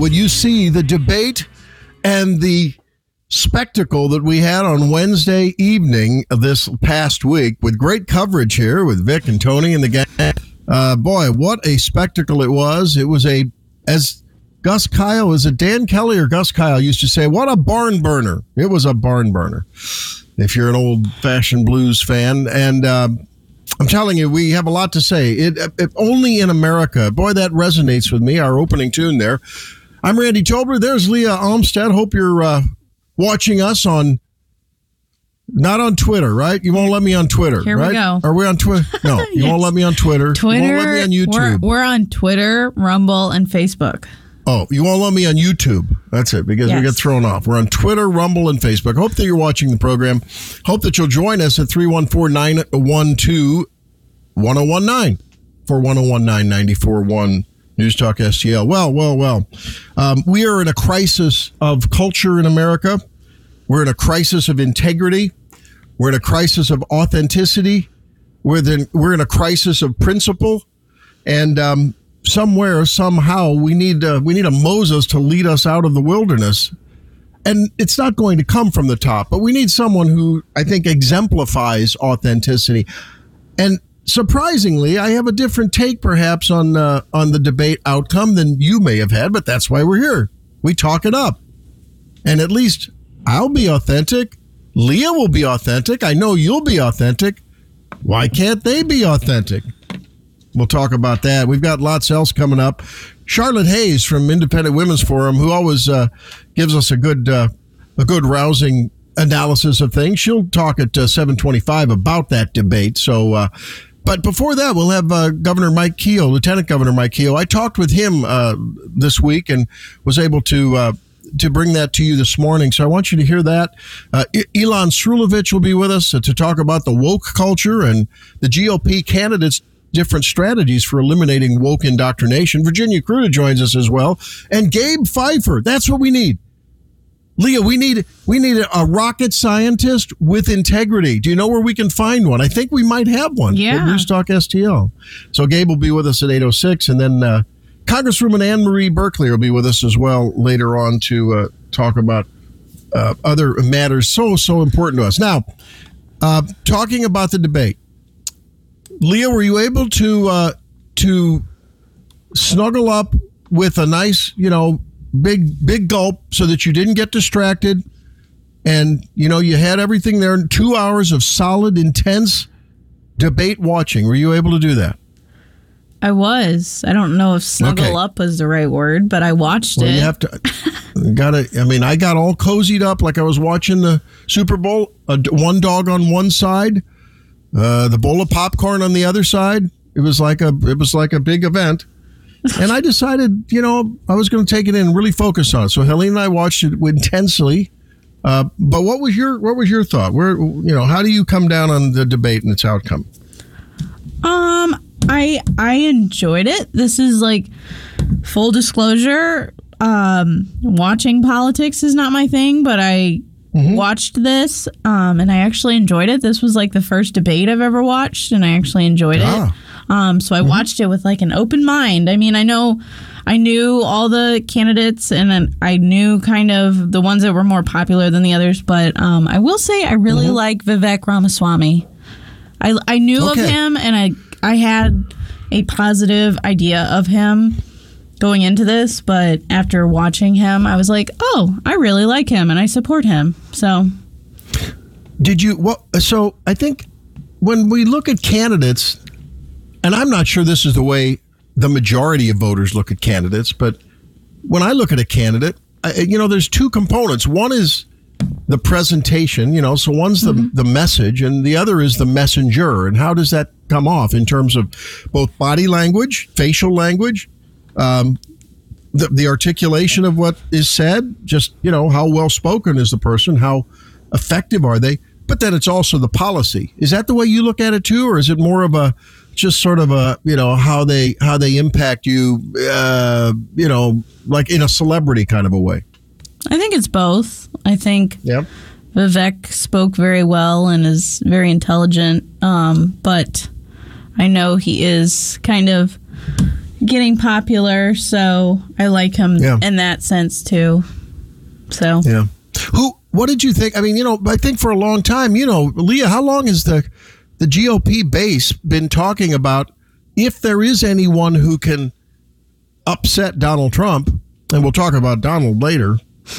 would you see the debate and the spectacle that we had on Wednesday evening of this past week with great coverage here with Vic and Tony and the gang. Uh, boy, what a spectacle it was. It was a, as Gus Kyle, is it Dan Kelly or Gus Kyle used to say, what a barn burner. It was a barn burner. If you're an old fashioned blues fan. And, um, I'm telling you, we have a lot to say. It, it only in America. Boy, that resonates with me. Our opening tune there. I'm Randy Tobler. There's Leah Olmstead. Hope you're uh, watching us on. Not on Twitter, right? You won't let me on Twitter, Here we right? go. Are we on Twitter? No, you won't let me on Twitter. Twitter. You won't let me on We're, YouTube. we're on Twitter, Rumble, and Facebook. Oh, you won't let me on YouTube. That's it, because we Yes. get thrown off. We're on Twitter, Rumble, and Facebook. Hope that you're watching the program. Hope that you'll join us at 314 912 1019 for 1019 941 News Talk STL. Well, well, well. Um, we are in a crisis of culture in America. We're in a crisis of integrity. We're in a crisis of authenticity. We're, then, we're in a crisis of principle. And um, somewhere, somehow, we need uh, we need a Moses to lead us out of the wilderness. And it's not going to come from the top, but we need someone who I think exemplifies authenticity. And surprisingly, I have a different take, perhaps, on uh, on the debate outcome than you may have had. But that's why we're here. We talk it up, and at least I'll be authentic. Leah will be authentic. I know you'll be authentic. Why can't they be authentic? We'll talk about that. We've got lots else coming up. Charlotte Hayes from Independent Women's Forum, who always uh, gives us a good, uh, a good rousing analysis of things. She'll talk at uh, seven twenty-five about that debate. So, uh, but before that, we'll have uh, Governor Mike Kehoe, Lieutenant Governor Mike Kehoe. I talked with him uh, this week and was able to. Uh, to bring that to you this morning. So I want you to hear that. Uh, Ilan Srulovicz will be with us to talk about the woke culture and the GOP candidates' different strategies for eliminating woke indoctrination. Virginia Kruta joins us as well. And Gabe Phifer. That's what we need. Leah, we need we need a rocket scientist with integrity. Do you know where we can find one? I think we might have one. Yeah. At News Talk STL. So Gabe will be with us at 806 and then uh, Congresswoman Ann Marie Buerkle will be with us as well later on to uh, talk about uh, other matters so so important to us. Now, uh, talking about the debate, Leah, were you able to uh, to snuggle up with a nice, you know, big big gulp so that you didn't get distracted, and you know you had everything there. Two hours of solid, intense debate watching. Were you able to do that? I was. I don't know if snuggle Okay. up was the right word, but I watched Well, it. you have to. Got to. I mean, I got all cozied up like I was watching the Super Bowl. D one dog on one side, uh, the bowl of popcorn on the other side. It was like a. It was like a big event. And I decided, you know, I was going to take it in and really focus on it. So Helene and I watched it intensely. Uh, but what was your what was your thought? Where you know how do you come down on the debate and its outcome? Um, I I enjoyed it. This is like full disclosure. Um, watching politics is not my thing, but I watched this. Um, and I actually enjoyed it. This was like the first debate I've ever watched, and I actually enjoyed Ah. it. Um, so I watched it with like an open mind. I mean, I know. I knew all the candidates and I knew kind of the ones that were more popular than the others, but um, I will say I really like Vivek Ramaswamy. I, I knew Okay. of him and I I had a positive idea of him. going into this, but after watching him, I was like, oh, I really like him and I support him. So Did you what? So I think when we look at candidates, and I'm not sure this is the way the majority of voters look at candidates, but when I look at a candidate, I, you know, there's two components. One is the presentation, you know, so one's the the message, and the other is the messenger. And how does that come off in terms of both body language, facial language, um, the, the articulation of what is said, just, you know, how well spoken is the person, how effective are they? But then it's also the policy. Is that the way you look at it too, or is it more of a just sort of a you know how they how they impact you, uh, you know, like in a celebrity kind of a way? I think it's both. I think. Vivek spoke very well and is very intelligent, um, but I know he is kind of getting popular, so I like him Yeah. in that sense too. So Yeah. Who? What did you think? I mean, you know, I think for a long time, you know, Leah, how long is the the GOP base been talking about if there is anyone who can upset Donald Trump, and we'll talk about Donald later.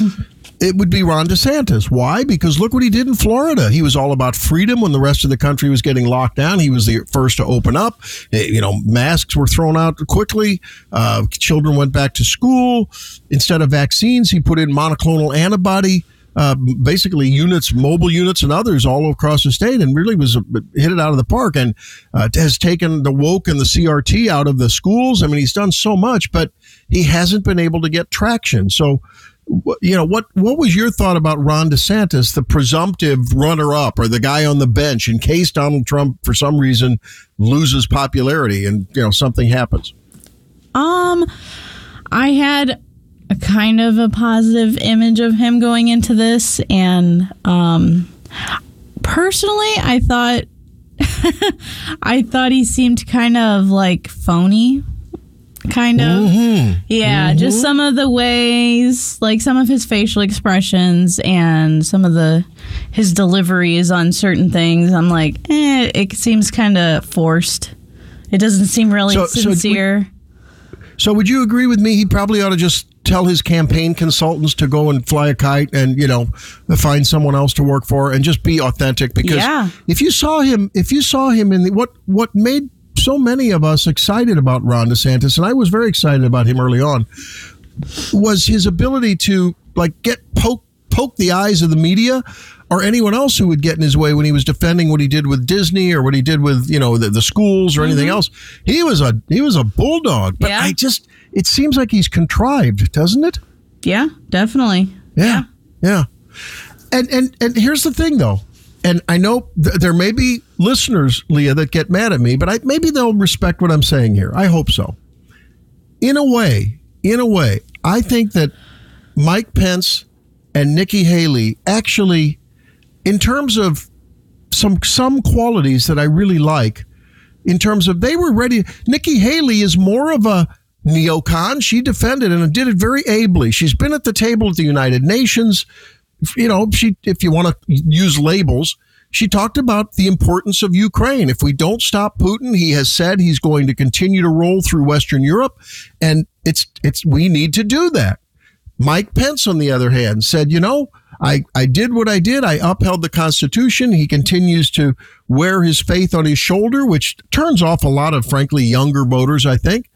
It would be Ron DeSantis. Why? Because look what he did in Florida. He was all about freedom when the rest of the country was getting locked down. He was the first to open up. Eh, You know, masks were thrown out quickly. Uh, children went back to school. Instead of vaccines, he put in monoclonal antibody, uh, basically units, mobile units, and others all across the state, and really was uh, hit it out of the park. And uh, has taken the woke and the CRT out of the schools. I mean, he's done so much, but he hasn't been able to get traction. So you know what what was your thought about Ron DeSantis, the presumptive runner up or the guy on the bench in case Donald Trump for some reason loses popularity and you know something happens? Um, I had a kind of a positive image of him going into this, and um, personally, I thought I thought he seemed kind of like phony. Kind of, yeah. Just some of the ways, like some of his facial expressions and some of the his deliveries on certain things. I'm like, eh, it seems kind of forced. It doesn't seem really So- so we- sincere. So would you agree with me? He probably ought to just tell his campaign consultants to go and fly a kite and you know find someone else to work for and just be authentic because Yeah. if you saw him if you saw him in the what what made so many of us excited about Ron DeSantis and I was very excited about him early on was his ability to like get poke the eyes of the media or anyone else who would get in his way when he was defending what he did with Disney or what he did with you know the, the schools or anything mm-hmm. else. He was a he was a bulldog, but Yeah. I just it seems like he's contrived, doesn't it? Yeah, definitely. Yeah, yeah. And and and here's the thing though. And I know th- there may be listeners, Leah, that get mad at me, but I, maybe they'll respect what I'm saying here. I hope so. In a way, in a way, I think that Mike Pence and Nikki Haley actually, in terms of some some qualities that I really like, in terms of they were ready. Nikki Haley is more of a neocon. She defended and did it very ably. She's been at the table at the United Nations. You know, she if you want to use labels, she talked about the importance of Ukraine. If we don't stop Putin, he has said he's going to continue to roll through Western Europe, and it's it's we need to do that. Mike Pence, on the other hand, said, you know, I, I did what I did. I upheld the Constitution. He continues to wear his faith on his shoulder, which turns off a lot of, frankly, younger voters, I think.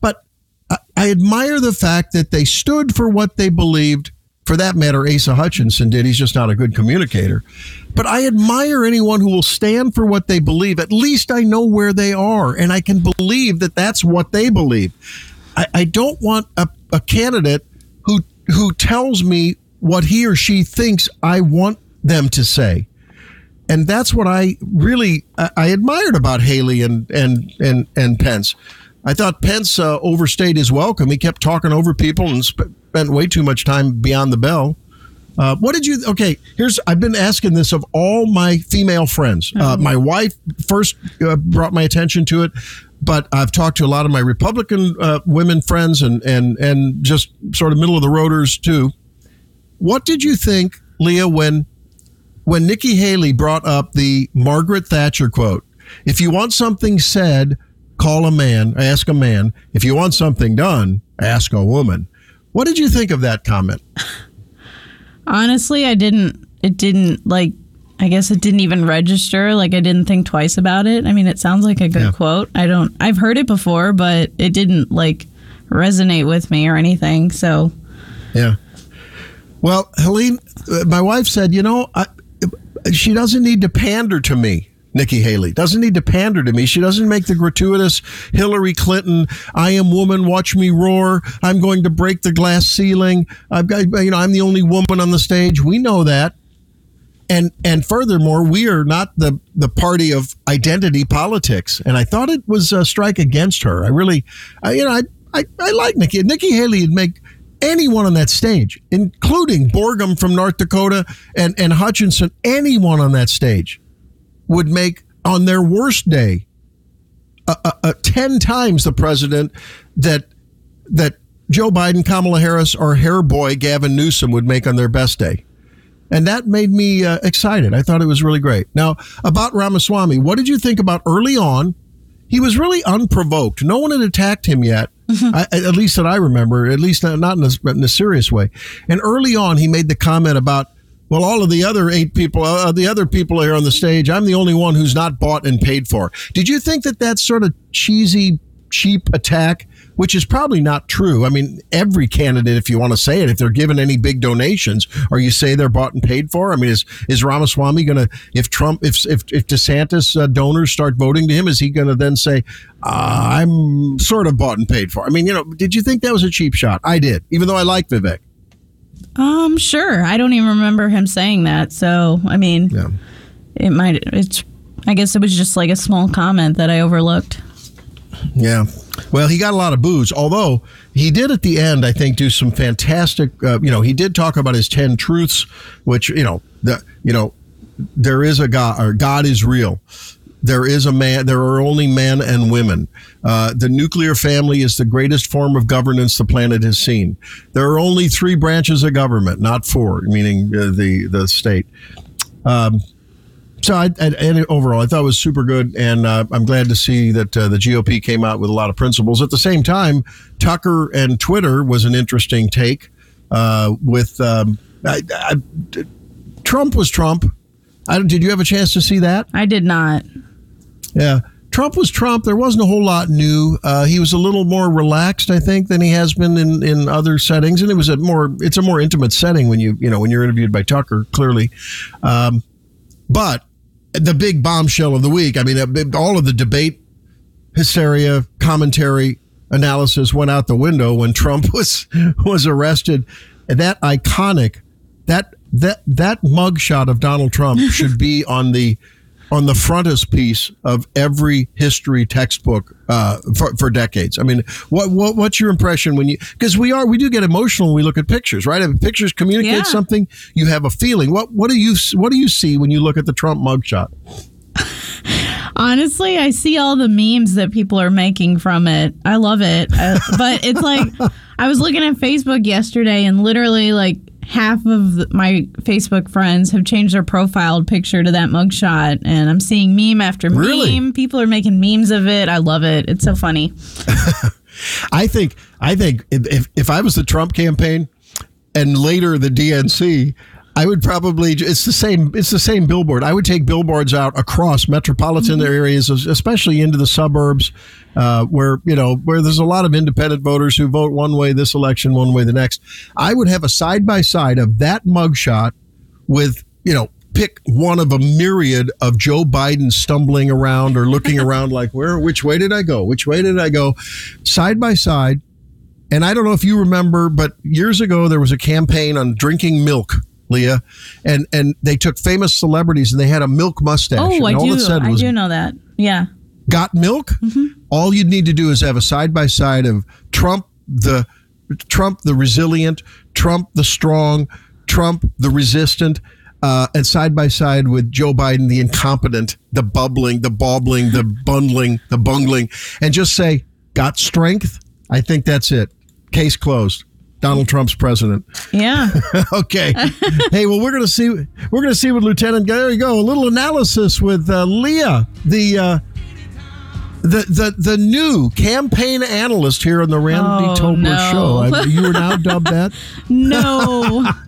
But I, I admire the fact that they stood for what they believed. For that matter, Asa Hutchinson did. He's just not a good communicator. But I admire anyone who will stand for what they believe. At least I know where they are, and I can believe that that's what they believe. I, I don't want a, a candidate who tells me what he or she thinks I want them to say. And that's what I really I, I admired about Haley and and and and Pence. I thought Pence uh, overstayed his welcome. He kept talking over people and sp- spent way too much time beyond the bell. Uh, what did you? Okay, here's. I've been asking this of all my female friends. Uh, my wife first uh, brought my attention to it, but I've talked to a lot of my Republican uh, women friends and and and just sort of middle of the roaders too. What did you think, Leah, when when Nikki Haley brought up the Margaret Thatcher quote? If you want something said, call a man, ask a man, if you want something done, ask a woman. What did you think of that comment? Honestly, I didn't. It didn't like. I guess it didn't even register. Like I didn't think twice about it. I mean, it sounds like a good Yeah. quote. I don't. I've heard it before, but it didn't like resonate with me or anything. So Yeah. Well, Helene, uh, my wife said, you know, I, she doesn't need to pander to me. Nikki Haley doesn't need to pander to me. She doesn't make the gratuitous Hillary Clinton, I am woman, watch me roar. I'm going to break the glass ceiling. I've got, you know, I'm the only woman on the stage. We know that. And and furthermore, we are not the the party of identity politics. And I thought it was a strike against her. I really, I, you know, I, I I like Nikki. Nikki Haley would make anyone on that stage, including Burgum from North Dakota and and Hutchinson, anyone on that stage would make on their worst day a, 10 times the president that that Joe Biden, Kamala Harris, or hair boy Gavin Newsom would make on their best day. And that made me uh, excited. I thought it was really great. Now, about Ramaswamy, what did you think about early on? He was really unprovoked. No one had attacked him yet, I, at least that I remember, at least not, not in, a, in a serious way. And early on, he made the comment about, well, all of the other eight people, uh, the other people here on the stage, I'm the only one who's not bought and paid for. Did you think that that sort of cheesy, cheap attack, which is probably not true? I mean, every candidate, if you want to say it, if they're given any big donations, or you say they're bought and paid for, I mean, is is Ramaswamy going to, if Trump, if if, if DeSantis uh, donors start voting to him, is he going to then say, uh, I'm sort of bought and paid for? I mean, you know, did you think that was a cheap shot? I did, even though I like Vivek. um, sure. I don't even remember him saying that. So I mean, Yeah. it might. It's. I guess it was just like a small comment that I overlooked. Yeah. Well, he got a lot of boos, although he did at the end, I think, do some fantastic. Uh, you know, he did talk about his ten truths, which you know, the you know, there is a God, or God is real. There is a man. There are only men and women. Uh, the nuclear family is the greatest form of governance the planet has seen. There are only three branches of government, not four, meaning uh, the the state. Um, so I, overall, I thought it was super good, and uh, I'm glad to see that uh, the GOP came out with a lot of principles. At the same time, Tucker and Twitter was an interesting take. Uh, with um, I, I, Trump was Trump. I, did you have a chance to see that? I did not. Yeah. Trump was Trump. There wasn't a whole lot new. Uh, he was a little more relaxed, I think, than he has been in, in other settings, and it was a more it's a more intimate setting when you you know when you're interviewed by Tucker, clearly. Um, but the big bombshell of the week, I mean, uh, all of the debate hysteria, commentary, analysis went out the window when Trump was was arrested. And that iconic that that that mugshot of Donald Trump should be on the on the frontispiece of every history textbook uh, for, for decades. I mean, what, what what's your impression when you because we are we do get emotional when we look at pictures, right? If pictures communicate Yeah. something, you have a feeling. What what do you what do you see when you look at the Trump mugshot? Honestly, I see all the memes that people are making from it. I love it. Uh, but it's like I was looking at Facebook yesterday and literally like half of my Facebook friends have changed their profile picture to that mugshot and I'm seeing meme after meme. Really? People are making memes of it. I love it. It's so funny. I think I think if if I was the Trump campaign and later the DNC, I would probably it's the same it's the same billboard. I would take billboards out across metropolitan mm-hmm. areas, especially into the suburbs, uh, where you know where there's a lot of independent voters who vote one way this election, one way the next. I would have a side by side of that mugshot with you know pick one of a myriad of Joe Biden stumbling around or looking around like where which way did I go which way did I go side by side and I don't know if you remember but years ago there was a campaign on drinking milk Leah and and they took famous celebrities and they had a milk mustache Oh, and I all do. it said I was do know that. Yeah. Got milk all you'd need to do is have a side by side of Trump the Trump the resilient Trump the strong Trump the resistant uh, and side by side with Joe Biden the incompetent the bubbling the bobbling the bundling the bungling and just say got strength I think that's it case closed Donald Trump's president Yeah. okay. hey, well, we're gonna see. We're gonna see with Lieutenant. There you go. A little analysis with uh, Leah, the uh, the, the the new campaign analyst here on the Randy Oh, Tobler no. show. I, you are now dubbed that. No.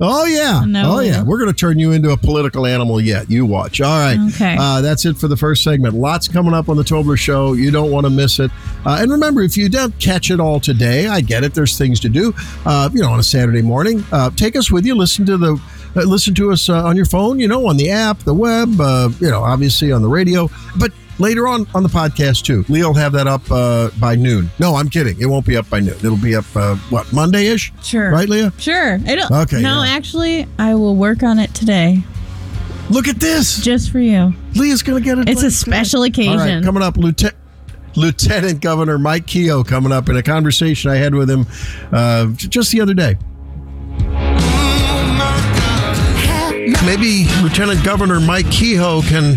Oh yeah, No. oh yeah. We're going to turn you into a political animal yet. You watch. All right. Okay. Uh, that's it for the first segment. Lots coming up on the Tobler Show. You don't want to miss it. Uh, and remember, if you don't catch it all today, I get it. There's things to do. Uh, you know, on a Saturday morning, uh, take us with you. Listen to the. Uh, listen to us uh, on your phone, you know, on the app, the web, uh, you know, obviously on the radio, but later on on the podcast too. Leah will have that up uh, by noon. No, I'm kidding. It won't be up by noon. It'll be up, uh, what, Monday ish? Sure. Right, Leah? Sure. I don't, Okay, No, yeah. actually, I will work on it today Look at this. just for you. Leah's going to get it. It's a special right, occasion. coming up, Lieutenant. Lieutenant Governor Mike Kehoe coming up in a conversation I had with him uh, just the other day. Maybe Lieutenant Governor Mike Kehoe can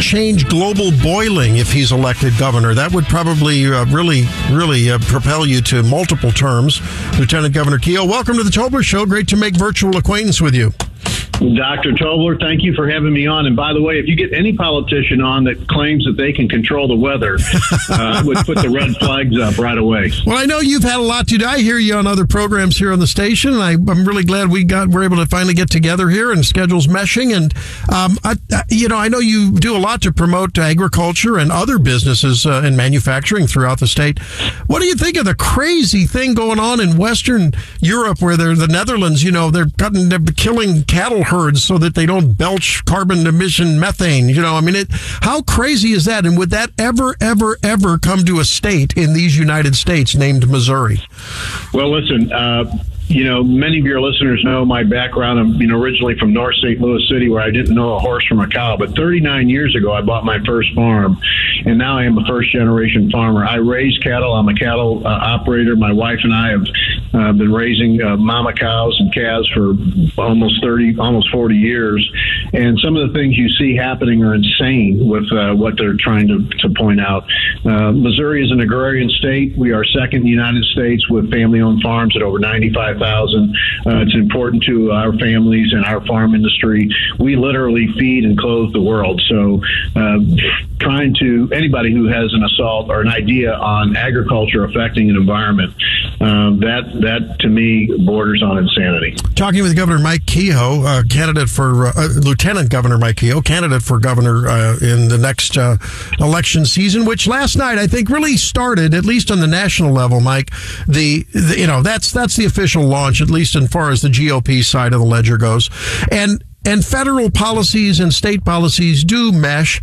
change global boiling if he's elected governor. That would probably uh, really, really uh, propel you to multiple terms. Lieutenant Governor Kehoe, welcome to the Tobler Show. Great to make virtual acquaintance with you. Dr. Tobler, thank you for having me on. And by the way, if you get any politician on that claims that they can control the weather, uh, I would put the red flags up right away. Well, I know you've had a lot to do. I hear you on other programs here on the station, and I, I'm really glad we got we're able to finally get together here and schedules meshing. And um, I, you know, I know you do a lot to promote agriculture and other businesses uh, in manufacturing throughout the state. What do you think of the crazy thing going on in Western Europe, where they're the Netherlands? You know, they're cutting, they're killing cattle herds so that they don't belch carbon emission methane. You know, I mean, it. How crazy is that? And would that ever, ever, ever come to a state in these United States named Missouri? Well, listen, uh, you know, many of your listeners know my background. I'm you know, originally from North St. Louis City, where I didn't know a horse from a cow. But 39 years ago, I bought my first farm, and now I am a first generation farmer. I raise cattle. I'm a cattle uh, operator. My wife and I have uh, been raising uh, mama cows and calves for almost 30, almost 40 years. And some of the things you see happening are insane with uh, what they're trying to, to point out. Uh, Missouri is an agrarian state. We are second in the United States with family owned farms at over 95,000. Uh, it's important to our families and our farm industry. We literally feed and clothe the world. So, uh, trying to anybody who has an assault or an idea on agriculture affecting an environment, um, that that to me borders on insanity. Talking with Governor Mike Kehoe, uh, candidate for uh, uh, Lieutenant Governor Mike Kehoe, candidate for governor uh, in the next uh, election season, which last night I think really started, at least on the national level, Mike. The, the you know that's that's the official launch, at least as far as the GOP side of the ledger goes, and. And federal policies and state policies do mesh.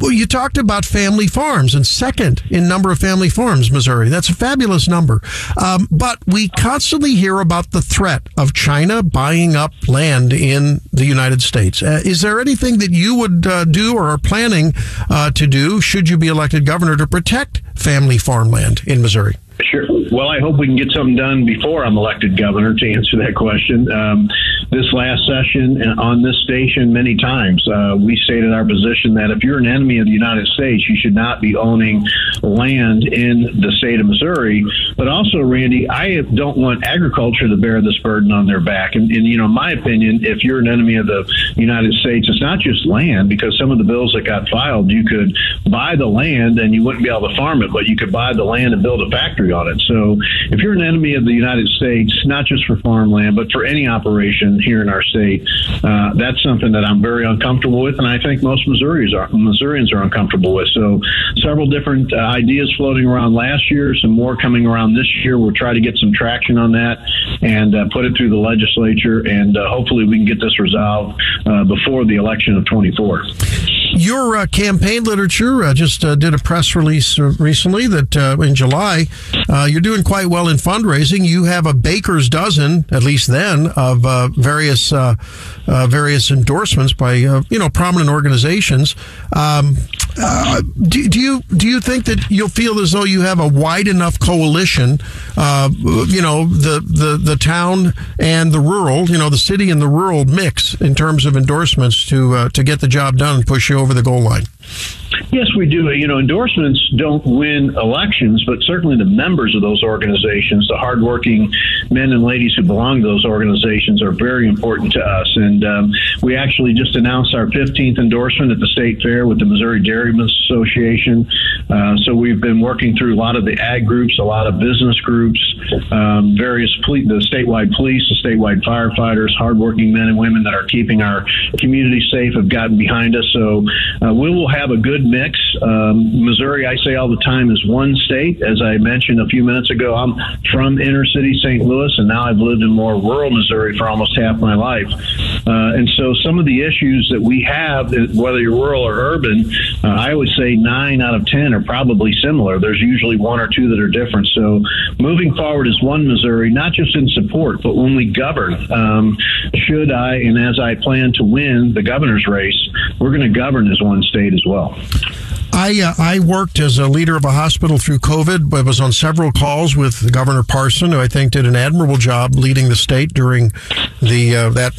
You talked about family farms and second in number of family farms, Missouri. That's a fabulous number. Um, but we constantly hear about the threat of China buying up land in the United States. Uh, is there anything that you would uh, do or are planning uh, to do should you be elected governor to protect family farmland in Missouri? Sure. Well, I hope we can get something done before I'm elected governor to answer that question. Um, this last session on this station, many times, uh, we stated our position that if you're an enemy of the United States, you should not be owning land in the state of Missouri. But also, Randy, I don't want agriculture to bear this burden on their back. And, and you know, my opinion, if you're an enemy of the United States, it's not just land, because some of the bills that got filed, you could buy the land and you wouldn't be able to farm it, but you could buy the land and build a factory So if you're an enemy of the United States, not just for farmland, but for any operation here in our state, uh, that's something that I'm very uncomfortable with, and I think most Missourians are Missourians are uncomfortable with. So several different uh, ideas floating around last year, some more coming around this year. We'll try to get some traction on that and uh, put it through the legislature, and uh, hopefully we can get this resolved uh, before the election of 24. Your uh, campaign literature uh, just uh, did a press release uh, recently that uh, in July uh, you're doing quite well in fundraising. You have a baker's dozen, at least then, of various various endorsements by you know prominent organizations. Um, uh, do, do you do you think that you'll feel as though you have a wide enough coalition? Uh, you know the, the the town and the rural, you know the city and the rural mix in terms of endorsements to uh, to get the job done and push you over the goal line. Yes, we do. You know, endorsements don't win elections, but certainly the members of those organizations, the hardworking men and ladies who belong to those organizations, are very important to us. And um, we actually just announced our 15th endorsement at the state fair with the Missouri Dairymen's Association. Uh, so we've been working through a lot of the ag groups, a lot of business groups, um, various poli- the statewide police, the statewide firefighters, hardworking men and women that are keeping our community safe have gotten behind us. So uh, we will have a good mix. Um, Missouri, I say all the time, is one state. As I mentioned a few minutes ago, I'm from inner city St. Louis, and now I've lived in more rural Missouri for almost half my life. Uh, and so some of the issues that we have, whether you're rural or urban, uh, I always say nine out of 10 are probably similar. There's usually one or two that are different. So moving forward is one Missouri, not just in support, but when we govern. Um, should I, and as I plan to win the governor's race, we're going to govern as one state as well. I uh, I worked as a leader of a hospital through COVID, but was on several calls with Governor Parson, who I think did an admirable job leading the state during the uh, that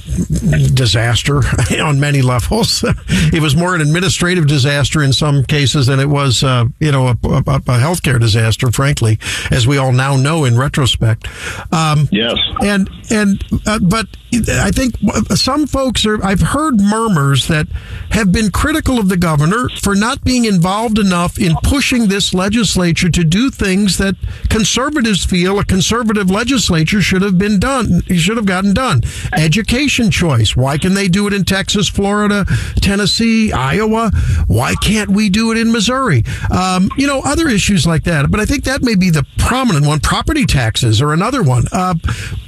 disaster on many levels. it was more an administrative disaster in some cases than it was, uh, you know, a, a, a healthcare disaster. Frankly, as we all now know in retrospect. Um, Yes. and and uh, but I think some folks are. I've heard murmurs that have been critical of the governor for not being involved enough in pushing this legislature to do things that conservatives feel a conservative legislature should have been done. Should have gotten done. Education choice. Why can they do it in Texas, Florida, Tennessee, Iowa? Why can't we do it in Missouri? Um, you know, other issues like that. But I think that may be the prominent one. Property taxes or another one. Uh,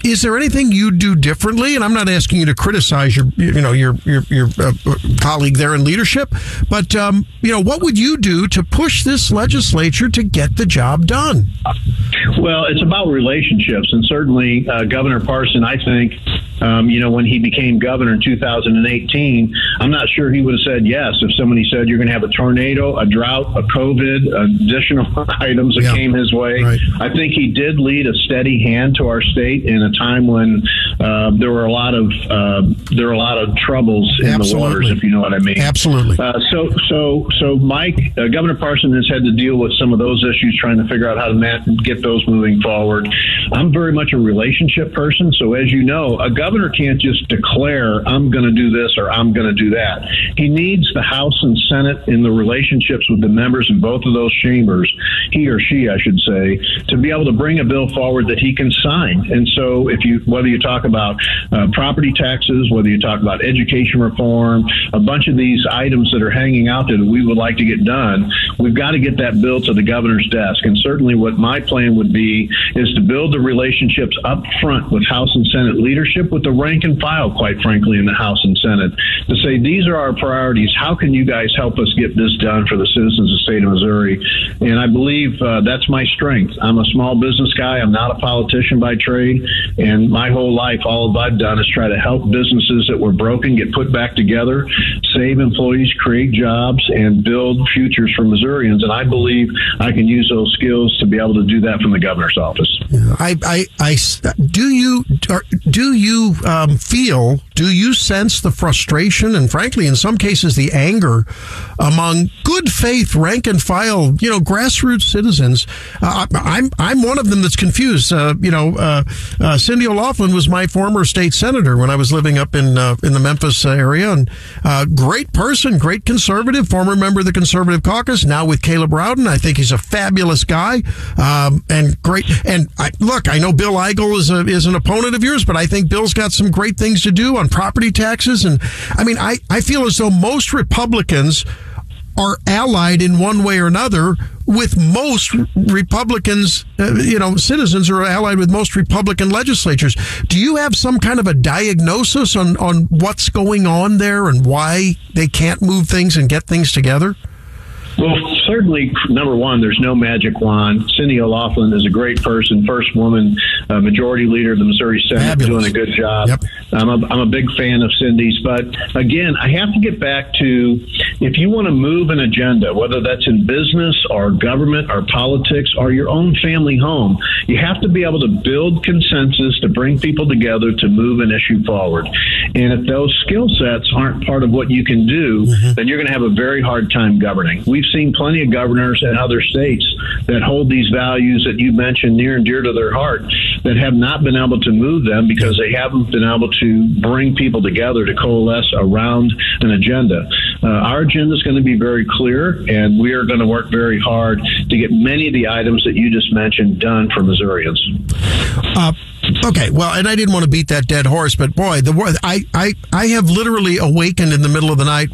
is there anything you do differently? And I'm not asking you to criticize your, you know, your your your uh, colleague there in leadership, but um, you know, what would you do to push this legislature to get the job done? Well, it's about relationships, and certainly uh, Governor Parson. I think, um, you know, when he became governor in 2018, I'm not sure he would have said yes if somebody said you're going to have a tornado, a drought, a COVID, additional items that Yeah. came his way. Right. I think he did lead a steady hand to our state in a time when uh, there were a lot of uh, there were a lot of troubles in the waters, if you know what I mean. Absolutely. Uh, so, so, so, Mike, uh, Governor Parson has had to deal with some of those issues, trying to figure out how to get those moving forward. I'm very much a relationship person, so as you know, a governor can't just declare I'm going to do this or I'm going to do that. He needs the House and Senate in the relationships with the members in both of those chambers, he or she, I should say, to be able to bring a bill forward that he can sign. And so, if you whether you talk about uh, property taxes, whether you talk about education reform, a bunch of these items that are hanging out there that we would like to get done, we've got to get that bill to the governor's desk. And certainly, what my plan would be is to build the relationships up front with House and Senate leadership, with the rank and file, quite frankly, in the House and Senate, to say these are our priorities. How can you guys help us get this done for the citizens of the state of Missouri? And I believe uh, that's my strength. I'm a small business guy. I'm not a politician by trade, and my whole life, all I've done is try to help businesses that were broken get put back together, save employees, create jobs, and build futures for Missourians. And I believe I can use those skills to be able to do that from the governor's office. I, I, I s- do you do you um, feel do you sense the frustration and frankly in some cases the anger among good faith rank and file you know grassroots citizens? Uh, I'm I'm one of them that's confused. Uh, you know uh, uh, Cindy O'Laughlin was my former state senator when I was living up in uh, in the Memphis area and uh, great person great conservative former member of the conservative caucus now with Caleb Rowden. I think he's a fabulous guy um, and great and I, look I know Bill Eigel is a, is an opponent of yours but I think Bill's got some great things to do on property taxes and I mean I, I feel as though most Republicans are allied in one way or another with most Republicans, uh, you know, citizens are allied with most Republican legislatures. Do you have some kind of a diagnosis on, on what's going on there and why they can't move things and get things together? Well, certainly, number one, there's no magic wand. Cindy O'Laughlin is a great person, first woman uh, majority leader of the Missouri Senate, Fabulous. doing a good job. Yep. I'm a, I'm a big fan of Cindy's. But again, I have to get back to if you want to move an agenda, whether that's in business or government or politics or your own family home, you have to be able to build consensus to bring people together to move an issue forward. And if those skill sets aren't part of what you can do, mm-hmm. then you're going to have a very hard time governing. We've seen plenty of governors in other states that hold these values that you mentioned near and dear to their heart that have not been able to move them because they haven't been able to bring people together to coalesce around an agenda. Uh, our agenda is going to be very clear, and we are going to work very hard to get many of the items that you just mentioned done for Missourians. Uh, okay, well, and I didn't want to beat that dead horse, but boy, the I I I have literally awakened in the middle of the night,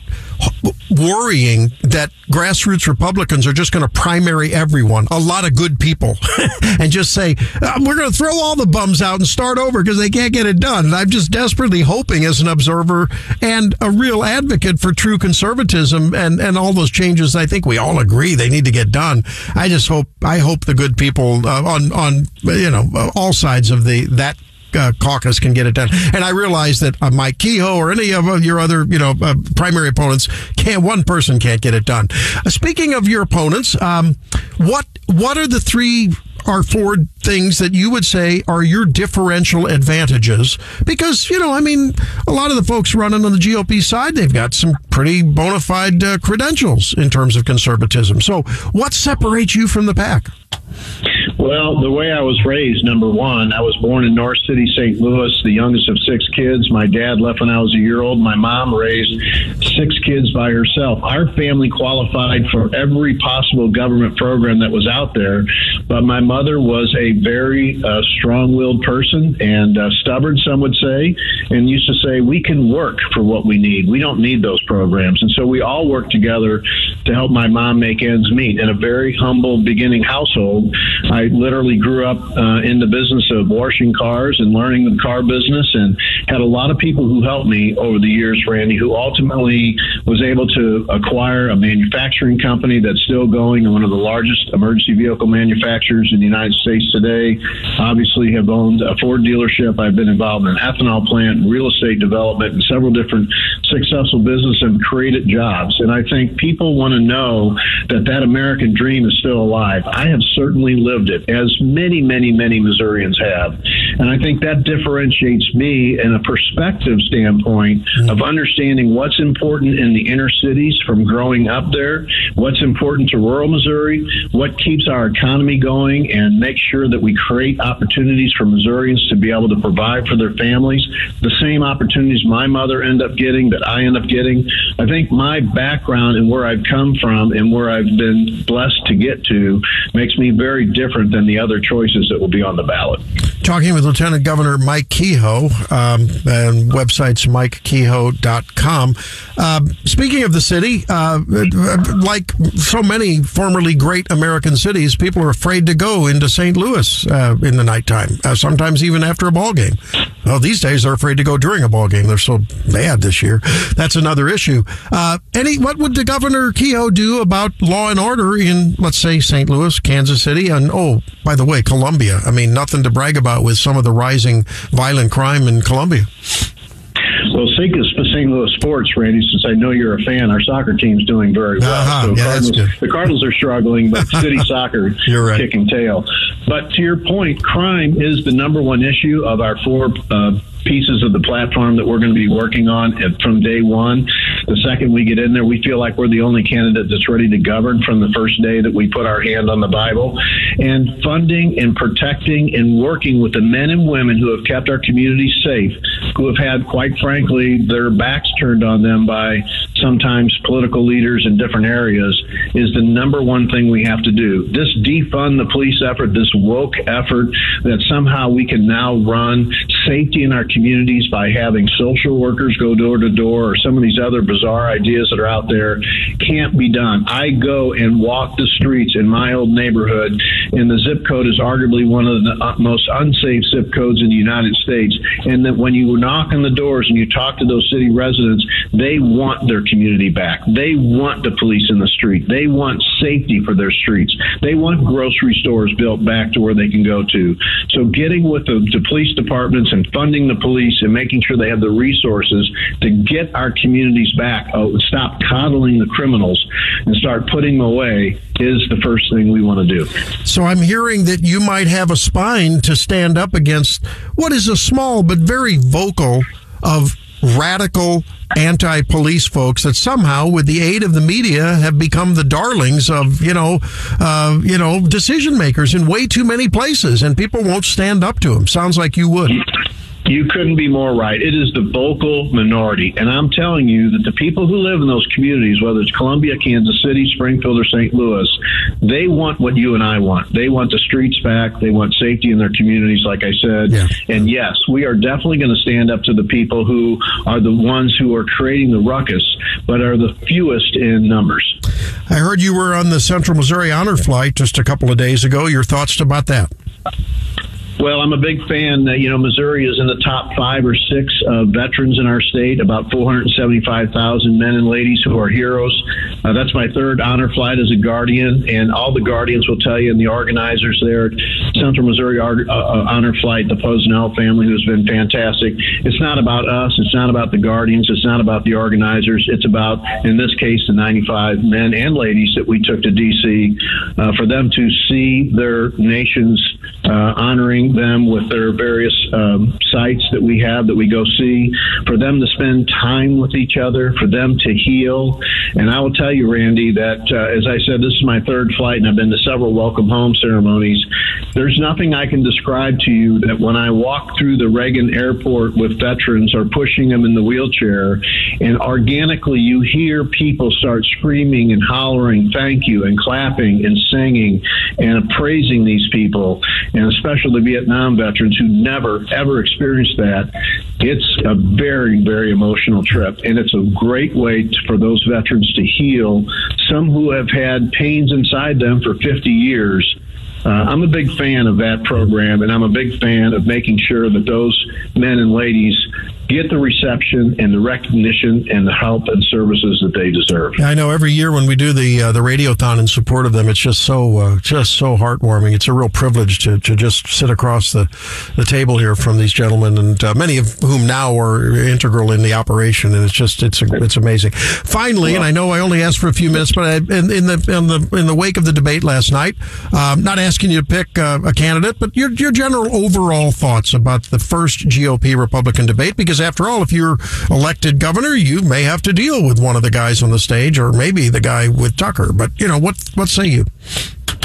worrying that grassroots Republicans are just going to primary everyone, a lot of good people, and just say uh, we're going to throw all the bums out and start over because they can't get it done. And I'm just desperately hoping, as an observer and a real advocate for true conservatism and and all those changes, I think we all agree they need to get done. I just hope I hope the good people uh, on on you know uh, all sides of the that uh, caucus can get it done. And I realize that uh, Mike Kehoe or any of your other, you know, uh, primary opponents can't. One person can't get it done. Uh, speaking of your opponents, um, what what are the three or four things that you would say are your differential advantages? Because you know, I mean, a lot of the folks running on the GOP side, they've got some pretty bona fide uh, credentials in terms of conservatism. So, what separates you from the pack? Well, the way I was raised, number one, I was born in North City, St. Louis, the youngest of six kids. My dad left when I was a year old. My mom raised six kids by herself. Our family qualified for every possible government program that was out there, but my mother was a very uh, strong willed person and uh, stubborn, some would say, and used to say, We can work for what we need. We don't need those programs. And so we all worked together to help my mom make ends meet in a very humble beginning household. I literally grew up uh, in the business of washing cars and learning the car business and had a lot of people who helped me over the years, Randy, who ultimately was able to acquire a manufacturing company that's still going and one of the largest emergency vehicle manufacturers in the United States today. Obviously, have owned a Ford dealership. I've been involved in an ethanol plant, real estate development, and several different successful businesses and created jobs. And I think people want to know that that American dream is still alive. I have certainly lived it, as many, many, many Missourians have. And I think that differentiates me in a perspective standpoint of mm-hmm. understanding what's important in the inner cities from growing up there, what's important to rural Missouri, what keeps our economy going, and make sure that we create opportunities for Missourians to be able to provide for their families. The same opportunities my mother ended up getting that I end up getting. I think my background and where I've come from and where I've been blessed to get to makes me very different than the other choices that will be on the ballot. Talking with Lieutenant Governor Mike Kehoe, um, and website's mikekehoe.com. Uh, speaking of the city, uh, like so many formerly great American cities, people are afraid to go into St. Louis uh, in the nighttime, uh, sometimes even after a ball game. Well, these days they're afraid to go during a ball game. They're so bad this year. That's another issue. Uh, any, what would the Governor Kehoe do about law and order in, let's say, St. Louis, Kansas City, and oh, by the way, Columbia. I mean, nothing to brag about with some of the rising violent crime in Columbia. Well, speaking of St. Louis sports, Randy, since I know you're a fan, our soccer team's doing very well. Uh-huh. So Yeah, that's Cardinals, the Cardinals are struggling, but city soccer You're right. kicking tail. But to your point, crime is the number one issue of our four uh, pieces of the platform that we're going to be working on from day one. The second we get in there, we feel like we're the only candidate that's ready to govern from the first day that we put our hand on the Bible. And funding and protecting and working with the men and women who have kept our communities safe, who have had, quite frankly, their backs turned on them by sometimes political leaders in different areas, is the number one thing we have to do. This defund the police effort, this woke effort that somehow we can now run safety in our communities by having social workers go door to door or some of these other bizarre ideas that are out there can't be done. I go and walk the streets in my old neighborhood, and the zip code is arguably one of the uh, most unsafe zip codes in the United States. And that when you knock on the doors and you talk to those city residents, they want their community back. They want the police in the street. They want safety for their streets. They want grocery stores built back to where they can go to. So getting with the, the police departments and funding the police and making sure they have the resources to get our communities back. Oh, stop coddling the criminals and start putting them away is the first thing we want to do. So I'm hearing that you might have a spine to stand up against what is a small but very vocal of radical anti-police folks that somehow with the aid of the media have become the darlings of you know uh, you know decision makers in way too many places and people won't stand up to them sounds like you would You couldn't be more right. It is the vocal minority. And I'm telling you that the people who live in those communities, whether it's Columbia, Kansas City, Springfield, or St. Louis, they want what you and I want. They want the streets back. They want safety in their communities, like I said. Yeah. And yes, we are definitely going to stand up to the people who are the ones who are creating the ruckus, but are the fewest in numbers. i heard you were on the central missouri honor flight just a couple of days ago your thoughts about that Well, I'm a big fan. You know, Missouri is in the top five or six uh, veterans in our state. About 475,000 men and ladies who are heroes. Uh, that's my third honor flight as a guardian, and all the guardians will tell you, and the organizers there at Central Missouri Ar- uh, uh, Honor Flight, the Posnell family, who's been fantastic. It's not about us. It's not about the guardians. It's not about the organizers. It's about, in this case, the 95 men and ladies that we took to D.C. Uh, for them to see their nation's uh, them with their various um, sites that we have that we go see, for them to spend time with each other, for them to heal. And I will tell you, Randy, that uh, as I said, this is my third flight, and I've been to several welcome home ceremonies. There's nothing I can describe to you that when I walk through the Reagan Airport with veterans or pushing them in the wheelchair, and organically you hear people start screaming and hollering, thank you, and clapping and singing and praising these people, and especially Vietnam veterans who never, ever experienced that. It's a very, very emotional trip, and it's a great way to, for those veterans to heal. Some who have had pains inside them for 50 years. Uh, I'm a big fan of that program, and I'm a big fan of making sure that those men and ladies get the reception and the recognition and the help and services that they deserve. I know every year when we do the uh, the radiothon in support of them, it's just so uh, just so heartwarming. It's a real privilege to, to just sit across the, the table here from these gentlemen, and uh, many of whom now are integral in the operation. And it's just it's it's amazing. Finally, and I know I only asked for a few minutes, but I, in, in the in the in the wake of the debate last night, um, not asking you to pick uh, a candidate, but your your general overall thoughts about the first GOP Republican debate, because after all, if you're elected governor, you may have to deal with one of the guys on the stage, or maybe the guy with Tucker. But you know what? What say you?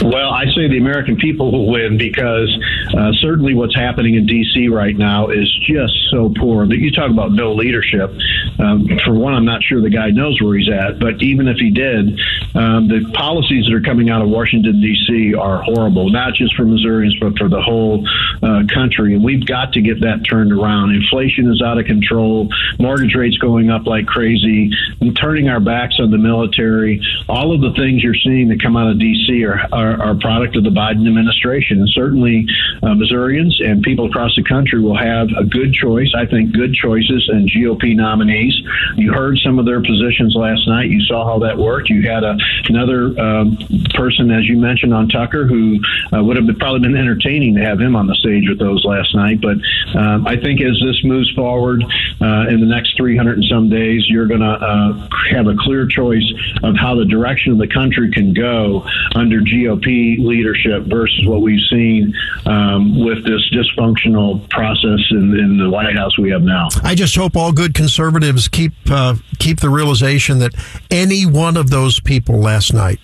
Well, I say the American people will win because uh, certainly what's happening in D.C. right now is just so poor. You talk about no leadership. Um, for one, I'm not sure the guy knows where he's at, but even if he did, um, the policies that are coming out of Washington D.C. are horrible, not just for Missourians but for the whole uh, country. And we've got to get that turned around. Inflation is out of control. Mortgage rates going up like crazy. And turning our backs on the military. All of the things you're seeing that come out of D.C. are, are, are a product of the Biden administration. And certainly uh, Missourians and people across the country will have a good choice. I think good choices and GOP nominees. You heard some of their positions last night. You saw how that worked. You had a, another um, person, as you mentioned, on Tucker, who uh, would have been, probably been entertaining to have him on the stage with those last night. But um, I think as this moves forward uh, in the next 300 and some days, you're going to uh, have a clear choice of how the direction of the country can go under GOP leadership versus what we've seen um, with this dysfunctional process in, in the White House we have now. I just hope all good conservatives keep uh, keep the realization that any one of those people last night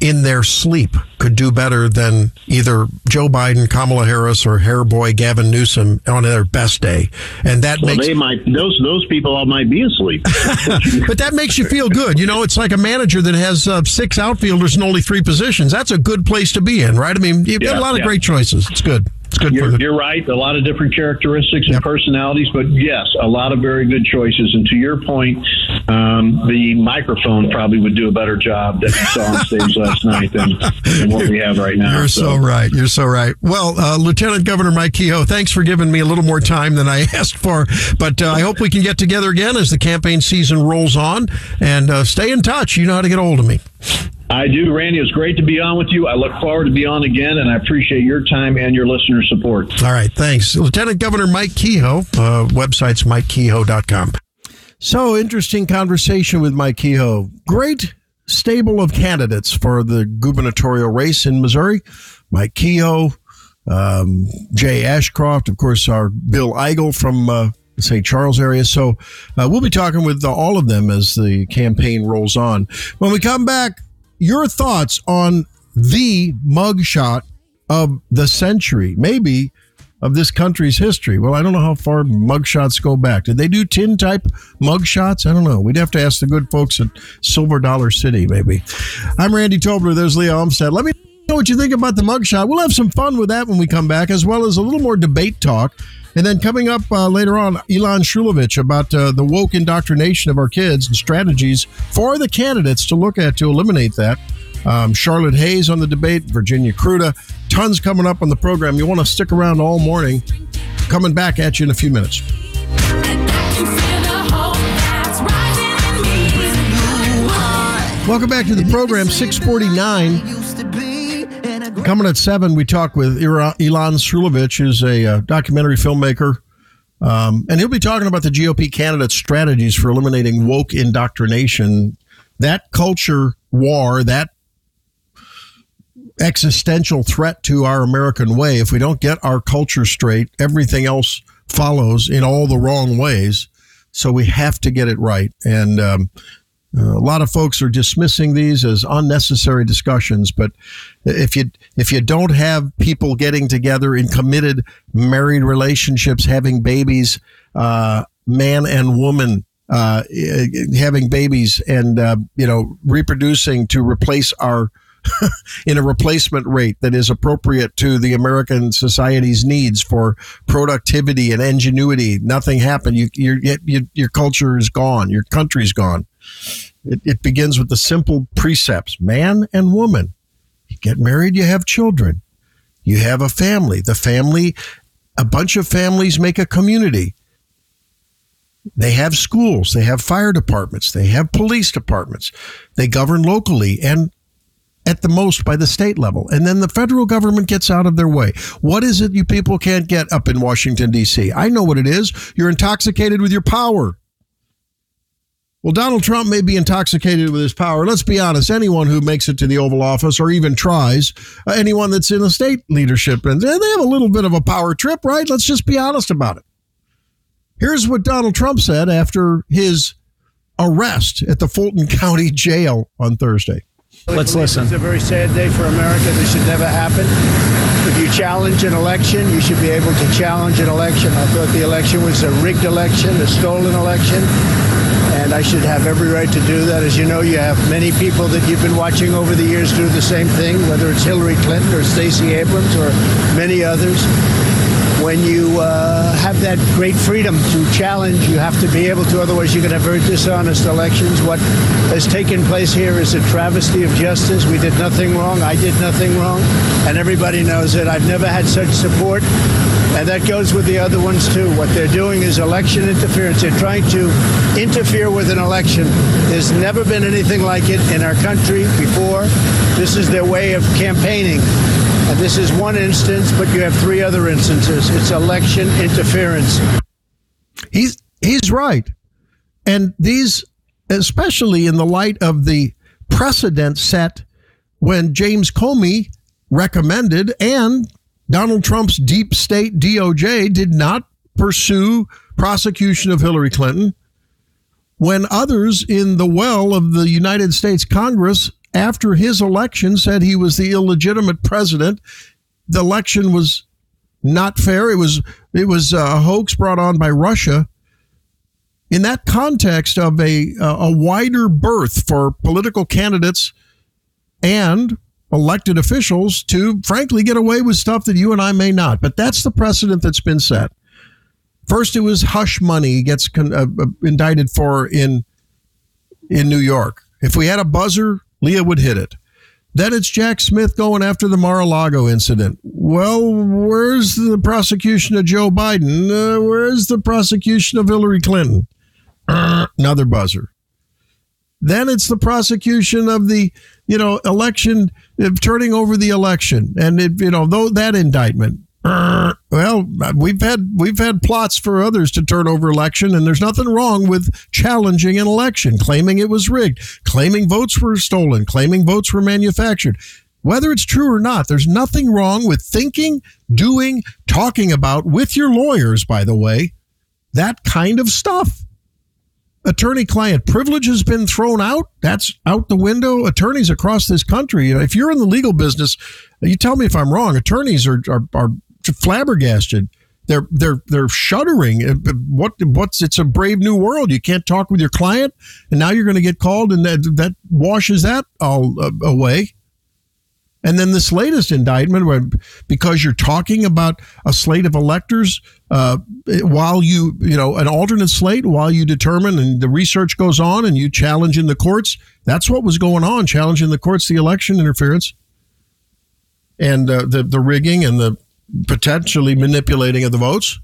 in their sleep could do better than either Joe Biden, Kamala Harris, or hair boy Gavin Newsom on their best day, and that Well, makes they might those those people all might be asleep. but that makes you feel good. You know, it's like a manager that has uh, six outfielders and only three positions. That's a good place to be in, right? I mean, you've got a lot of great choices. It's good. It's good You're, the. you're right. A lot of different characteristics and Yep. personalities, but yes, a lot of very good choices. And to your point, um, the microphone probably would do a better job that you saw on stage last night than, than what we have right now. You're so right. You're so right. Well, uh, Lieutenant Governor Mike Kehoe, thanks for giving me a little more time than I asked for. But uh, I hope we can get together again as the campaign season rolls on and uh, stay in touch. You know how to get hold of me. I do, Randy. It's great to be on with you. I look forward to be on again, and I appreciate your time and your listener support. All right, thanks. Lieutenant Governor Mike Kehoe, uh, website's mikekehoe.com. So interesting conversation with Mike Kehoe. Great stable of candidates for the gubernatorial race in Missouri. Mike Kehoe, um, Jay Ashcroft, of course, our Bill Eigel from uh, the St. Charles area. So uh, we'll be talking with all of them as the campaign rolls on. When we come back, your thoughts on the mugshot of the century, maybe of this country's history. Well, I don't know how far mugshots go back. Did they do tin type mugshots? I don't know. We'd have to ask the good folks at Silver Dollar City, maybe. I'm Randy Tobler. There's Leah Olmstead. Let me know what you think about the mugshot. We'll have some fun with that when we come back, as well as a little more debate talk. And then coming up uh, later on, Ilan Srulovicz about uh, the woke indoctrination of our kids and strategies for the candidates to look at to eliminate that. Um, Charlotte Hayes on the debate, Virginia Kruta. Tons coming up on the program. You want to stick around all morning. Coming back at you in a few minutes. Welcome back to the program, 649. Coming at 7, we talk with Ilan Srulovicz, who's a uh, documentary filmmaker. Um, and he'll be talking about the GOP candidate strategies for eliminating woke indoctrination. That culture war, that existential threat to our American way. If we don't get our culture straight, everything else follows in all the wrong ways. So we have to get it right. And um, uh, a lot of folks are dismissing these as unnecessary discussions, but if you if you don't have people getting together in committed married relationships, having babies, uh, man and woman uh, having babies, and uh, you know reproducing to replace our in a replacement rate that is appropriate to the American society's needs for productivity and ingenuity. Nothing happened. You, your, your, your culture is gone. Your country's gone. It, it begins with the simple precepts man and woman. You get married, you have children, you have a family. The family, a bunch of families make a community. They have schools, they have fire departments, they have police departments, they govern locally and at the most by the state level. And then the federal government gets out of their way. What is it you people can't get up in Washington, D.C.? I know what it is. You're intoxicated with your power. Well, Donald Trump may be intoxicated with his power. Let's be honest. Anyone who makes it to the Oval Office or even tries, uh, anyone that's in a state leadership, and they have a little bit of a power trip, right? Let's just be honest about it. Here's what Donald Trump said after his arrest at the Fulton County Jail on Thursday. Let's listen. It's a very sad day for America. This should never happen. If you challenge an election, you should be able to challenge an election. I thought the election was a rigged election, a stolen election, and I should have every right to do that. As you know, you have many people that you've been watching over the years do the same thing, whether it's Hillary Clinton or Stacey Abrams or many others when you uh, have that great freedom to challenge, you have to be able to. Otherwise, you're going to have very dishonest elections. What has taken place here is a travesty of justice. We did nothing wrong. I did nothing wrong, and everybody knows it. I've never had such support, and that goes with the other ones too. What they're doing is election interference. They're trying to interfere with an election. There's never been anything like it in our country before. This is their way of campaigning. And this is one instance, but you have three other instances. It's election interference. He's he's right. And these especially in the light of the precedent set when James Comey recommended and Donald Trump's deep state DOJ did not pursue prosecution of Hillary Clinton when others in the well of the United States Congress after his election said he was the illegitimate president. The election was not fair. It was it was a hoax brought on by Russia. In that context of a a wider berth for political candidates and elected officials to frankly get away with stuff that you and I may not. But that's the precedent that's been set. First, it was hush money gets con- uh, uh indicted for in in New York. If we had a buzzer, Leah would hit it. Then it's Jack Smith going after the Mar-a-Lago incident. Well, where's the prosecution of Joe Biden? Uh, where's the prosecution of Hillary Clinton? Uh, another buzzer. Then it's the prosecution of the, you know, election, turning over the election, and it, you know, though that indictment. Uh, well, we've had we've had plots for others to turn over election, and there's nothing wrong with challenging an election, claiming it was rigged, claiming votes were stolen, claiming votes were manufactured. Whether it's true or not, there's nothing wrong with thinking, doing, talking about with your lawyers, by the way, that kind of stuff. Attorney client privilege has been thrown out. That's out the window. Attorneys across this country, if you're in the legal business, you tell me if I'm wrong, attorneys are, are, are flabbergasted. They're they're they're shuddering. What what's it's a brave new world. You can't talk with your client, and now you're going to get called, and that that washes that all uh, away. And then this latest indictment, where because you're talking about a slate of electors, uh, while you, you know, an alternate slate, while you determine and the research goes on and you challenge in the courts, that's what was going on, challenging the courts, the election interference and uh, the, the rigging and the potentially manipulating of the votes.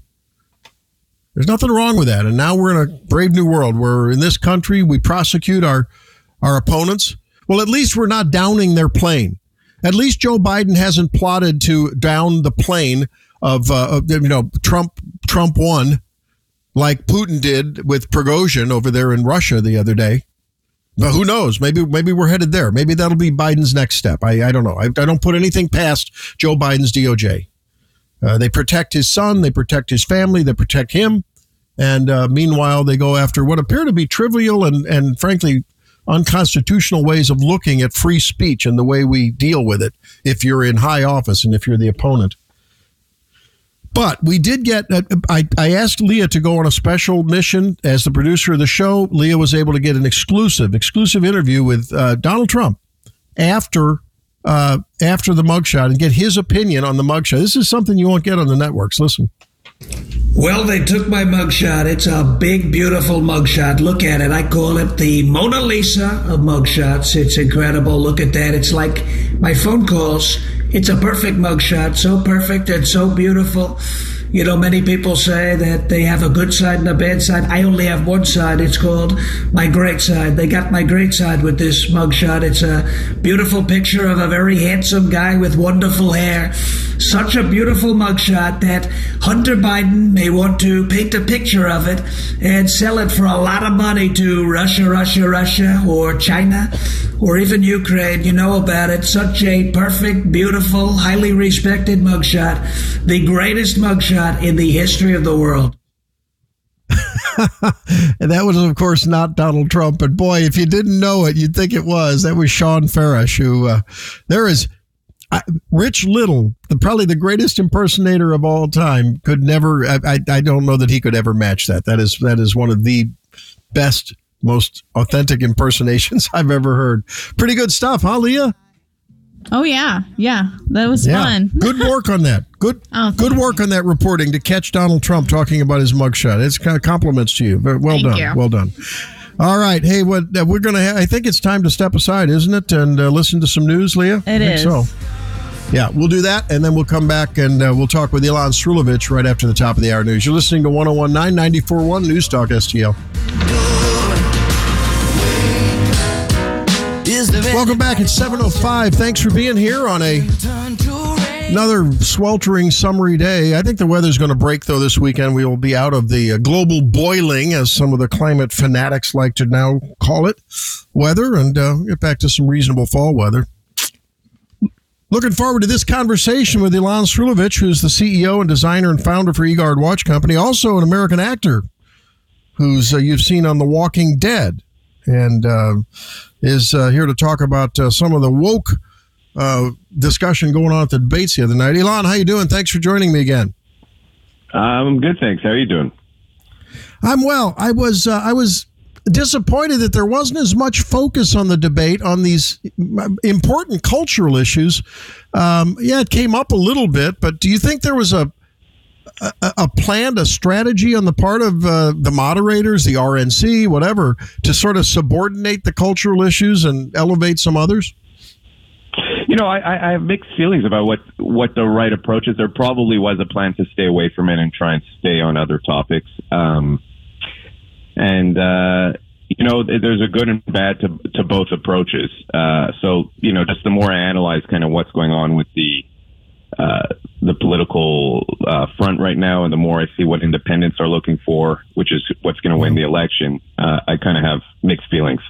There's nothing wrong with that. And now we're in a brave new world where in this country we prosecute our, our opponents. Well, at least we're not downing their plane at least Joe Biden hasn't plotted to down the plane of, uh, you know Trump Trump won like Putin did with Prigozhin over there in Russia the other day. But who knows? Maybe maybe we're headed there. Maybe that'll be Biden's next step. I, I don't know. I, I don't put anything past Joe Biden's DOJ. Uh, they protect his son. They protect his family. They protect him. And uh, meanwhile, they go after what appear to be trivial and, and frankly unconstitutional ways of looking at free speech and the way we deal with it if you're in high office and if you're the opponent. But we did get, uh, I, I asked Leah to go on a special mission as the producer of the show. Leah was able to get an exclusive, exclusive interview with uh, Donald Trump after uh, after the mugshot and get his opinion on the mugshot. This is something you won't get on the networks. Listen. Well, they took my mugshot. It's a big, beautiful mugshot. Look at it. I call it the Mona Lisa of mugshots. It's incredible. Look at that. It's like my phone calls. It's a perfect mugshot. So perfect and so beautiful. You know, many people say that they have a good side and a bad side. I only have one side. It's called my great side. They got my great side with this mugshot. It's a beautiful picture of a very handsome guy with wonderful hair. Such a beautiful mugshot that Hunter Biden may want to paint a picture of it and sell it for a lot of money to Russia, Russia, Russia, or China, or even Ukraine. You know about it. Such a perfect, beautiful, highly respected mugshot. The greatest mugshot in the history of the world. and that was, of course, not Donald Trump. But boy, if you didn't know it, you'd think it was. That was Shawn Farash, who uh, there is. I, Rich Little, the, probably the greatest impersonator of all time, could never. I, I, I don't know that he could ever match that. That is that is one of the best, most authentic impersonations I've ever heard. Pretty good stuff, huh, Leah? Oh yeah, yeah, that was Yeah. fun. Good work on that. Good Oh, good work on that reporting to catch Donald Trump talking about his mugshot. It's kind of compliments to you. Very well Thank done. you. Well done. All right. Hey, what uh, we're gonna? Ha- I think it's time to step aside, isn't it, and uh, listen to some news, Leah. It is. So. Yeah, we'll do that, and then we'll come back and uh, we'll talk with Ilan Srulovicz right after the top of the hour news. You're listening to 1019 941 News Talk STL. Welcome back. It's 7.05. Thanks for being here on a another sweltering summery day. I think the weather's going to break, though, this weekend. We will be out of the uh, global boiling, as some of the climate fanatics like to now call it, weather, and uh, get back to some reasonable fall weather. Looking forward to this conversation with Ilan Srulovicz, who's the CEO and designer and founder for Egard Watch Company, also an American actor who's uh, you've seen on The Walking Dead, and uh, is uh, here to talk about uh, some of the woke uh, discussion going on at the debates the other night. Ilan, how you doing? Thanks for joining me again. I'm good, thanks. How are you doing? I'm well. I was uh, I was disappointed that there wasn't as much focus on the debate on these important cultural issues. Um, yeah, it came up a little bit, but do you think there was a a, a planned a strategy on the part of uh, the moderators, the RNC, whatever, to sort of subordinate the cultural issues and elevate some others? You know, I, I I have mixed feelings about what what the right approach is. There probably was a plan to stay away from it and try and stay on other topics. Um, and uh, you know, there's a good and bad to to both approaches. Uh, so, you know, just the more I analyze kind of what's going on with the uh, the political uh, front right now, and the more I see what independents are looking for, which is what's going to win the election, uh, I kind of have mixed feelings.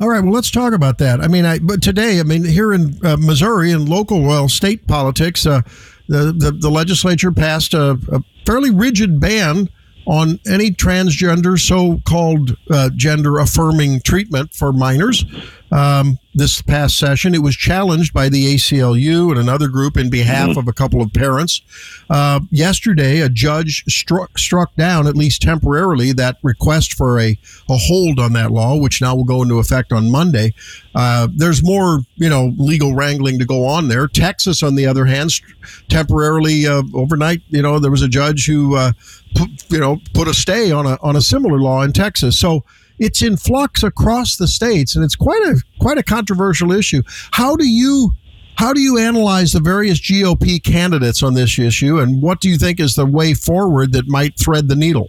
All right, well, let's talk about that. I mean, I, but today, I mean, here in uh, Missouri, in local, well, state politics, uh, the, the the legislature passed a, a fairly rigid ban on any transgender, so-called uh, gender-affirming treatment for minors. Um, this past session, it was challenged by the ACLU and another group in behalf of a couple of parents. Uh, yesterday, a judge struck struck down, at least temporarily, that request for a, a hold on that law, which now will go into effect on Monday. Uh, there's more, you know, legal wrangling to go on there. Texas, on the other hand, st- temporarily uh, overnight, you know, there was a judge who, uh, put, you know, put a stay on a on a similar law in Texas. So it's in flux across the states, and it's quite a quite a controversial issue. How do you how do you analyze the various GOP candidates on this issue, and what do you think is the way forward that might thread the needle?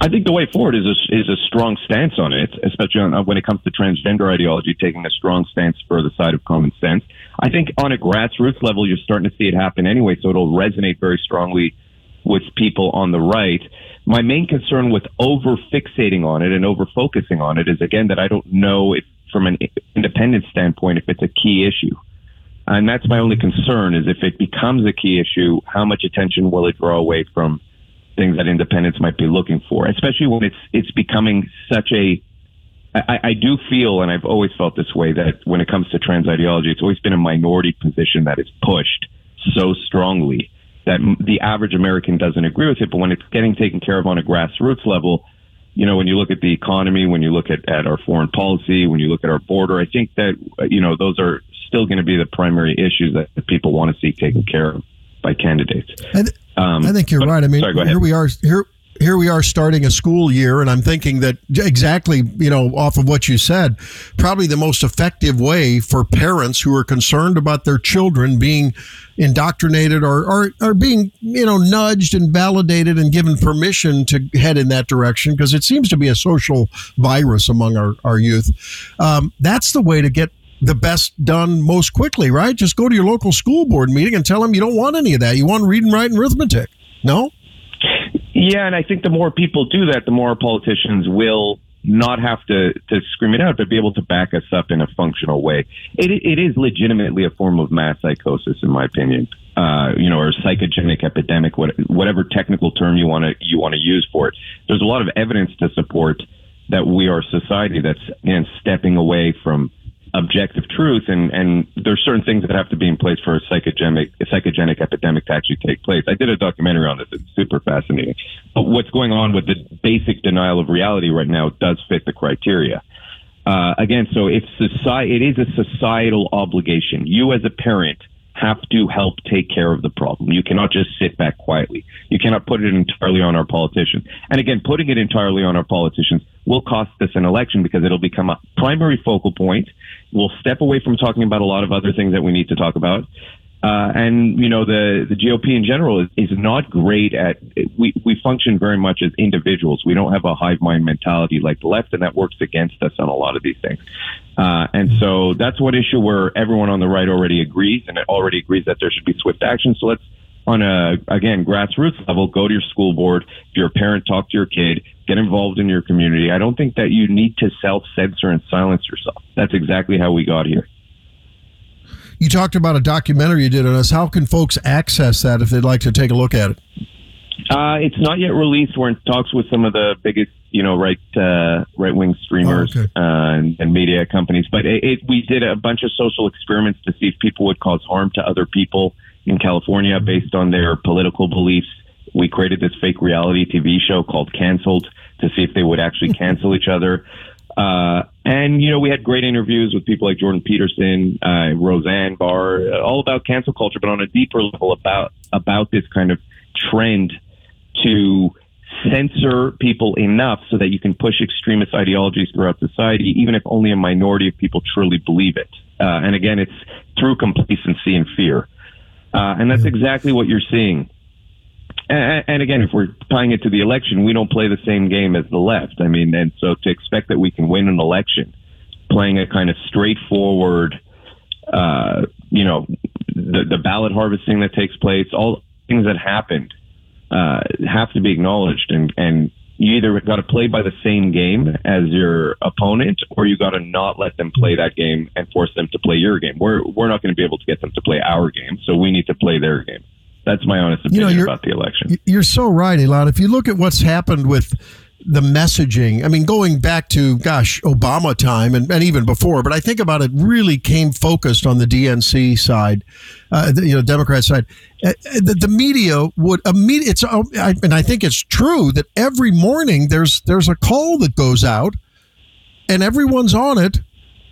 I think the way forward is a, is a strong stance on it, especially on, when it comes to transgender ideology, taking a strong stance for the side of common sense. I think on a grassroots level, you're starting to see it happen anyway, so it'll resonate very strongly with people on the right. My main concern with over fixating on it and over focusing on it is again that I don't know if from an independent standpoint if it's a key issue. And that's my only concern is if it becomes a key issue, how much attention will it draw away from things that independents might be looking for, especially when it's it's becoming such a I, I do feel, and I've always felt this way, that when it comes to trans ideology, it's always been a minority position that is pushed so strongly that the average American doesn't agree with it. But when it's getting taken care of on a grassroots level, you know, when you look at the economy, when you look at, at our foreign policy, when you look at our border, I think that, uh, you know, those are still going to be the primary issues that, that people want to see taken care of by candidates. I, th- Um, I think you're but- right. I mean, sorry, here we are here. Here we are starting a school year, and I'm thinking that exactly, you know, off of what you said, probably the most effective way for parents who are concerned about their children being indoctrinated or, or being, you know, nudged and validated and given permission to head in that direction, because it seems to be a social virus among our, our youth. Um, that's the way to get the best done most quickly, right? Just go to your local school board meeting and tell them you don't want any of that. You want reading, writing, and arithmetic. No? Yeah, and I think the more people do that, the more politicians will not have to, to scream it out, but be able to back us up in a functional way. It, it is legitimately a form of mass psychosis, in my opinion. Uh, you know, or psychogenic epidemic, what, whatever technical term you want to you want to use for it. There's a lot of evidence to support that we are a society that's again stepping away from objective truth, and and there's certain things that have to be in place for a psychogenic a psychogenic epidemic to actually take place. I did a documentary on this; it's super fascinating. But what's going on with the basic denial of reality right now does fit the criteria. Uh, again, so if society, it is a societal obligation. You as a parent have to help take care of the problem. You cannot just sit back quietly. You cannot put it entirely on our politicians. And again, putting it entirely on our politicians will cost us an election because it'll become a primary focal point. We'll step away from talking about a lot of other things that we need to talk about. Uh, and you know the the GOP in general is, is not great at we we function very much as individuals. We don't have a hive mind mentality like the left, and that works against us on a lot of these things. Uh, and so that's one issue where everyone on the right already agrees, and it already agrees that there should be swift action. So let's on a again grassroots level go to your school board. If you're a parent, talk to your kid. Get involved in your community. I don't think that you need to self censor and silence yourself. That's exactly how we got here. You talked about a documentary you did on us. How can folks access that if they'd like to take a look at it? Uh, it's not yet released. We're in talks with some of the biggest, you know, right uh, right wing streamers Oh, okay. uh, and, and media companies. But it, it, we did a bunch of social experiments to see if people would cause harm to other people in California based on their political beliefs. We created this fake reality TV show called Cancelled to see if they would actually cancel each other. Uh, and you know, we had great interviews with people like Jordan Peterson, uh, Roseanne Barr, uh, all about cancel culture, but on a deeper level about about this kind of trend to censor people enough so that you can push extremist ideologies throughout society, even if only a minority of people truly believe it. Uh, and again, it's through complacency and fear. Uh, and that's exactly what you're seeing. and, and again, if we're tying it to the election, we don't play the same game as the left. I mean, and so to expect that we can win an election playing a kind of straightforward, uh, you know, the, the ballot harvesting that takes place, all things that happened uh, have to be acknowledged, and and you either got to play by the same game as your opponent, or you got to not let them play that game and force them to play your game. We're we're not going to be able to get them to play our game, so we need to play their game. That's my honest opinion you're- about the election. You're so right, Ilan. If you look at what's happened with the messaging, I mean, going back to, gosh, Obama time and, and even before, but I think about it really came focused on the DNC side, uh, the, you know, Democrat side. Uh, the, the media would immediately, it's, uh, I, and I think it's true that every morning there's, there's a call that goes out and everyone's on it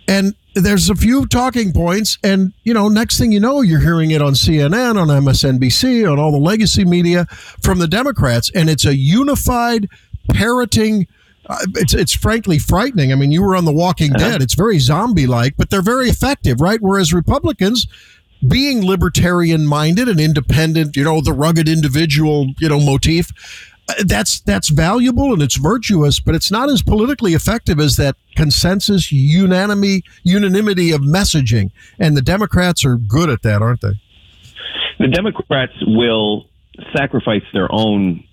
and there's a few talking points and you know next thing you know you're hearing it on CNN on MSNBC on all the legacy media from the Democrats and it's a unified parroting uh, it's it's frankly frightening. I mean, you were on The Walking Dead. It's very zombie like, but they're very effective, right? Whereas Republicans being libertarian minded and independent, you know, the rugged individual, you know, motif, uh, that's that's valuable and it's virtuous, but it's not as politically effective as that consensus unanimity unanimity of messaging. And the Democrats are good at that, aren't they? the Democrats will sacrifice their own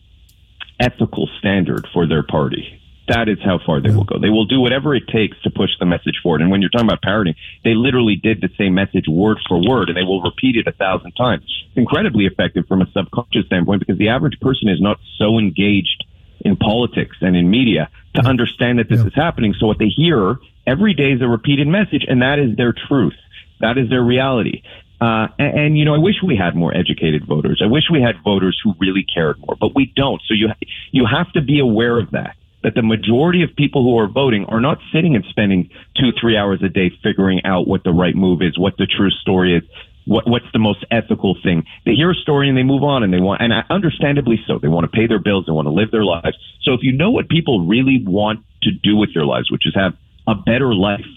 ethical standard for their party. That is how far they will go. They will do whatever it takes to push the message forward. And when you're talking about parroting, they literally did the same message word for word, and they will repeat it a thousand times. It's incredibly effective from a subconscious standpoint because the average person is not so engaged in politics and in media to understand that this is happening. So what they hear every day is a repeated message, and that is their truth. That is their reality. Uh, and, and you know, I wish we had more educated voters. I wish we had voters who really cared more, but we don't. So you you have to be aware of that. That the majority of people who are voting are not sitting and spending two, three hours a day figuring out what the right move is, what the true story is, what, what's the most ethical thing. They hear a story and they move on, and they want, and understandably so, they want to pay their bills, they want to live their lives. So if you know what people really want to do with their lives, which is have a better life,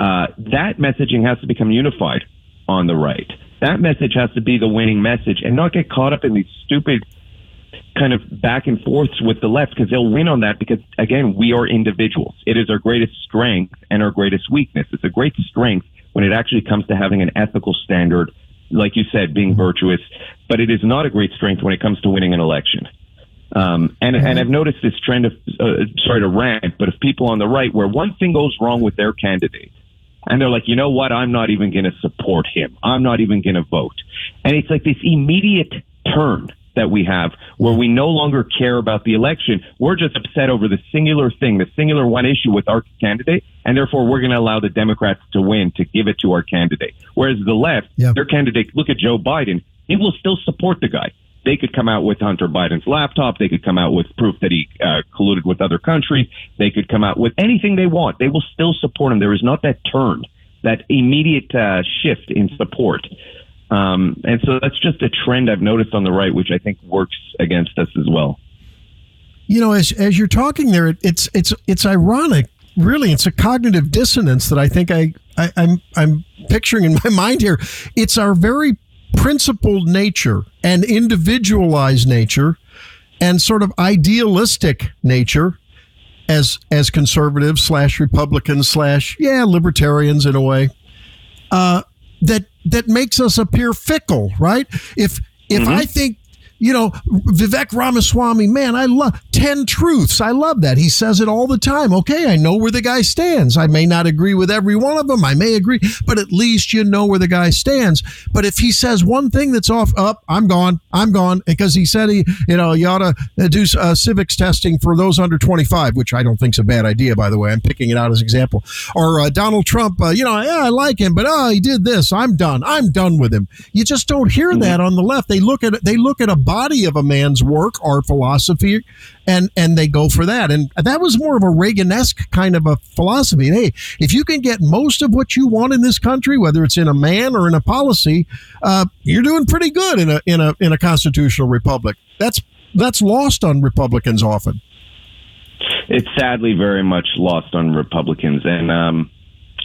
uh, that messaging has to become unified on the right. That message has to be the winning message and not get caught up in these stupid kind of back and forths with the left because they'll win on that because again we are individuals. It is our greatest strength and our greatest weakness. It's a great strength when it actually comes to having an ethical standard like you said being virtuous but it is not a great strength when it comes to winning an election. Um, and and I've noticed this trend of uh, sorry to rant, but of people on the right where one thing goes wrong with their candidate, and they're like, you know what, I'm not even going to support him. I'm not even going to vote, and it's like this immediate turn that we have where we no longer care about the election. We're just upset over the singular thing, the singular one issue with our candidate, and therefore we're going to allow the Democrats to win to give it to our candidate. Whereas the left, Yep. their candidate, look at Joe Biden, he will still support the guy. They could come out with Hunter Biden's laptop. They could come out with proof that he uh, colluded with other countries. They could come out with anything they want. They will still support him. There is not that turn, that immediate uh, shift in support. Um, and so that's just a trend I've noticed on the right, which I think works against us as well. You know, as as you're talking there, it, it's it's it's ironic. Really, it's a cognitive dissonance that I think I, I I'm I'm picturing in my mind here. It's our very principled nature and individualized nature and sort of idealistic nature as as conservatives slash Republicans slash yeah libertarians in a way uh, that that makes us appear fickle, right? If if I think you know Vivek Ramaswamy, man, I love ten truths. I love that he says it all the time. Okay, I know where the guy stands. I may not agree with every one of them. I may agree, but at least you know where the guy stands. But if he says one thing that's off, up, I'm gone. I'm gone because he said he, you know, you ought to do uh, civics testing for those under 25, which I don't think is a bad idea, by the way. I'm picking it out as an example. Or uh, Donald Trump, uh, you know, yeah, I like him, but oh, he did this. I'm done. I'm done with him. You just don't hear that on the left. They look at they look at a body of a man's work or philosophy, and and they go for that. And that was more of a Reagan-esque kind of a philosophy. Hey, if you can get most of what you want in this country, whether it's in a man or in a policy, uh, you're doing pretty good in a in a in a constitutional republic. That's that's lost on Republicans often. It's sadly very much lost on Republicans, and um,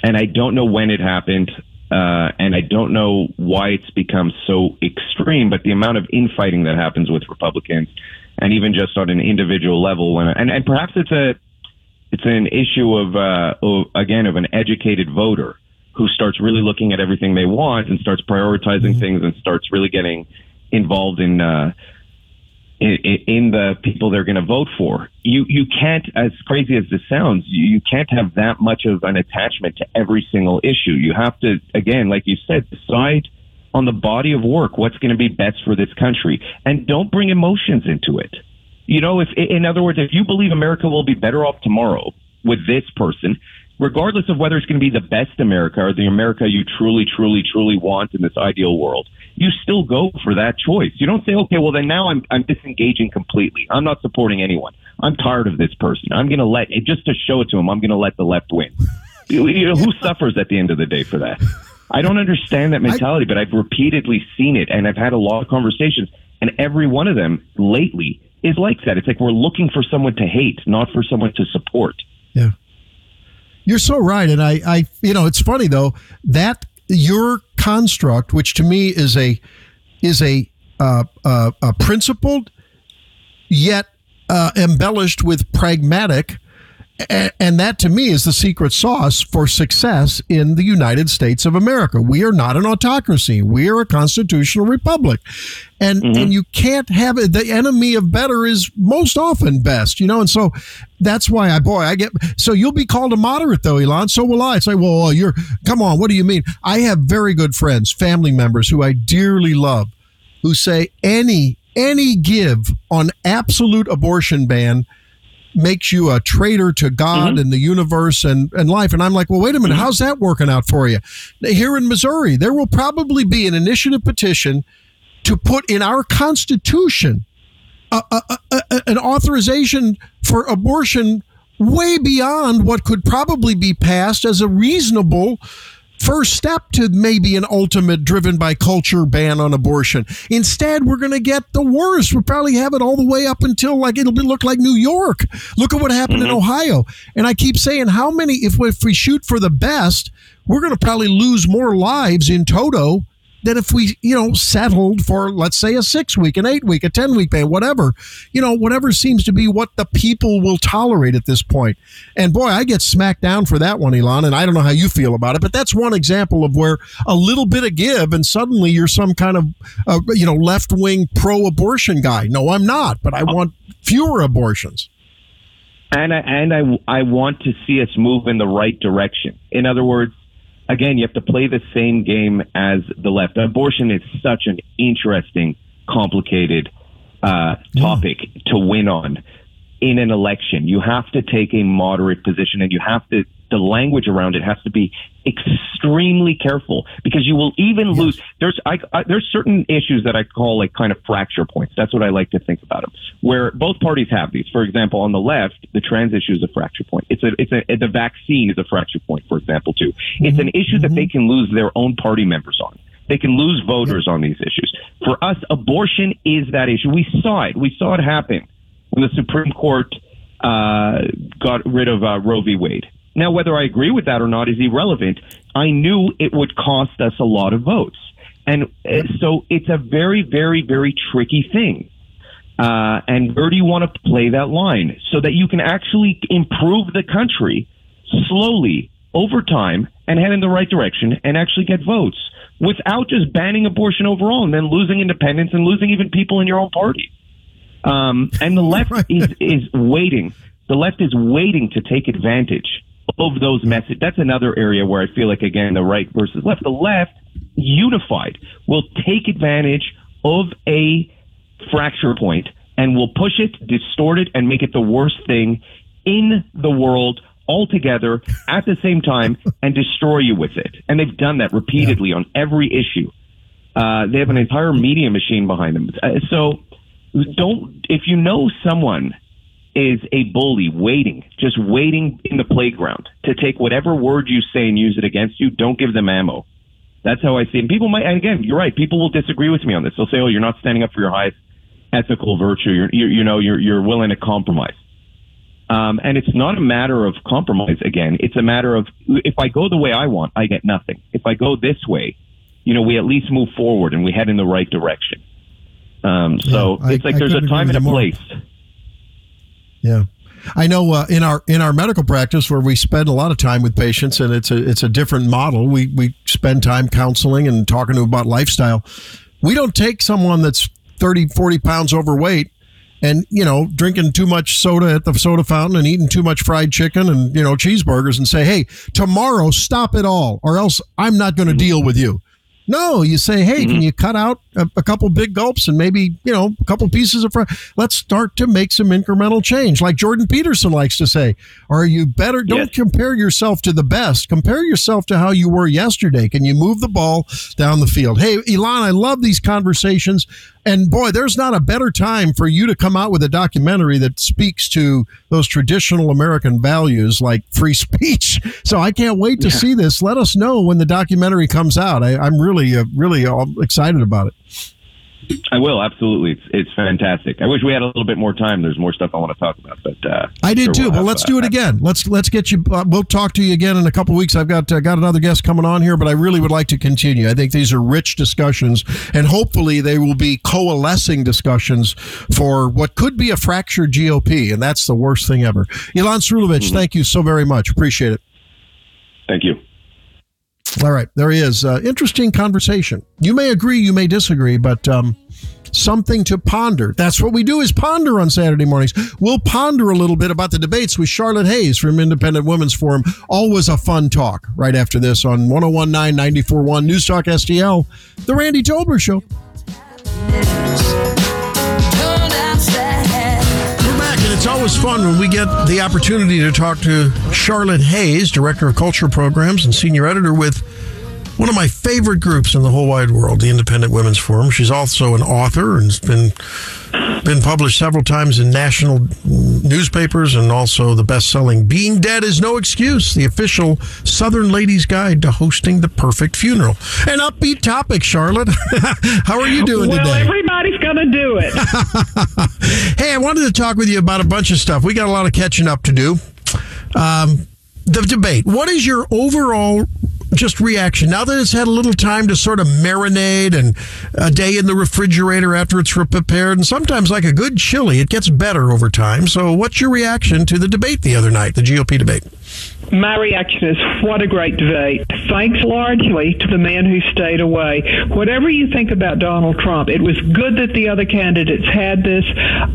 and I don't know when it happened. Uh, and I don't know why it's become so extreme, but the amount of infighting that happens with Republicans, and even just on an individual level, when and, and perhaps it's a it's an issue of, uh, of again of an educated voter who starts really looking at everything they want and starts prioritizing things and starts really getting involved in uh, in, the people they're going to vote for. You you can't, as crazy as this sounds, you can't have that much of an attachment to every single issue. You have to, again, like you said, decide on the body of work what's going to be best for this country, and don't bring emotions into it. You know, if in other words, if you believe America will be better off tomorrow with this person, regardless of whether it's going to be the best America or the America you truly, truly, truly want in this ideal world, you still go for that choice. You don't say, okay, well then now I'm I'm disengaging completely. I'm not supporting anyone. I'm tired of this person. I'm going to let it just to show it to him. I'm going to let the left win. You- know, who suffers at the end of the day for that? I don't understand that mentality, but I've repeatedly seen it, and I've had a lot of conversations, and every one of them lately is like that. It's like we're looking for someone to hate, not for someone to support. Yeah. You're so right. And I, I, you know, it's funny though, that your construct, which to me is a, is a, uh, uh, principled yet uh, embellished with pragmatic. And that to me is the secret sauce for success in the United States of America. We are not an autocracy. We are a constitutional republic. And, mm-hmm. and you can't have it. The enemy of better is most often best, you know? And so that's why I, boy, I get, so you'll be called a moderate though, Ilan. So will I. It's like, well, you're, come on. What do you mean? I have very good friends, family members who I dearly love who say any, any give on absolute abortion ban makes you a traitor to God mm-hmm. and the universe and, and life. And I'm like, well, wait a minute, mm-hmm. how's that working out for you? Here in Missouri, there will probably be an initiative petition to put in our Constitution a, a, a, a- an authorization for abortion way beyond what could probably be passed as a reasonable first step to maybe an ultimate driven by culture ban on abortion. Instead, we're going to get the worst. We'll probably have it all the way up until like it'll be, look like New York. Look at what happened in mm-hmm. Ohio. And I keep saying, how many, if, if we shoot for the best, we're going to probably lose more lives in toto than if we, you know, settled for, let's say, a six week, an eight week, a 10 week ban, whatever, you know, whatever seems to be what the people will tolerate at this point. And boy, I get smacked down for that one, Ilan. And I don't know how you feel about it, but that's one example of where a little bit of give and suddenly you're some kind of, uh, you know, left wing pro abortion guy. No, I'm not, but I want fewer abortions. and I, and I I want to see us move in the right direction. In other words, again, you have to play the same game as the left. Abortion is such an interesting, complicated uh, topic to win on in an election. You have to take a moderate position, and you have to. The language around it has to be extremely careful because you will even lose. There's I, I, there's certain issues that I call like kind of fracture points. That's what I like to think about them, where both parties have these. For example, on the left, the trans issue is a fracture point. It's a it's a the vaccine is a fracture point. For example, too. It's an issue that they can lose their own party members on. They can lose voters on these issues. For us, abortion is that issue. We saw it. We saw it happen when the Supreme Court uh, got rid of uh, Roe v. Wade. Now, whether I agree with that or not is irrelevant. I knew it would cost us a lot of votes. And uh, so it's a very, very, very tricky thing. Uh, and where do you want to play that line so that you can actually improve the country slowly over time and head in the right direction and actually get votes without just banning abortion overall and then losing independence and losing even people in your own party? Um, and the left is, is waiting. The left is waiting to take advantage of those messages. That's another area where I feel like, again, the right versus left. The left, unified, will take advantage of a fracture point and will push it, distort it, and make it the worst thing in the world altogether at the same time and destroy you with it. And they've done that repeatedly on every issue. Uh, they have an entire media machine behind them. Uh, so don't, if you know someone is a bully waiting, just waiting in the playground to take whatever word you say and use it against you, don't give them ammo. That's how I see it. And people might, and again, you're right. People will disagree with me on this. They'll say, "Oh, you're not standing up for your highest ethical virtue. You're, you're you know, you're you're willing to compromise." Um, and it's not a matter of compromise. Again, it's a matter of if I go the way I want, I get nothing. If I go this way, you know, we at least move forward and we head in the right direction. Um, so Yeah, I- it's like I there's a time and a more. place. Yeah. I know uh, in our in our medical practice where we spend a lot of time with patients and it's a it's a different model. We we spend time counseling and talking to them about lifestyle. We don't take someone that's 30 40 pounds overweight and you know drinking too much soda at the soda fountain and eating too much fried chicken and you know cheeseburgers and say, "Hey, tomorrow stop it all or else I'm not going to deal with you." No, you say, hey, can mm-hmm. you cut out a, a couple big gulps and maybe, you know, a couple pieces of fried? Let's start to make some incremental change. Like Jordan Peterson likes to say, are you better? Don't Yes. compare yourself to the best. Compare yourself to how you were yesterday. Can you move the ball down the field? Hey, Ilan, I love these conversations. And boy, there's not a better time for you to come out with a documentary that speaks to those traditional American values like free speech. So I can't wait to see this. Let us know when the documentary comes out. I, I'm really, uh, really all excited about it. I will absolutely. It's, it's fantastic. I wish we had a little bit more time. There's more stuff I want to talk about, but uh, I did sure too. we'll But have, let's uh, do it again. Let's let's get you. Uh, we'll talk to you again in a couple weeks. I've got uh, got another guest coming on here, but I really would like to continue. I think these are rich discussions, and hopefully they will be coalescing discussions for what could be a fractured GOP, and that's the worst thing ever. Ilan Srulovicz, thank you so very much. Appreciate it. Thank you. All right, there he is. Uh, interesting conversation. You may agree, you may disagree, but um, something to ponder. That's what we do is ponder on Saturday mornings. We'll ponder a little bit about the debates with Charlotte Hayes from Independent Women's Forum. Always a fun talk right after this on 1019 941 News Talk STL, The Randy Tobler Show. It's always fun when we get the opportunity to talk to Charlotte Hayes, Director of Culture Programs and Senior Editor with one of my favorite groups in the whole wide world, the Independent Women's Forum. She's also an author and has been been published several times in national newspapers and also the best-selling "Being Dead Is No Excuse," the official Southern Ladies Guide to Hosting the Perfect Funeral. An upbeat topic, Charlotte. How are you doing well, today? everybody's going to do it. hey, I wanted to talk with you about a bunch of stuff. We got a lot of catching up to do. Um, the debate. What is your overall just reaction now that it's had a little time to sort of marinate and a day in the refrigerator after it's prepared, and sometimes like a good chili, it gets better over time. So, what's your reaction to the debate the other night, the GOP debate? My reaction is what a great debate. Thanks largely to the man who stayed away. Whatever you think about Donald Trump, it was good that the other candidates had this.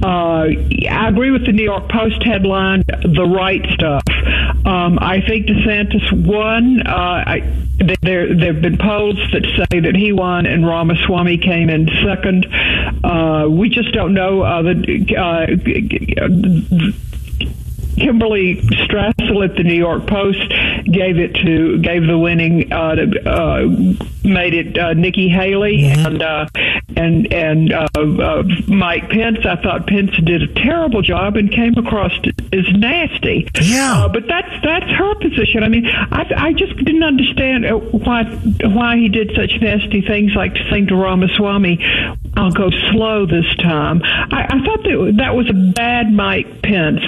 Uh, I agree with the New York Post headline, the right stuff. Um, I think DeSantis won. Uh, I, there, there have been polls that say that he won and Ramaswamy came in second. Uh, we just don't know. Uh, the, uh, Kimberly Strassel at the New York Post gave it to gave the winning uh, to, uh, made it uh, Nikki Haley and uh, and and uh, uh, Mike Pence. I thought Pence did a terrible job and came across as nasty. Yeah, uh, but that's that's her position. I mean, I I just didn't understand uh, why why he did such nasty things like saying to Ramaswamy, "I'll go slow this time." I, I thought that that was a bad Mike Pence,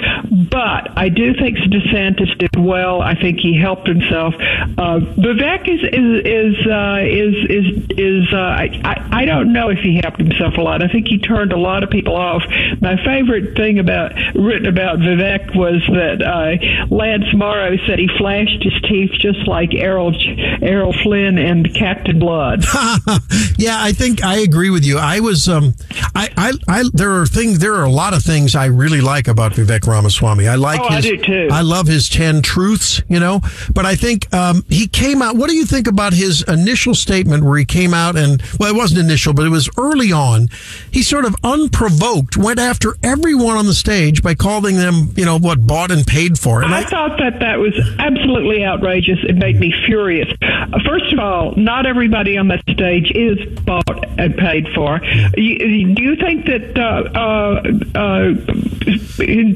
but I do think DeSantis did well. I think he helped himself. Uh, Vivek is is is uh, is is, is uh, I, I I don't know if he helped himself a lot. I think he turned a lot of people off. My favorite thing about written about Vivek was that uh, Lance Morrow said he flashed his teeth just like Errol Errol Flynn and Captain Blood. yeah, I think I agree with you. I was, um, I, I, I, there are things, there are a lot of things I really like about Vivek Ramaswamy. I like Oh, I do too. I love his 10 truths, you know, but I think, um, he came out, what do you think about his initial statement where he came out and, well, it wasn't initial, but it was early on. He sort of unprovoked went after everyone on the stage by calling them, you know, what bought and paid for. And I, thought that that was absolutely outrageous. It made me furious. Uh, First of all, not everybody on that stage is bought and paid for. You, do you think that uh, uh, uh,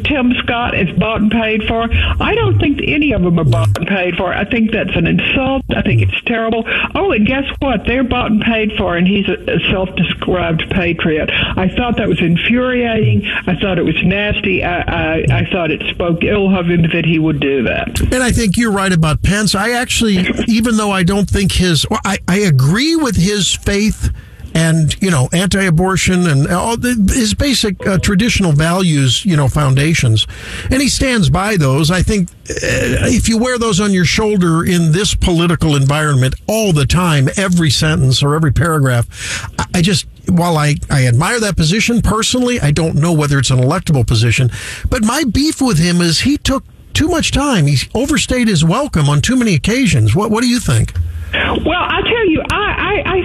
Tim Scott is bought and paid for? I don't think any of them are bought and paid for. I think that's an insult. I think it's terrible. Oh, and guess what? They're bought and paid for, and he's a, a self-described patriot. I thought that was infuriating. I thought it was nasty. I, I, I thought it spoke ill of him that he would do that. And I think you're right about Pence. I actually, even though I don't think his, well, I, I agree with his faith and you know anti-abortion and all the, his basic uh, traditional values you know foundations. And he stands by those. I think uh, if you wear those on your shoulder in this political environment all the time every sentence or every paragraph i, I just while I, I admire that position personally i don't know whether it's an electable position but my beef with him is he took too much time. He overstayed his welcome on too many occasions. What what do you think? Well, I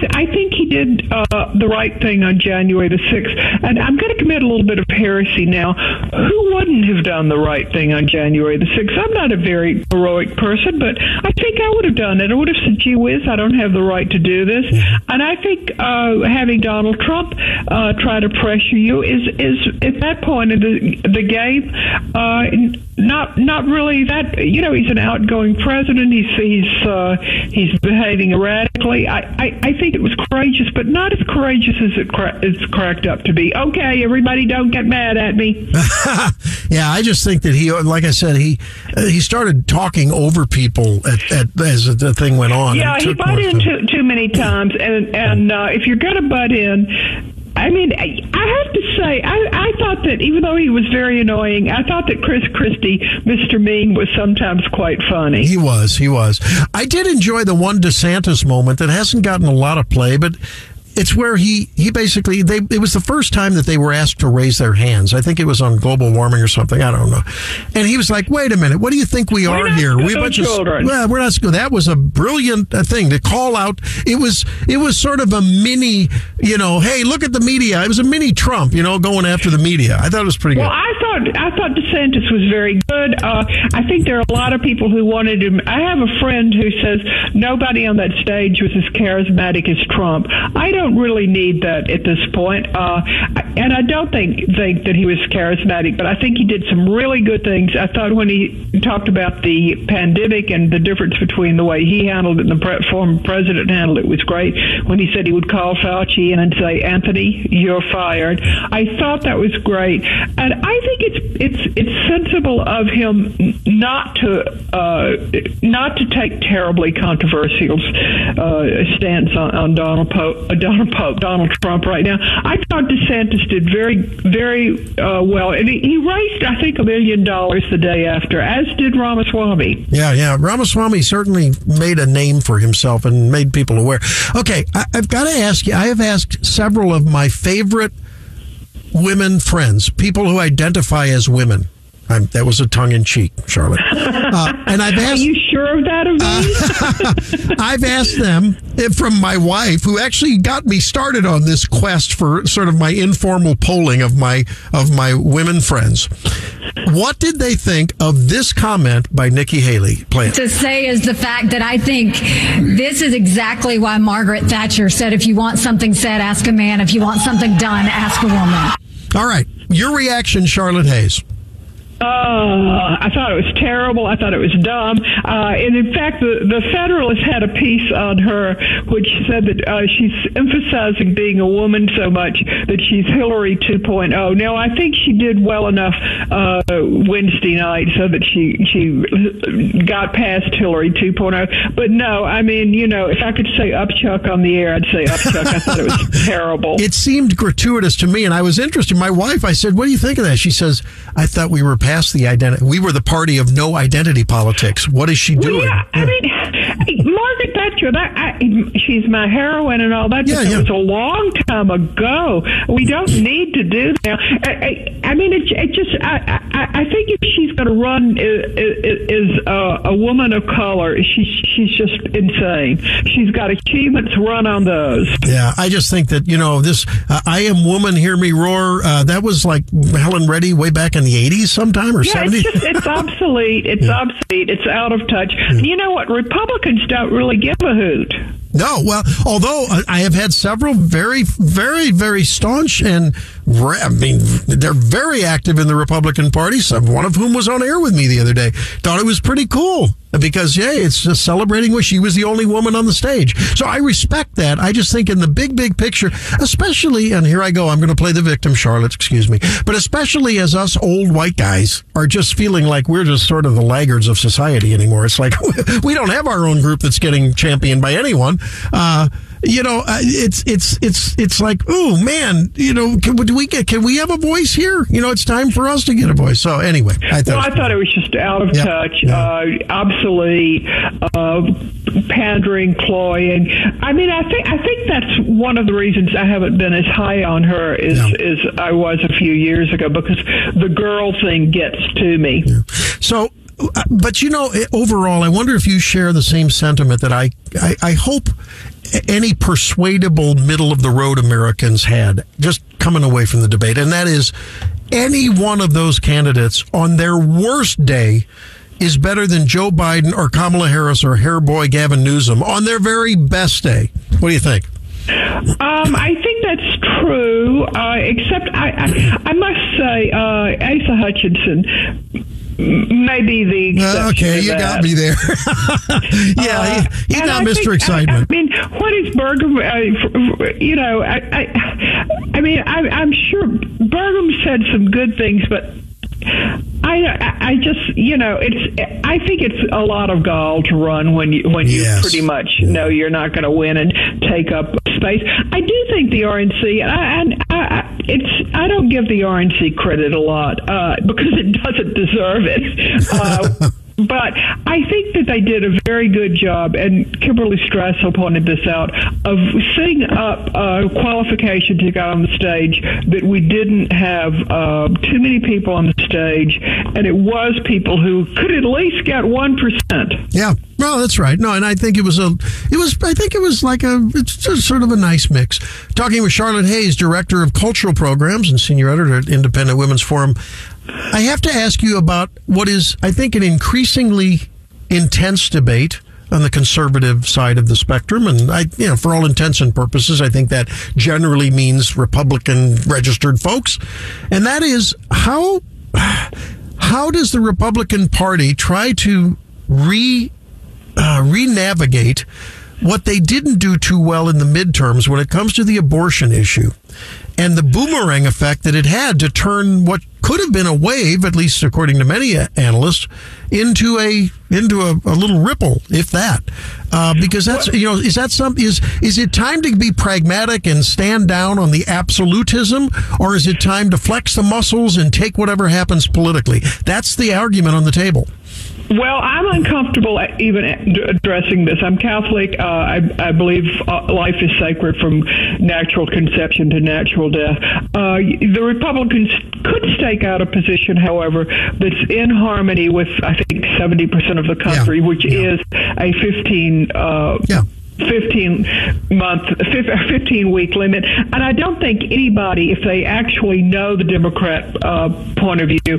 I, I, think he did uh, the right thing on January the sixth, and I'm going to commit a little bit of heresy now. Who wouldn't have done the right thing on January the sixth? I'm not a very heroic person, but I think I would have done it. I would have said, "Gee whiz, I don't have the right to do this," and I think uh, having Donald Trump uh, try to pressure you is is at that point in the the game. Uh, not not really that you know he's an outgoing president he's he's uh, he's behaving erratically I, I I think it was courageous but not as courageous as it cra- it's cracked up to be okay everybody don't get mad at me yeah, I just think that he, like I said, he uh, he started talking over people at, at, as the thing went on. yeah he took butt in too, too many times and and uh, if you're going to butt in I mean, I have to say, I, I thought that even though he was very annoying, I thought that Chris Christie, Mr. Mean, was sometimes quite funny. He was, he was. I did enjoy the one DeSantis moment that hasn't gotten a lot of play, but it's where he he basically they it was the first time that they were asked to raise their hands. I think it was on global warming or something. I don't know. And he was like, "Wait a minute, what do you think we are not here? We a bunch children." of well, we're not school." That was a brilliant uh, thing to call out. It was it was sort of a mini, you know, hey, look at the media. It was a mini Trump, you know, going after the media. I thought it was pretty good. Well, good. I thought I thought DeSantis was very good. Uh, I think there are a lot of people who wanted him. I have a friend who says nobody on that stage was as charismatic as Trump. I don't really need that at this point, uh, and I don't think think that he was charismatic. But I think he did some really good things. I thought when he talked about the pandemic and the difference between the way he handled it and the former president handled it was great. When he said he would call Fauci and say, "Anthony, you're fired," I thought that was great, and I think it's it's it's sensible of him not to uh, not to take terribly controversial uh, stance on, on Donald Donald Pope, Donald Trump right now. I thought DeSantis did very very uh, well, and he, he raised I think a million dollars the day after, as did Ramaswamy. Yeah, yeah. Ramaswamy certainly made a name for himself and made people aware. Okay, I, I've got to ask you. I have asked several of my favorite women friends, people who identify as women. I'm, that was a tongue in cheek, Charlotte. Uh, and I've Are asked. you sure of that of me? I've asked them eh, from my wife, who actually got me started on this quest for sort of my informal polling of my of my women friends. What did they think of this comment by Nikki Haley? Play it. to say is the fact that I think this is exactly why Margaret Thatcher said, if you want something said, ask a man. If you want something done, ask a woman. All right, your reaction, Charlotte Hayes. Uh, I thought it was terrible. I thought it was dumb. Uh, and in fact, the, the Federalist had a piece on her which said that uh, she's emphasizing being a woman so much that she's Hillary 2.0. Now, I think she did well enough uh, Wednesday night so that she she got past Hillary 2.0. But no, I mean, you know, if I could say upchuck on the air, I'd say upchuck. I thought it was terrible. It seemed gratuitous to me, and I was interested. My wife, I said, "What do you think of that?" She says, "I thought we were past the identity. We were the party of no identity politics. What is she Well, doing?" yeah, I mean, Margaret Thatcher, that I, she's my heroine and all that. Yeah, yeah. was a long time ago. We don't need to do that. I, I, I mean, it, it just. I, I, I think if she's going to run is uh, a woman of color, she's she's just insane. She's got achievements. Run on those. Yeah, I just think that you know this. Uh, I am woman, hear me roar. Uh, that was like Helen Reddy way back in the '80s, sometime or Yeah, '70s. it's just it's obsolete. It's obsolete. It's out of touch. You know what? Republicans don't really give a hoot. No, well, although I- I have had several very, very, very staunch and I mean, they're very active in the Republican Party. Some one of whom was on air with me the other day. Thought it was pretty cool because yeah, it's just celebrating where she was the only woman on the stage. So I respect that. I just think in the big, big picture, especially, and here I go, I'm going to play the victim, Charlotte. Excuse me, but especially as us old white guys are just feeling like we're just sort of the laggards of society anymore. It's like we don't have our own group that's getting championed by anyone. Uh, you know, uh, it's it's it's it's like, oh man, you know, can, do we get can we have a voice here? You know, it's time for us to get a voice. So anyway, I thought. Well, I thought it was just out of Yeah. touch, Yeah. uh, obsolete, uh, pandering, cloying. I mean, I think I think that's one of the reasons I haven't been as high on her as as I was a few years ago because the girl thing gets to me. So, but you know, eh, overall, I wonder if you share the same sentiment that I, I, I hope any persuadable middle of the road Americans had just coming away from the debate. And that is any one of those candidates on their worst day is better than Joe Biden or Kamala Harris or hair boy Gavin Newsom on their very best day. What do you think? Um, I think that's true, uh, except I, I, I must say, uh, Asa Hutchinson m- may be the. Uh, okay, you got me there. yeah, he, he's not I Mr. think- Excitement. I, mean, what is Burgum? Uh, you know, I, I, I mean, I, I'm sure Burgum said some good things, but I, I just, you know, it's. I think it's a lot of gall to run when you when you pretty much know you're not going to win and take up space. I do think the RNC, and I, I, I- it's. I don't give the RNC credit a lot uh, because it doesn't deserve it. Uh, But I think that they did a very good job, and Kimberly Strassel pointed this out, of setting up uh, qualification to go on the stage that we didn't have uh, too many people on the stage, and it was people who could at least get 1%. Yeah, well, that's right. No, and I think it was a, it was, I think it was like a, it's just sort of a nice mix. Talking with Charlotte Hayes, director of cultural programs and senior editor at Independent Women's Forum. I have to ask you about what is, I think, an increasingly intense debate on the conservative side of the spectrum, and I, you know, for all intents and purposes, I think that generally means Republican registered folks, and that is how how does the Republican Party try to re uh, re-navigate what they didn't do too well in the midterms when it comes to the abortion issue and the boomerang effect that it had to turn what could have been a wave, at least according to many analysts, into a into a, a little ripple, if that. Uh, because that's you know is that some is is it time to be pragmatic and stand down on the absolutism, or is it time to flex the muscles and take whatever happens politically? That's the argument on the table. Well, I'm uncomfortable even addressing this. I'm Catholic. Uh, I, I believe uh, life is sacred from natural conception to natural death. Uh, the Republicans could stake out a position, however, that's in harmony with, I think, 70% of the country, which is a 15. Uh, 15 month, 15 week limit. And I don't think anybody, if they actually know the Democrat uh, point of view,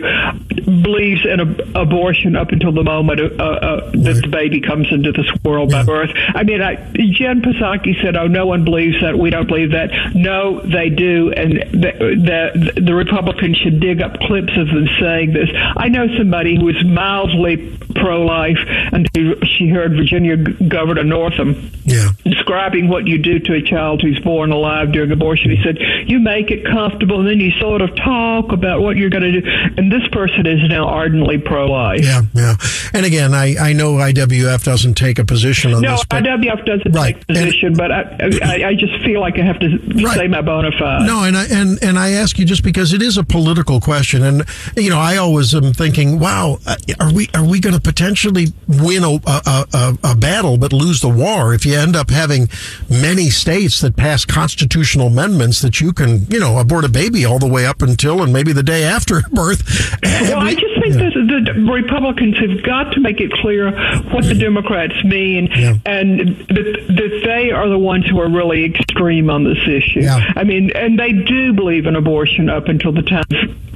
believes in ab- abortion up until the moment uh, uh, that the baby comes into this world by birth. I mean, I, Jen Psaki said, oh, no one believes that. We don't believe that. No, they do. And the, the, the Republicans should dig up clips of them saying this. I know somebody who was mildly pro life until she heard Virginia Governor Northam Yeah. describing what you do to a child who's born alive during abortion. He said, You make it comfortable, and then you sort of talk about what you're going to do. And this person is now ardently pro life. Yeah, yeah. And again, I, I know IWF doesn't take a position on No, this. but- IWF doesn't Right. take position, but I, I, I just feel like I have to say my bona fide. No, and I and and I ask you just because it is a political question, and you know I always am thinking, wow, uh, are we are we going to potentially win a, a, a, a battle but lose the war if you end up having many states that pass constitutional amendments that you can you know abort a baby all the way up until and maybe the day after birth. Well, I just think that the Republicans have got to make it clear what the Democrats mean, and that, that they are the ones who are really extreme on this issue. I mean, and they do believe in abortion up until the time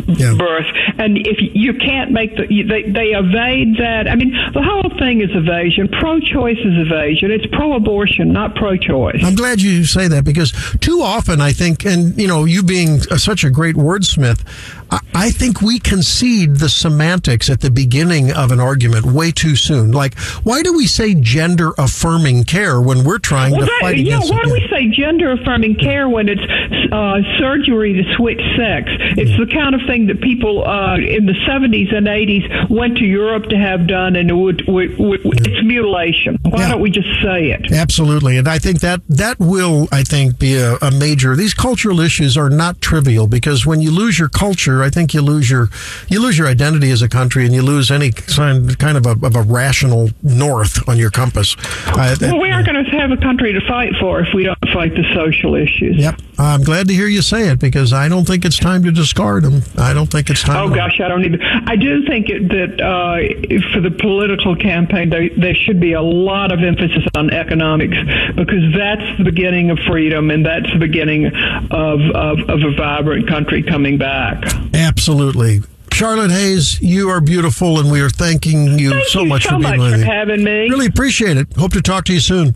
Yeah. birth, and if you can't make the they they evade that. I mean, the whole thing is evasion. Pro-choice is evasion. It's pro-abortion, not pro-choice. I'm glad you say that because too often I think, and you know, you being such a great wordsmith, I, think we concede the semantics at the beginning of an argument way too soon. Like, why do we say gender affirming care when we're trying Well, to that, fight yeah, against why do we say gender affirming care when it's uh, surgery to switch sex? It's the kind of thing that people uh, in the 70s and 80s went to Europe to have done, and it would, would, would, it's mutilation. Why don't we just say it? Absolutely, and I think that that will, I think, be a, a major. These cultural issues are not trivial because when you lose your culture, I think you lose your you lose your identity as a country, and you lose any kind kind of a, of a rational north on your compass. I- Well, we aren't going to have a country to fight for if we don't fight the social issues. Yep, I'm glad to hear you say it because I don't think it's time to discard them. I don't think it's time. Oh gosh, I don't even. I do think it, that uh, for the political campaign, there, there should be a lot of emphasis on economics because that's the beginning of freedom and that's the beginning of of, of a vibrant country coming back. Absolutely. Charlotte Hayes, you are beautiful, and we are thanking you Thank so you much so for being much with for me. having me. Really appreciate it. Hope to talk to you soon.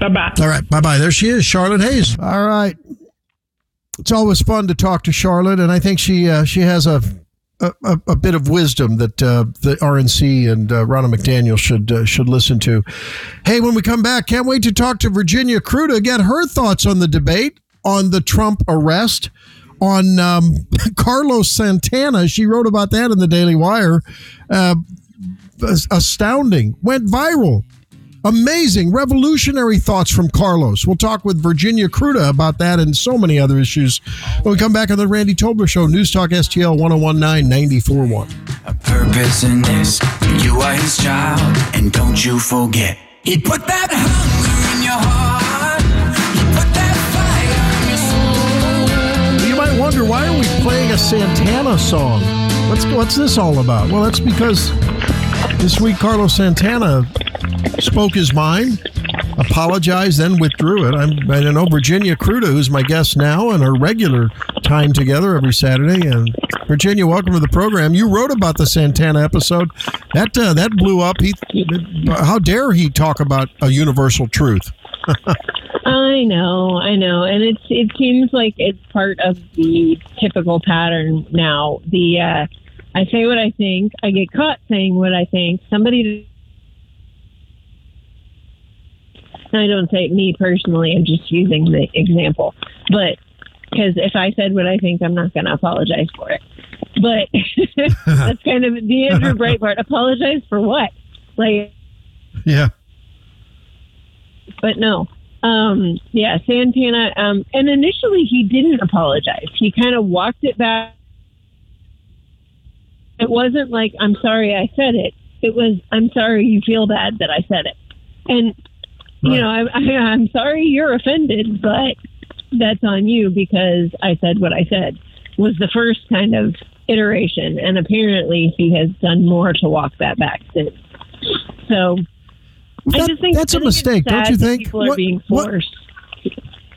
Bye bye. All right. Bye bye. There she is, Charlotte Hayes. All right. It's always fun to talk to Charlotte, and I think she uh, she has a, a a a bit of wisdom that uh, the RNC and uh, Ronna McDaniel should uh, should listen to. Hey, when we come back, can't wait to talk to Virginia Kruta, get her thoughts on the debate on the Trump arrest, on um, Carlos Santana. She wrote about that in the Daily Wire. Uh, astounding, went viral. Amazing, revolutionary thoughts from Carlos. We'll talk with Virginia Kruta about that and so many other issues when we come back on the Randy Tobler Show, News Talk STL 1019 941. purpose in this. You are his child, and don't you forget. He put that hunger wonder why are we playing a Santana song? What's what's this all about? Well, that's because this week Carlos Santana spoke his mind, apologized, then withdrew it. I'm, I know Virginia Kruta, who's my guest now, and our regular time together every Saturday. And Virginia, welcome to the program. You wrote about the Santana episode. That uh, that blew up. He, how dare he talk about a universal truth? I know, I know, and it's it seems like it's part of the typical pattern now. The uh, I say what I think, I get caught saying what I think. Somebody, I don't say me personally. I'm just using the example, but because if I said what I think, I'm not going to apologize for it. But that's kind of the Andrew Breitbart. Apologize for what? Like Yeah. But no. Um, yeah, Santana. Um, and initially he didn't apologize. He kind of walked it back. It wasn't like I'm sorry I said it. It was I'm sorry you feel bad that I said it. And you know, I, I, I'm sorry you're offended, but that's on you because I said what I said. Was the first kind of iteration, and apparently he has done more to walk that back since. So That- just think that's a mistake, don't you think? People are What- being what- forced.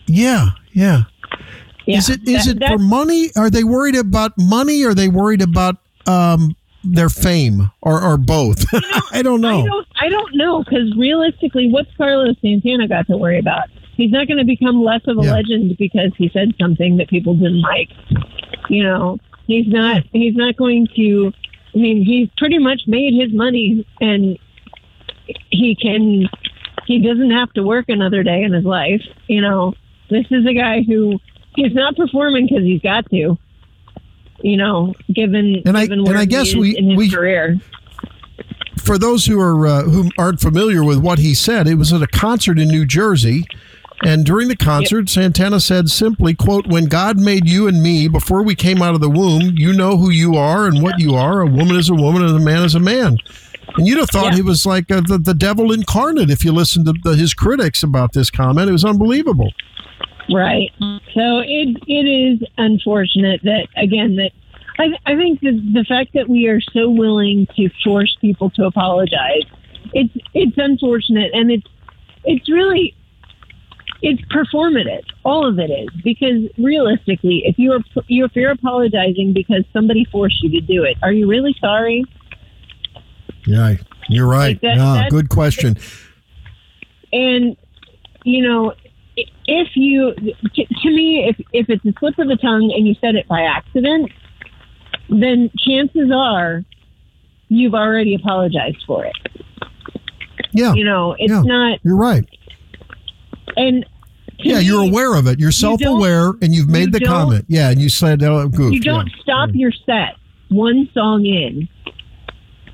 Yeah, yeah. Yeah, is it is that- it for money? Are they worried about money? Or are they worried about um, their fame, or, or both? I don't know. I don't, I don't know because realistically, what's Carlos Santana got to worry about? He's not going to become less of a Yeah. legend because he said something that people didn't like. You know, he's not. He's not going to. I mean, he's pretty much made his money, and he can. He doesn't have to work another day in his life. You know, this is a guy who he's not performing because he's got to. You know, given And I- given and I guess we- in his we- career. for those who are uh, who aren't familiar with what he said, it was at a concert in New Jersey. And during the concert, Santana said simply, quote, when God made you and me before we came out of the womb, you know who you are and what you are. A woman is a woman and a man is a man. And you'd have thought he was like uh, the, the devil incarnate if you listened to the, his critics about this comment. It was unbelievable. Right. So it it is unfortunate that again that I I think the the fact that we are so willing to force people to apologize, it's it's unfortunate and it's it's really it's performative. All of it is because realistically, if you are if you're apologizing because somebody forced you to do it, are you really sorry? Yeah, you're right. Like that- yeah, good question. And you know, if you to, me, if if it's a slip of the tongue and you said it by accident, then chances are you've already apologized for it. Yeah, You know, it's yeah, not. You're right. And Yeah, me, you're aware of it. You're self-aware, and you've made you the comment. Yeah, and you said, "Oh, goof." You don't yeah. stop your set one song in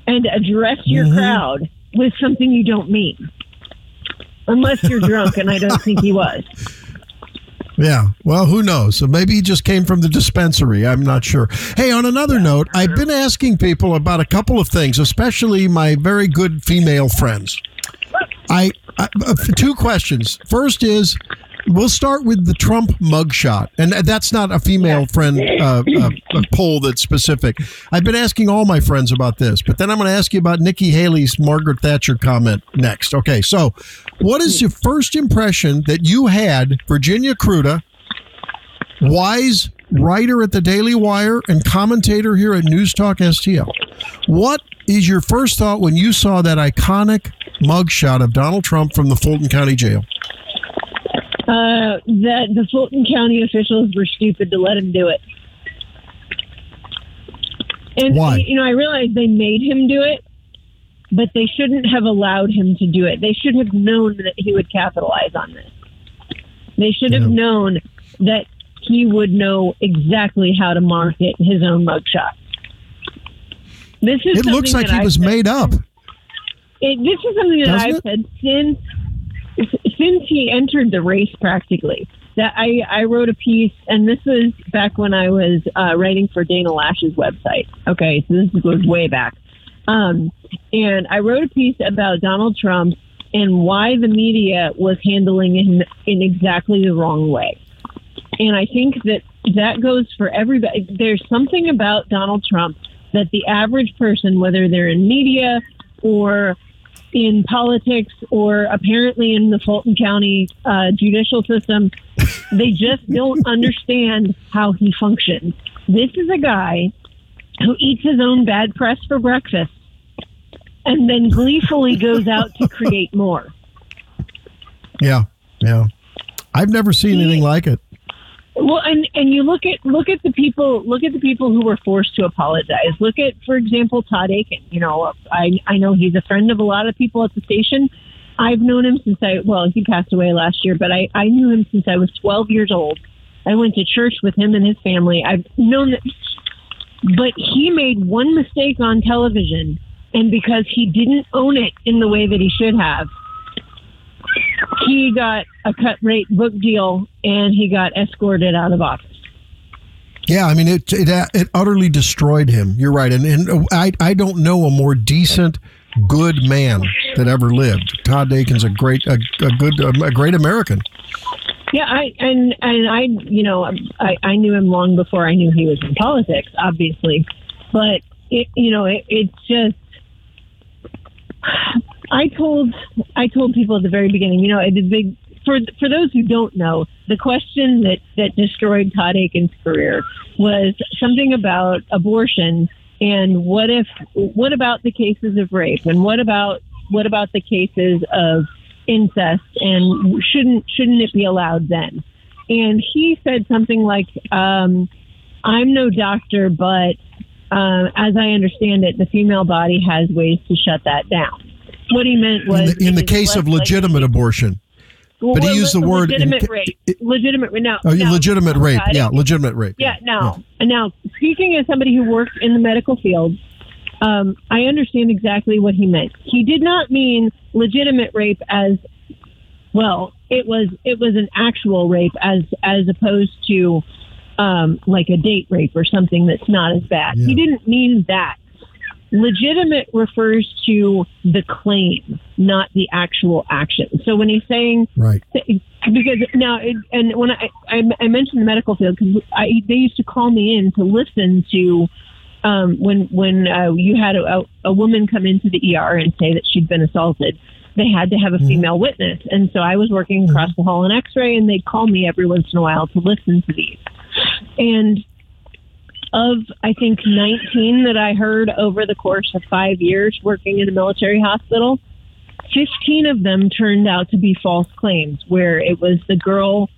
and address your Mhm. crowd with something you don't mean. Unless you're drunk, and I don't think he was. Yeah. Well, who knows? So maybe he just came from the dispensary. I'm not sure. Hey, on another note, I've been asking people about a couple of things, especially my very good female friends. I, I uh, two questions. First is we'll start with the Trump mugshot, and that's not a female friend uh, uh, a poll that's specific. I've been asking all my friends about this, but then I'm going to ask you about Nikki Haley's Margaret Thatcher comment next. Okay, so what is your first impression that you had Virginia Kruta, wise writer at the Daily Wire and commentator here at News Talk STL? What is your first thought when you saw that iconic mugshot of Donald Trump from the Fulton County Jail? Uh, that the Fulton County officials were stupid to let him do it. And Why? you know, I realize they made him do it, but they shouldn't have allowed him to do it. They should have known that he would capitalize on this. They should have known that he would know exactly how to market his own mugshot. This is It looks like he I've was said- made up. it, this is something that Doesn't I've it? said since since he entered the race. Practically, that I I wrote a piece, and this was back when I was uh, writing for Dana Loesch's website. Okay, so this goes way back. Um, and I wrote a piece about Donald Trump and why the media was handling him in exactly the wrong way. And I think that that goes for everybody. There's something about Donald Trump that the average person, whether they're in media or in politics or apparently in the Fulton County uh, judicial system, they just don't understand how he functions. This is a guy who eats his own bad press for breakfast and then gleefully goes out to create more. Yeah, yeah. I've never seen anything like it. Well, and and you look at look at the people look at the people who were forced to apologize. Look at, for example, Todd Akin. You know, I I know he's a friend of a lot of people at the station. I've known him since I well, he passed away last year, but I I knew him since I was 12 years old. I went to church with him and his family. I've known that, but he made one mistake on television, and because he didn't own it in the way that he should have, he got a cut rate book deal and he got escorted out of office. Yeah, I mean it. It, it utterly destroyed him. You're right, and and I I don't know a more decent, good man that ever lived. Todd Akin's a great a, a good um, a great American. Yeah, I and and I, you know, um, I, I knew him long before I knew he was in politics, obviously, but it, you know, it, it's just. I told I told people at the very beginning, you know, big for for those who don't know, the question that that destroyed Todd Akin's career was something about abortion and what if what about the cases of rape and what about what about the cases of incest and shouldn't shouldn't it be allowed then? And he said something like, um, "I'm no doctor, but uh, as I understand it, the female body has ways to shut that down." What he meant In was the, in the case of legitimate abortion, Well, but he used the word in- legitimate rape. Legitimate. Now, oh, now- legitimate rape. Yeah, legitimate rape. yeah, now, now, speaking as somebody who worked in the medical field, um, I understand exactly what he meant. He did not mean legitimate rape as well. It was it was an actual rape as as opposed to um, like a date rape or something that's not as bad. He didn't mean that. Legitimate refers to the claim, not the actual action. So when he's saying Right. because now it, and when I, I I mentioned the medical field because I they used to call me in to listen to um, when when uh, you had a, a woman come into the ER and say that she'd been assaulted. they had to have a female witness. And so I was working across the hall in x ray, and they'd call me every once in a while to listen to these. And of, I think, 19 that I heard over the course of five years working in a military hospital, 15 of them turned out to be false claims, where it was the girl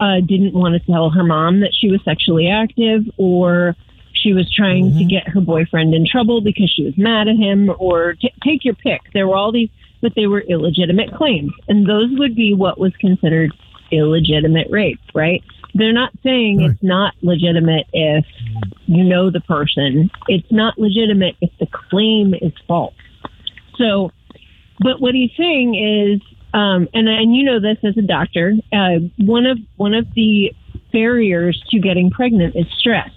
uh, didn't want to tell her mom that she was sexually active, or she was trying to get her boyfriend in trouble because she was mad at him, or t- take your pick. There were all these, but they were illegitimate claims, and those would be what was considered illegitimate rape, right? They're not saying it's not legitimate if you know the person. It's not legitimate if the claim is false. So, but what he's saying is, um, and and you know this as a doctor, uh, one of one of the barriers to getting pregnant is stress.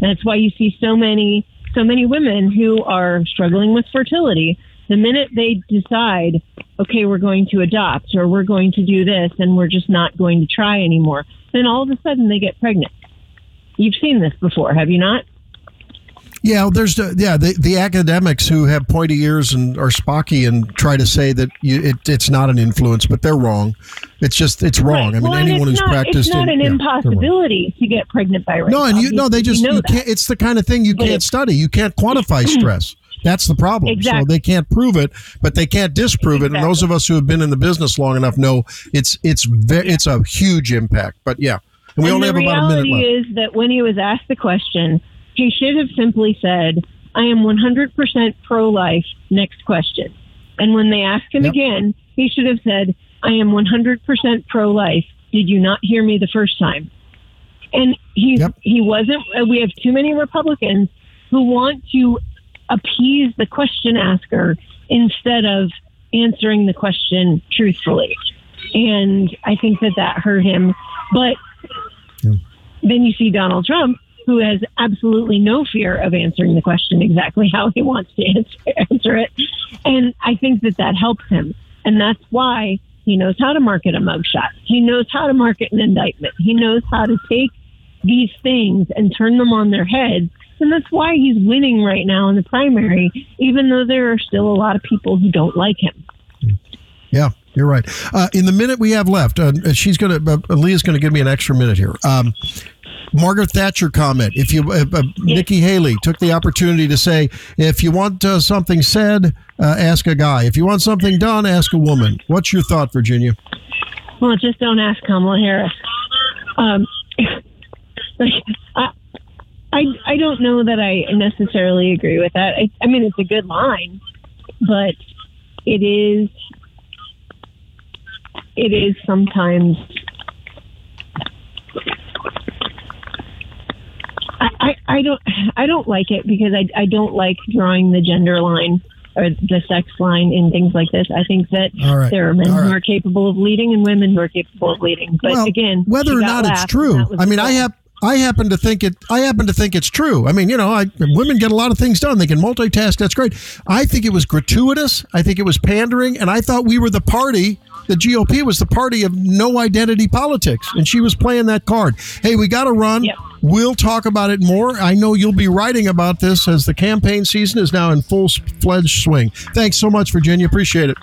That's why you see so many so many women who are struggling with fertility. The minute they decide, okay, we're going to adopt or we're going to do this and we're just not going to try anymore, then all of a sudden they get pregnant. You've seen this before, have you not? Yeah, well, there's the, yeah the, the academics who have pointy ears and are spocky and try to say that you, it, it's not an influence, but they're wrong. It's just it's wrong. I mean, Well, anyone who's not, practiced it's not in- an yeah, impossibility to get pregnant by rape. No, and you no, they just you know you can't. It's the kind of thing you But can't study. You can't quantify stress. That's the problem. So they can't prove it, but they can't disprove it. And those of us who have been in the business long enough know it's it's very it's a huge impact. But yeah, and we and only the have about a minute reality is that when he was asked the question, he should have simply said, "I am 100% pro-life." Next question. And when they asked him again, he should have said, "I am 100% pro-life." Did you not hear me the first time? And he he wasn't. We have too many Republicans who want to appease the question asker instead of answering the question truthfully. And I think that that hurt him. But then you see Donald Trump, who has absolutely no fear of answering the question exactly how he wants to answer, answer it. And I think that that helps him. And that's why he knows how to market a mugshot. He knows how to market an indictment. He knows how to take these things and turn them on their heads. And that's why he's winning right now in the primary, even though there are still a lot of people who don't like him. Yeah, you're right. Uh, in the minute we have left, uh, she's going to uh, Leah's going to give me an extra minute here. Um, Margaret Thatcher comment. If you, uh, uh, Nikki Haley took the opportunity to say, if you want uh, something said, uh, ask a guy. If you want something done, ask a woman. What's your thought, Virginia? Well, just don't ask Kamala Harris. Um, like, I, I, I don't know that I necessarily agree with that. I, I mean, it's a good line, but it is, it is sometimes. I, I, I don't I don't like it because I, I don't like drawing the gender line or the sex line in things like this. I think that right. there are men All who are capable of leading and women who are capable of leading. But well, again, whether or not it's true, and that was I mean, I have. I happen to think it. I happen to think it's true. I mean, you know, I, women get a lot of things done. They can multitask. That's great. I think it was gratuitous. I think it was pandering, and I thought we were the party. The GOP was the party of no identity politics, and she was playing that card. Hey, we got to run. We'll talk about it more. I know you'll be writing about this as the campaign season is now in full fledged swing. Thanks so much, Virginia. Appreciate it.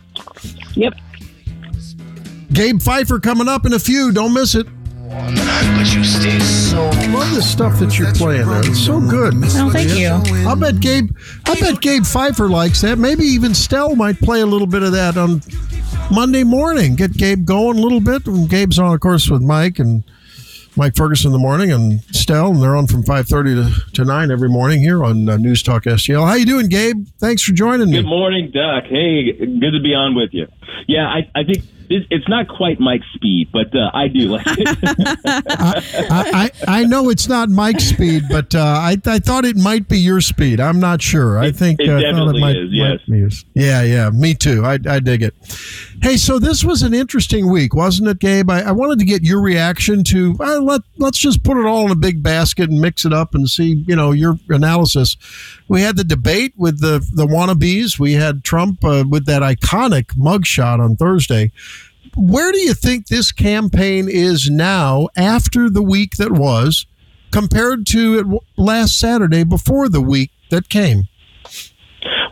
Yep. Gabe Phifer coming up in a few. Don't miss it. But you stay so Love the stuff that you're playing there. It's so good. Oh, thank you. I bet Gabe. I bet Gabe Phifer likes that. Maybe even Stell might play a little bit of that on Monday morning. Get Gabe going a little bit. And Gabe's on, of course, with Mike and Mike Ferguson in the morning and Stell, and they're on from five thirty to, to nine every morning here on uh, News Talk STL. How you doing, Gabe? Thanks for joining me. Good morning, Doc. Hey, good to be on with you. Yeah, I, I think it, it's not quite Mike's speed, but uh, I do like it. I, I, I know it's not Mike's speed, but uh, I, I thought it might be your speed. I'm not sure. I think it uh, definitely might, is, yes. might yours. Yeah, yeah, me too. I, I dig it. Hey, so this was an interesting week, wasn't it, Gabe? I, I wanted to get your reaction to. Uh, let Let's just put it all in a big basket and mix it up and see, you know, your analysis. We had the debate with the the wannabes. We had Trump uh, with that iconic mugshot on Thursday where do you think this campaign is now after the week that was compared to it last Saturday before the week that came?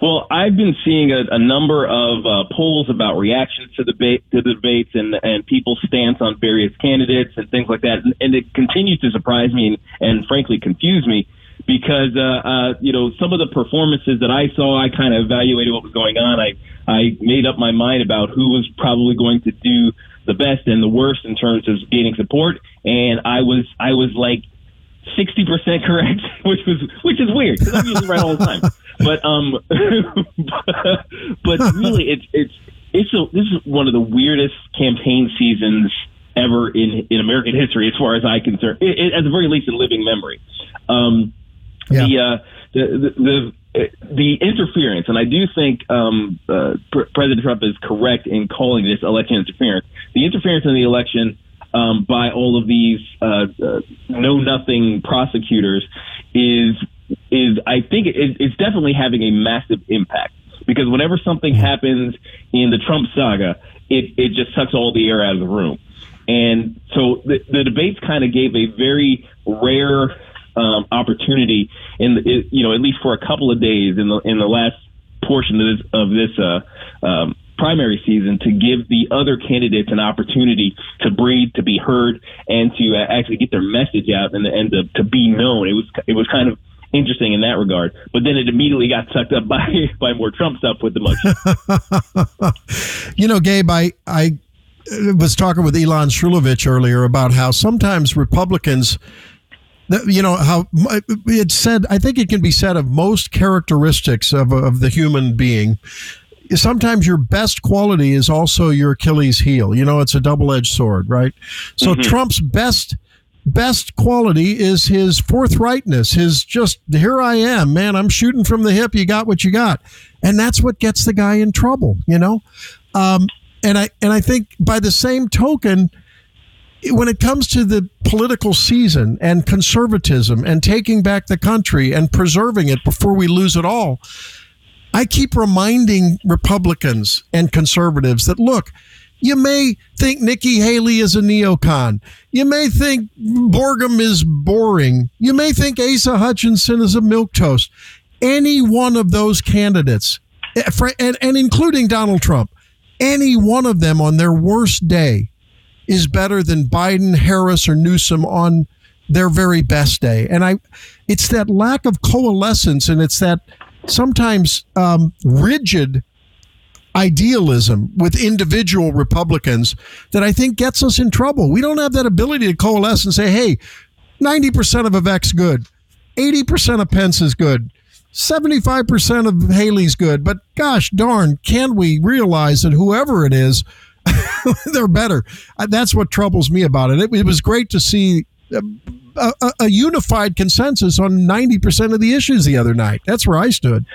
Well, I've been seeing a, a number of uh, polls about reactions to the debate, to the debates, and and people's stance on various candidates and things like that, and, and it continues to surprise me and, and frankly confuse me because uh, uh, you know some of the performances that I saw, I kind of evaluated what was going on. I I made up my mind about who was probably going to do the best and the worst in terms of gaining support, and I was I was like sixty percent correct, which was which is weird because I'm usually right all the time. But um, but really, it's it's it's a, this is one of the weirdest campaign seasons ever in in American history, as far as I concern, it, it, at the very least in living memory. Um, The uh, the the. the the interference, and I do think um, uh, Pr- President Trump is correct in calling this election interference. The interference in the election um, by all of these uh, uh, know nothing prosecutors is is I think it, it's definitely having a massive impact because whenever something happens in the Trump saga, it it just sucks all the air out of the room. And so the, the debates kind of gave a very rare um, opportunity in the, you know at least for a couple of days in the in the last portion of this of this uh, um, primary season to give the other candidates an opportunity to breathe, to be heard, and to uh, actually get their message out and and to, to be known. It was it was kind of interesting in that regard. But then it immediately got sucked up by by more Trump stuff with the mugshot. You know, Gabe, I, I was talking with Ilan Srulovicz earlier about how sometimes Republicans, you know, how it said, I think it can be said of most characteristics of, of the human being. Sometimes your best quality is also your Achilles heel. You know, it's a double edged sword, right? So Mhm. Trump's best best quality is his forthrightness, his just here I am, man, I'm shooting from the hip, you got what you got. And that's what gets the guy in trouble, you know? Um, and I and I think by the same token, when it comes to the political season and conservatism and taking back the country and preserving it before we lose it all, I keep reminding Republicans and conservatives that look, you may think Nikki Haley is a neocon. You may think Burgum is boring. You may think Asa Hutchinson is a milquetoast. Any one of those candidates, eh, and, and including Donald Trump, any one of them on their worst day is better than Biden, Harris, or Newsom on their very best day. And I, it's that lack of coalescence, and it's that sometimes um, rigid idealism with individual Republicans that I think gets us in trouble. We don't have that ability to coalesce and say, hey, 90% of Vivek's good, 80% of Pence is good. 75% of Haley's good, but gosh darn, can we realize that whoever it is, they're better? Uh, That's what troubles me about it. It, it was great to see a, a, a unified consensus on 90% of the issues the other night. That's where I stood.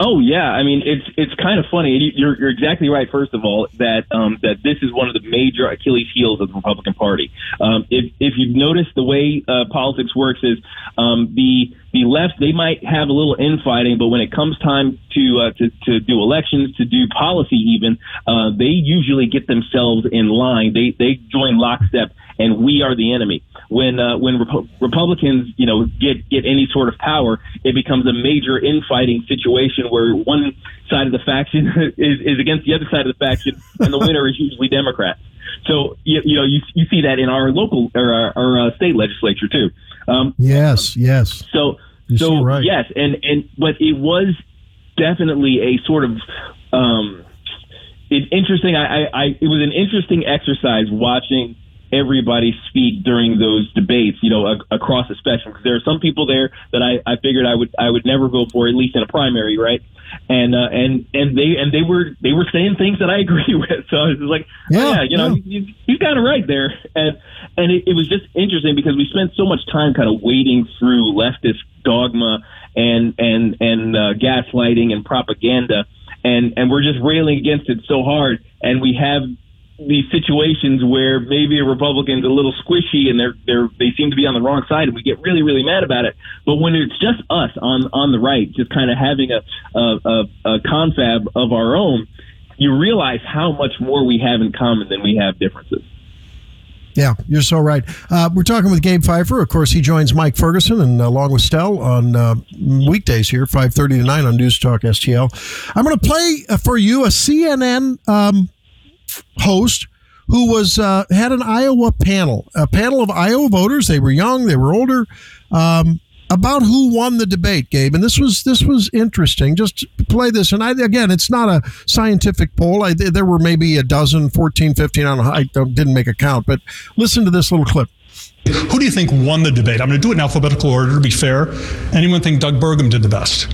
Oh yeah, I mean it's it's kind of funny. you- You're you're exactly right. First of all, that um, that this is one of the major Achilles heels of the Republican Party. Um, if if you've noticed the way uh, politics works is um, the the left they might have a little infighting, but when it comes time to uh, to to do elections, to do policy, even uh, they usually get themselves in line. They they join lockstep, and we are the enemy. When uh, when Repu- Republicans you know get get any sort of power, it becomes a major infighting situation where one side of the faction is, is against the other side of the faction, and the winner is usually Democrats. So you, you know you you see that in our local or our, our uh, state legislature too. Um, Yes, yes. so You're so right. yes, and and but it was definitely a sort of um, it, interesting. I, I, I it was an interesting exercise watching everybody speak during those debates. You know, a, across the spectrum because there are some people there that I, I figured I would I would never vote for at least in a primary, right? And uh, and and they and they were they were saying things that I agree with. So I was like, Yeah, oh, yeah, you know, yeah. he's, he's kind of right there. And and it, it was just interesting because we spent so much time kind of wading through leftist dogma and and and uh, gaslighting and propaganda, and and we're just railing against it so hard. And we have these situations where maybe a Republican's a little squishy and they're they're they seem to be on the wrong side, and we get really really mad about it. But when it's just us on on the right, just kind of having a a, a, a confab of our own, you realize how much more we have in common than we have differences. Yeah, you're so right. Uh, we're talking with Gabe Phifer. Of course, he joins Mike Ferguson and uh, along with Stell on uh, weekdays here, 5.30 to 9 on News Talk STL. I'm going to play uh, for you a CNN um, host who was uh, had an Iowa panel, a panel of Iowa voters. They were young, they were older, um, about who won the debate, Gabe. And this was this was interesting. Just play this, and I again, it's not a scientific poll. I, there were maybe a dozen, 14, 15. I don't didn't make a count, but listen to this little clip. Who do you think won the debate? I'm going to do it in alphabetical order to be fair. Anyone think Doug Burgum did the best?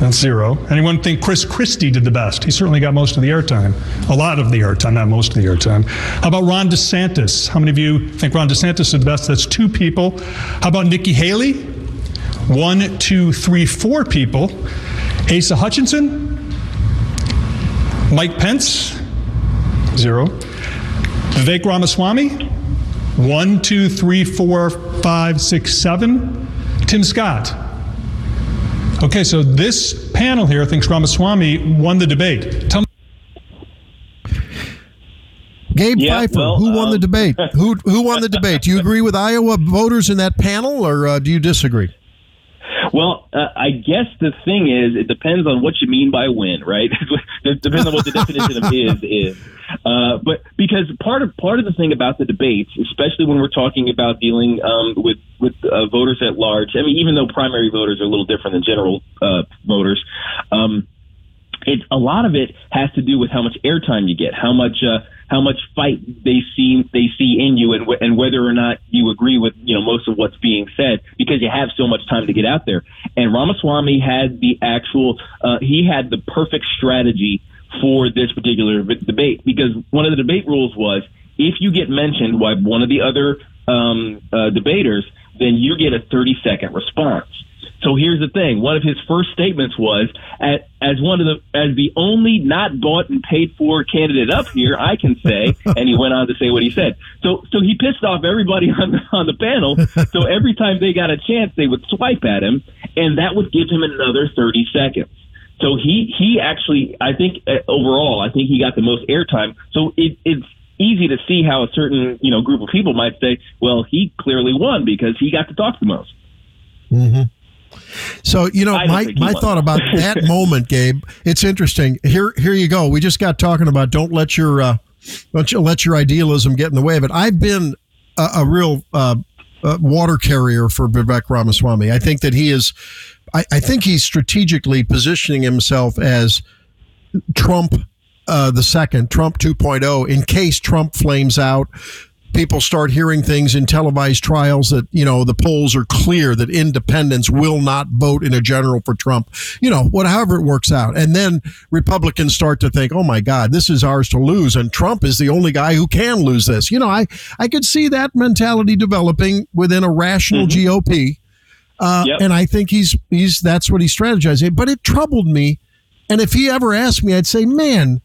That's zero. Anyone think Chris Christie did the best? He certainly got most of the airtime. A lot of the airtime, not most of the airtime. How about Ron DeSantis? How many of you think Ron DeSantis did the best? That's two people. How about Nikki Haley? One, two, three, four people. Asa Hutchinson? Mike Pence? Zero. Vivek Ramaswamy? One, two, three, four, five, six, seven. Tim Scott? Okay, so this panel here thinks Ramaswamy won the debate. Tell me. Gabe Yeah, Phifer, well, who won the um, debate? who who won the debate? Do you agree with Iowa voters in that panel, or uh, do you disagree? Well, uh, I guess the thing is, it depends on what you mean by win, right? it depends on what the definition of is is. Uh, but because part of part of the thing about the debates, especially when we're talking about dealing um, with with uh, voters at large, I mean, even though primary voters are a little different than general uh, voters, um, it's a lot of it has to do with how much airtime you get, how much uh, how much fight they see they see in you, and and whether or not you agree with you know most of what's being said because you have so much time to get out there. And Ramaswamy had the actual uh, he had the perfect strategy for this particular debate because one of the debate rules was if you get mentioned by one of the other um, uh, debaters, then you get a 30 second response. So here's the thing. One of his first statements was, at, as one of the, as the only not bought and paid for candidate up here, I can say, and he went on to say what he said. So, so he pissed off everybody on the, on the panel. So every time they got a chance, they would swipe at him, and that would give him another 30 seconds. So he, he actually, I think uh, overall, I think he got the most airtime. So it, it's easy to see how a certain, you know, group of people might say, well, he clearly won because he got to talk the most. Mm-hmm. So you know, my my won. thought about that moment, Gabe. It's interesting. Here, here you go. We just got talking about don't let your uh, don't you let your idealism get in the way of it. I've been a, a real uh, uh, water carrier for Vivek Ramaswamy. I think that he is. I, I think he's strategically positioning himself as Trump uh, the second, Trump 2.0, in case Trump flames out. People start hearing things in televised trials that, you know, the polls are clear that independents will not vote in a general for Trump, you know, whatever it works out. And then Republicans start to think, oh my God, this is ours to lose. And Trump is the only guy who can lose this. You know, I, I could see that mentality developing within a rational GOP. Uh, Yep. And I think he's, he's, that's what he's strategizing. But it troubled me. And if he ever asked me, I'd say, man,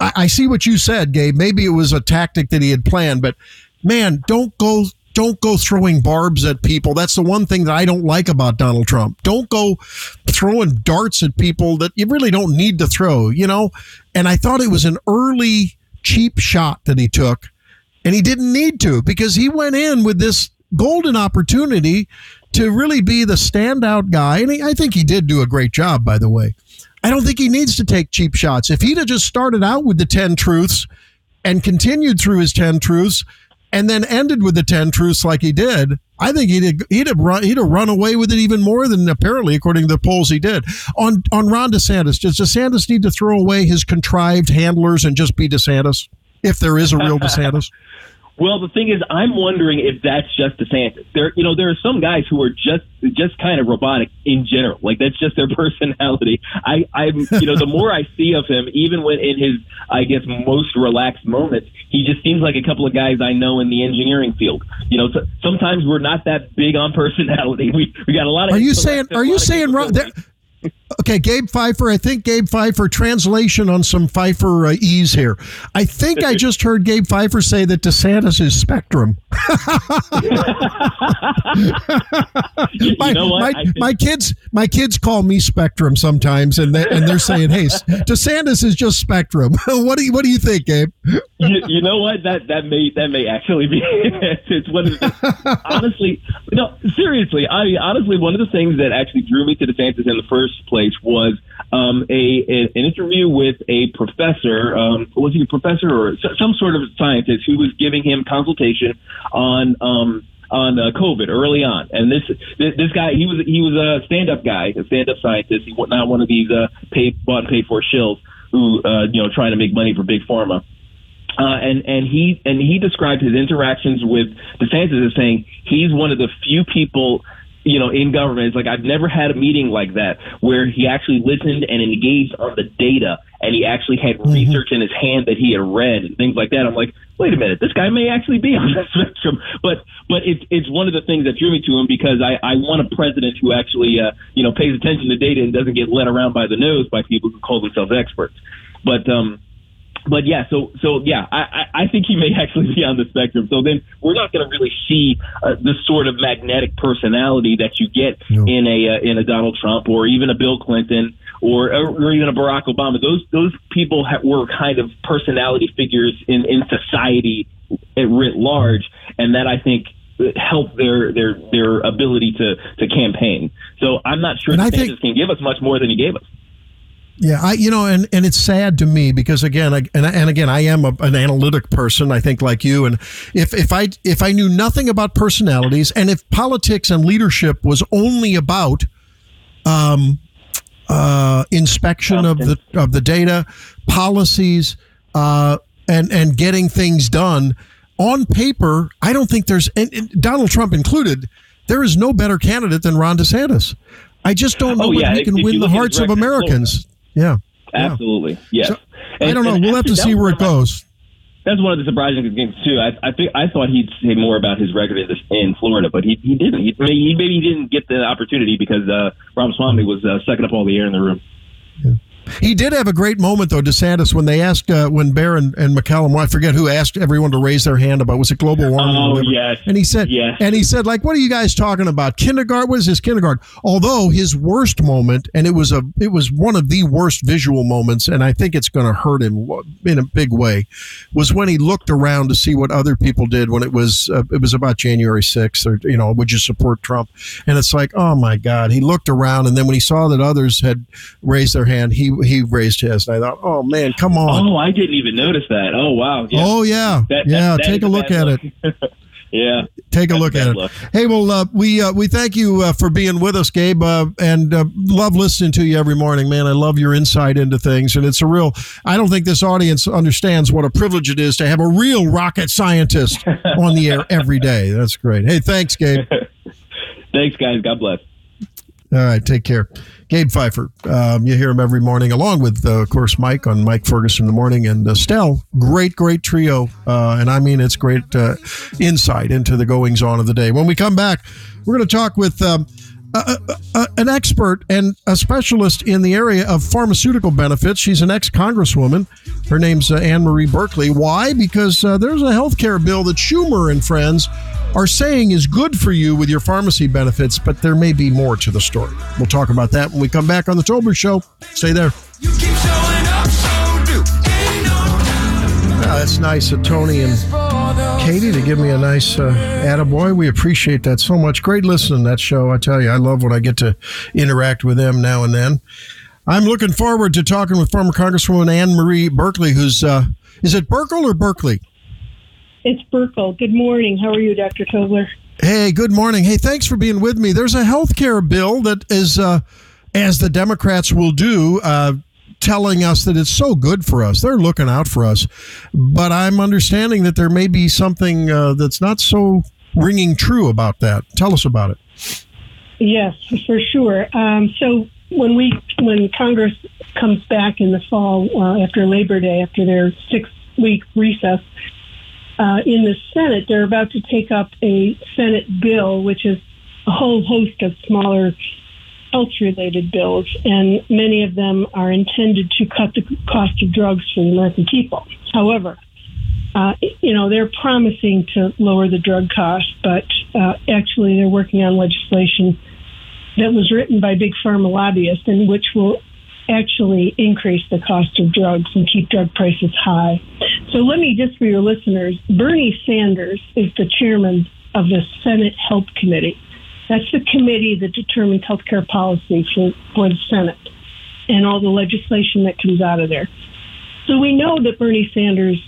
I, I see what you said, Gabe. Maybe it was a tactic that he had planned, but man, don't go don't go throwing barbs at people. That's the one thing that I don't like about Donald Trump. Don't go throwing darts at people that you really don't need to throw, you know? And I thought it was an early cheap shot that he took, and he didn't need to because he went in with this golden opportunity to really be the standout guy. And he, I think he did do a great job, by the way. I don't think he needs to take cheap shots. If he'd have just started out with the 10 truths and continued through his 10 truths and then ended with the 10 truths like he did, I think he'd have, he'd have run he'd have run away with it even more than apparently according to the polls he did. On on Ron DeSantis, does DeSantis need to throw away his contrived handlers and just be DeSantis? If there is a real DeSantis? Well, the thing is, I'm wondering if that's just DeSantis. There, you know, there are some guys who are just just kind of robotic in general. Like that's just their personality. I, I'm, you know, the more I see of him, even when in his, I guess, most relaxed moments, he just seems like a couple of guys I know in the engineering field. You know, so, sometimes we're not that big on personality. We we got a lot of. Are you saying are you saying Ron, there, okay, Gabe Phifer. I think Gabe Phifer translation on some Phifer uh, ease here. I think I just heard Gabe Phifer say that DeSantis is Spectrum. You my, know what? my, my kids, my kids call me Spectrum sometimes, and they, and they're saying, "Hey, DeSantis is just Spectrum." what do you What do you think, Gabe? you, you know what? That that may that may actually be it's one of the honestly no seriously. I honestly one of the things that actually drew me to DeSantis in the first place was um, a, a an interview with a professor. Um, was he a professor or some sort of scientist who was giving him consultation on. Um, on uh, COVID early on, and this this, this guy he was he was a stand up guy, a stand up scientist. He was not one of these uh, paid bought and paid for shills who uh, you know trying to make money for big pharma. Uh, and and he and he described his interactions with DeSantis as saying he's one of the few people, you know, in government. It's like I've never had a meeting like that where he actually listened and engaged on the data, and he actually had research in his hand that he had read and things like that. I'm like, wait a minute, this guy may actually be on the spectrum. But but it's it's one of the things that drew me to him because I I want a president who actually uh, you know pays attention to data and doesn't get led around by the nose by people who call themselves experts. But um but yeah, so so yeah, I, I think he may actually be on the spectrum. So then we're not going to really see uh, the sort of magnetic personality that you get in a uh, in a Donald Trump or even a Bill Clinton or or even a Barack Obama. Those those people ha- were kind of personality figures in in society at writ large, and that I think helped their their their ability to to campaign. So I'm not sure And DeSantis think- can give us much more than he gave us. Yeah, I you know, and and it's sad to me because again, I, and and again, I am a, an analytic person. I think like you, and if if I if I knew nothing about personalities, and if politics and leadership was only about um, uh, inspection of the of the data, policies, uh, and and getting things done on paper, I don't think there's and, and Donald Trump included. There is no better candidate than Ron DeSantis. I just don't know Oh, yeah, he can if win the hearts of Americans. Yeah. Absolutely, yes. So, I don't know. We'll have to see where it goes. That's one of the surprising things too. I I think I thought he'd say more about his record in, this, in Florida, but he he didn't. He, maybe, he maybe he didn't get the opportunity because uh, Ramaswamy was uh, sucking up all the air in the room. He did have a great moment though, DeSantis, when they asked uh, when Baier and, and MacCallum, well, I forget who asked everyone to raise their hand about was it global warming? Oh, yes. And he said, Yes. and he said, like, what are you guys talking about? Kindergarten? What is his kindergarten? Although his worst moment, and it was a, it was one of the worst visual moments, and I think it's going to hurt him in a big way, was when he looked around to see what other people did when it was, uh, it was about January sixth, or you know, would you support Trump? And it's like, oh my God, he looked around, and then when he saw that others had raised their hand, he he raised his, and I thought, oh man, come on. Oh, I didn't even notice that. Oh wow. Yeah. Oh yeah, That- yeah. that take a look at it. yeah. Take a look at it. luck. Hey, well, uh, we uh, we thank you uh, for being with us, Gabe, uh, and uh, love listening to you every morning, man. I love your insight into things, and it's a real. I don't think this audience understands what a privilege it is to have a real rocket scientist on the air every day. That's great. Hey, thanks, Gabe. Thanks, guys. God bless. All right, take care. Gabe Phifer. Um, you hear him every morning, along with, uh, of course, Mike on Mike Ferguson in the morning and uh, Stell. Great, great trio. Uh, and I mean, it's great uh, insight into the goings on of the day. When we come back, we're going to talk with. Um, a, a, a- an expert and a specialist in the area of pharmaceutical benefits. She's an ex congresswoman. Her name's uh, Ann Marie Berkeley. Why? Because uh, there's a health care bill that Schumer and friends are saying is good for you with your pharmacy benefits, but there may be more to the story. We'll talk about that when we come back on the Tolbert Show. Stay there. Ah, that's nice of Tony and Katie to give me a nice uh, attaboy. We appreciate that so much. Great listening to that show. I tell you, I love when I get to interact with them now and then. I'm looking forward to talking with former Congresswoman Ann Marie Berkeley, who's, uh, is it Berkel or Berkeley? It's Buerkle. Good morning. How are you, Dr. Tobler? Hey, good morning. Hey, thanks for being with me. There's a health care bill that is, uh, as the Democrats will do, uh, telling us that it's so good for us. They're looking out for us. But I'm understanding that there may be something uh, that's not so ringing true about that. Tell us about it. Yes, for sure. Um, so when we when Congress comes back in the fall uh, after Labor Day, after their six week recess, uh, in the Senate, they're about to take up a Senate bill, which is a whole host of smaller health related bills, and many of them are intended to cut the cost of drugs for the American people. However, uh, you know, they're promising to lower the drug cost, but uh, actually they're working on legislation that was written by big pharma lobbyists and which will actually increase the cost of drugs and keep drug prices high. So let me just for your listeners, Bernie Sanders is the chairman of the Senate Health Committee. That's the committee that determines healthcare policy for, for the Senate and all the legislation that comes out of there. So we know that Bernie Sanders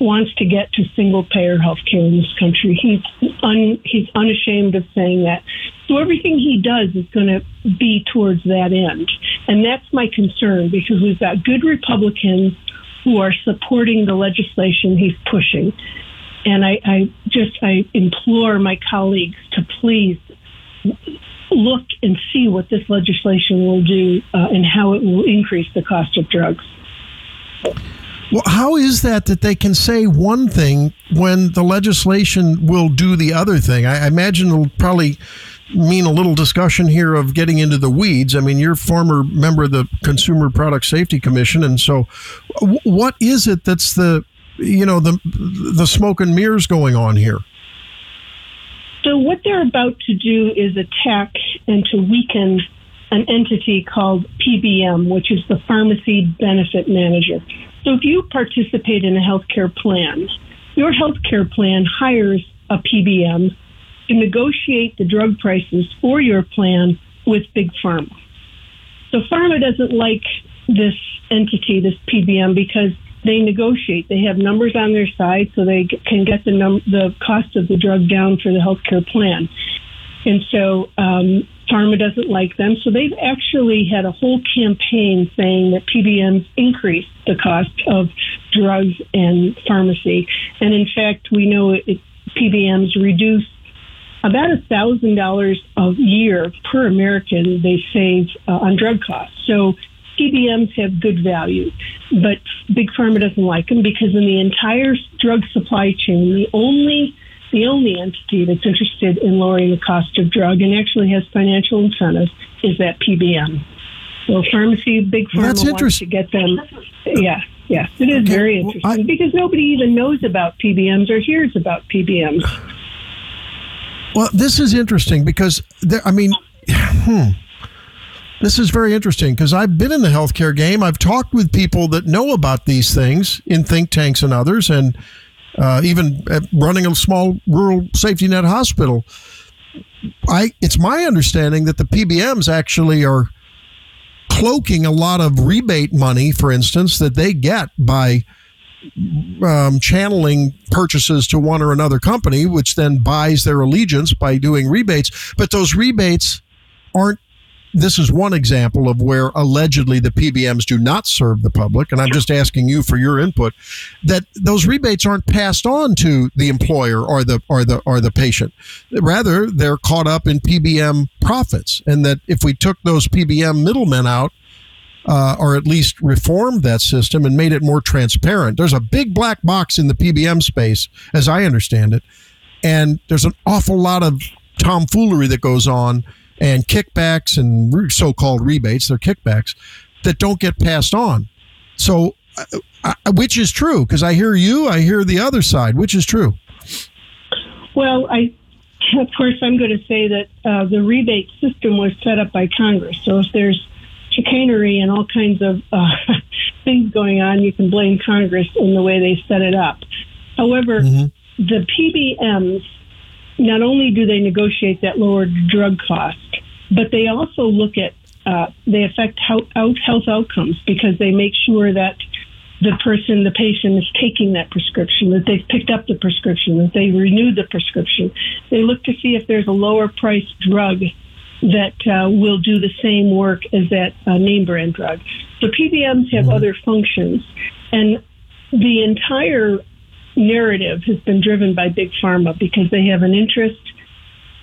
wants to get to single payer health care in this country. He's un, he's unashamed of saying that. So everything he does is going to be towards that end. And that's my concern because we've got good Republicans who are supporting the legislation he's pushing. And I, I just I implore my colleagues to please look and see what this legislation will do uh, and how it will increase the cost of drugs. Well, how is that that they can say one thing when the legislation will do the other thing? I, imagine it'll probably mean a little discussion here of getting into the weeds. I mean, you're former member of the Consumer Product Safety Commission, and so what is it that's the you know the the smoke and mirrors going on here? So what they're about to do is attack and to weaken an entity called PBM, which is the Pharmacy Benefit Manager. So if you participate in a healthcare plan, your healthcare plan hires a PBM to negotiate the drug prices for your plan with Big Pharma. So Pharma doesn't like this entity, this PBM, because they negotiate. They have numbers on their side, so they can get the num- the cost of the drug down for the healthcare plan. And so um, Pharma doesn't like them. So they've actually had a whole campaign saying that PBMs increase the cost of drugs and pharmacy. And in fact, we know it, PBMs reduce about a thousand dollars a year per American they save uh, on drug costs. So PBMs have good value, but big pharma doesn't like them because in the entire drug supply chain, the only the only entity that's interested in lowering the cost of drug and actually has financial incentives is that PBM. So pharmacy, big pharma That's wants interesting. to get them. Yeah, yeah, it is Okay, very well, interesting because nobody even knows about PBMs or hears about PBMs. Well, this is interesting because there, I mean, hmm, this is very interesting because I've been in the healthcare game. I've talked with people that know about these things in think tanks and others, and uh, even running a small rural safety net hospital. I it's my understanding that the PBMs actually are cloaking a lot of rebate money, for instance, that they get by um, channeling purchases to one or another company, which then buys their allegiance by doing rebates. But those rebates aren't. This is one example of where allegedly the PBMs do not serve the public, and I'm just asking you for your input. That those rebates aren't passed on to the employer or the or the or the patient. Rather, they're caught up in PBM profits, and that if we took those PBM middlemen out, uh, or at least reformed that system and made it more transparent. There's a big black box in the PBM space, as I understand it, and there's an awful lot of tomfoolery that goes on and kickbacks and so-called rebates, they're kickbacks that don't get passed on. So, uh, uh, which is true? Because I hear you, I hear the other side. Which is true? Well, I, of course, I'm going to say that uh, the rebate system was set up by Congress. So if there's chicanery and all kinds of uh, things going on, you can blame Congress in the way they set it up. However, the PBMs not only do they negotiate that lower drug cost, but they also look at uh, they affect health, health outcomes because they make sure that the person, the patient, is taking that prescription, that they've picked up the prescription, that they renewed the prescription. They look to see if there's a lower priced drug that uh, will do the same work as that uh, name brand drug. So PBMs have other functions, and the entire narrative has been driven by big pharma because they have an interest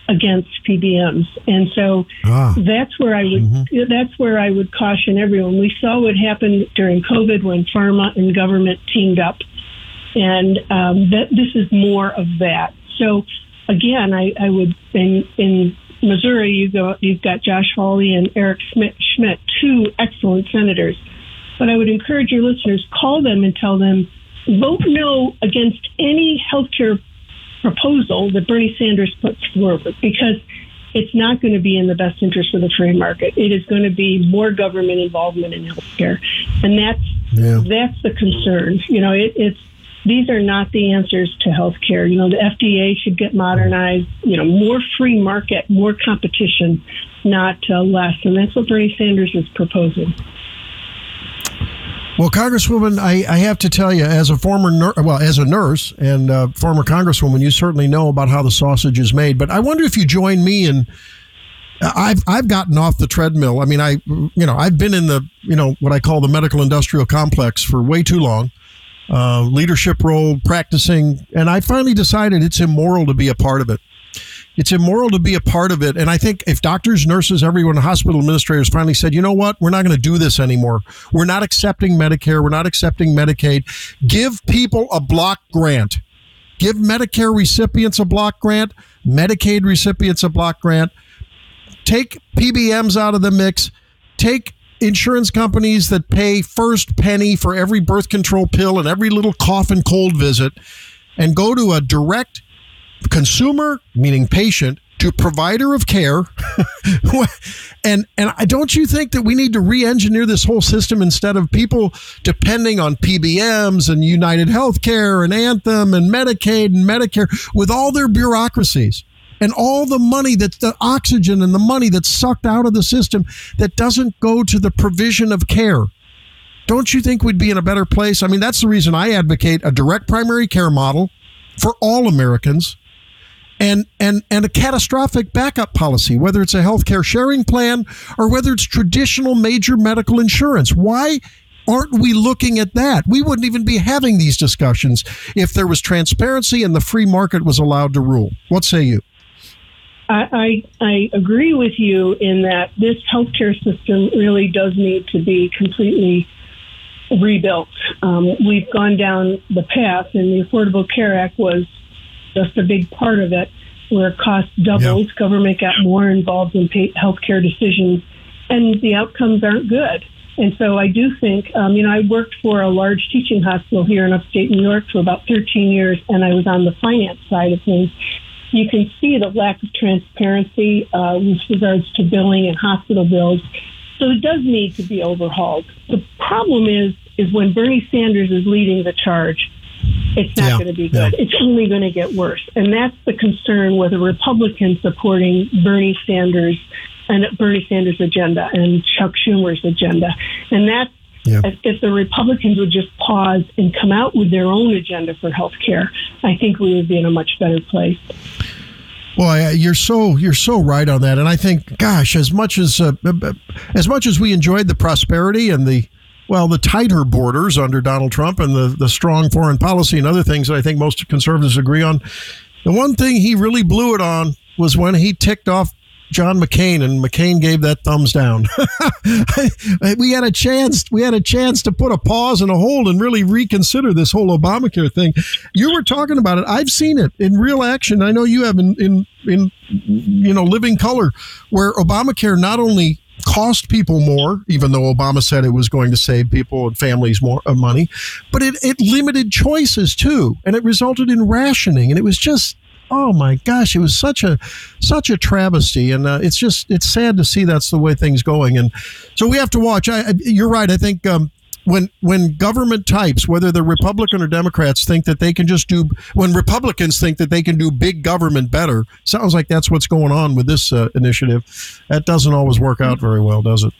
against PBMs, and so Ah. that's where I would that's where I would caution everyone. We saw what happened during COVID when pharma and government teamed up, and um, that this is more of that. So again, I, I would in, in Missouri, you go, you've got Josh Hawley and Eric Schmitt, Schmitt, two excellent senators. But I would encourage your listeners call them and tell them vote no against any healthcare proposal that Bernie Sanders puts forward because it's not going to be in the best interest of the free market. It is going to be more government involvement in healthcare, and that's Yeah. that's the concern. You know, it, it's these are not the answers to healthcare. You know, the FDA should get modernized. You know, more free market, more competition, not uh, less, and that's what Bernie Sanders is proposing. Well, Congresswoman, I, I have to tell you, as a former well, as a nurse and uh, former Congresswoman, you certainly know about how the sausage is made. But I wonder if you join me in. I've I've gotten off the treadmill. I mean, I you know I've been in the you know what I call the medical industrial complex for way too long, uh, leadership role, practicing, and I finally decided it's immoral to be a part of it. It's immoral to be a part of it. And I think if doctors, nurses, everyone, hospital administrators finally said, you know what, we're not going to do this anymore. We're not accepting Medicare. We're not accepting Medicaid. Give people a block grant. Give Medicare recipients a block grant, Medicaid recipients a block grant. Take PBMs out of the mix. Take insurance companies that pay first penny for every birth control pill and every little cough and cold visit and go to a direct consumer, meaning patient, to provider of care. and and I don't you think that we need to re-engineer this whole system instead of people depending on PBMs and United Healthcare and Anthem and Medicaid and Medicare with all their bureaucracies and all the money that's the oxygen and the money that's sucked out of the system that doesn't go to the provision of care. Don't you think we'd be in a better place? I mean, that's the reason I advocate a direct primary care model for all Americans and and and a catastrophic backup policy, whether it's a healthcare sharing plan or whether it's traditional major medical insurance. Why aren't we looking at that? We wouldn't even be having these discussions if there was transparency and the free market was allowed to rule. What say you? I, I, I agree with you in that this healthcare system really does need to be completely rebuilt. Um, we've gone down the path, and the Affordable Care Act was just a big part of it, where costs doubled, government got more involved in pay, healthcare decisions, and the outcomes aren't good. And so I do think, um, you know, I worked for a large teaching hospital here in upstate New York for about 13 years, and I was on the finance side of things. You can see the lack of transparency uh, with regards to billing and hospital bills. So it does need to be overhauled. The problem is, is when Bernie Sanders is leading the charge, it's not Yeah, going to be good. It's only going to get worse. And that's the concern with a Republican supporting Bernie Sanders and Bernie Sanders' agenda and Chuck Schumer's agenda. And that's if, if the Republicans would just pause and come out with their own agenda for health care, I think we would be in a much better place. Well, you're so you're so right on that, and I think, gosh, as much as uh, as much as we enjoyed the prosperity and the well, the tighter borders under Donald Trump and the the strong foreign policy and other things that I think most conservatives agree on, the one thing he really blew it on was when he ticked off John McCain, and McCain gave that thumbs down. we had a chance. We had a chance to put a pause and a hold and really reconsider this whole Obamacare thing. You were talking about it. I've seen it in real action. I know you have in in in you know living color, where Obamacare not only cost people more, even though Obama said it was going to save people and families more uh, money, but it, it limited choices too, and it resulted in rationing, and it was just oh my gosh, it was such a such a travesty, and uh, it's just it's sad to see that's the way things going, and so we have to watch. I, I, you're right. I think. Um, when when government types, whether they're Republican or Democrats, think that they can just do when Republicans think that they can do big government better, sounds like that's what's going on with this uh, initiative. That doesn't always work out very well, does it?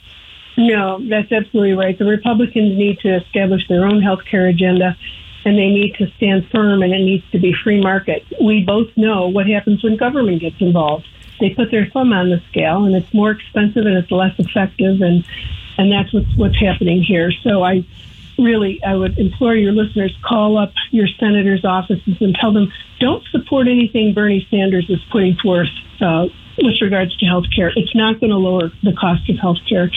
No, that's absolutely right. The Republicans need to establish their own health care agenda and they need to stand firm and it needs to be free market. We both know what happens when government gets involved. They put their thumb on the scale and it's more expensive and it's less effective and and that's what's what's happening here. So I really I would implore your listeners call up your senators' offices and tell them don't support anything Bernie Sanders is putting forth uh, with regards to health care. It's not going to lower the cost of health care.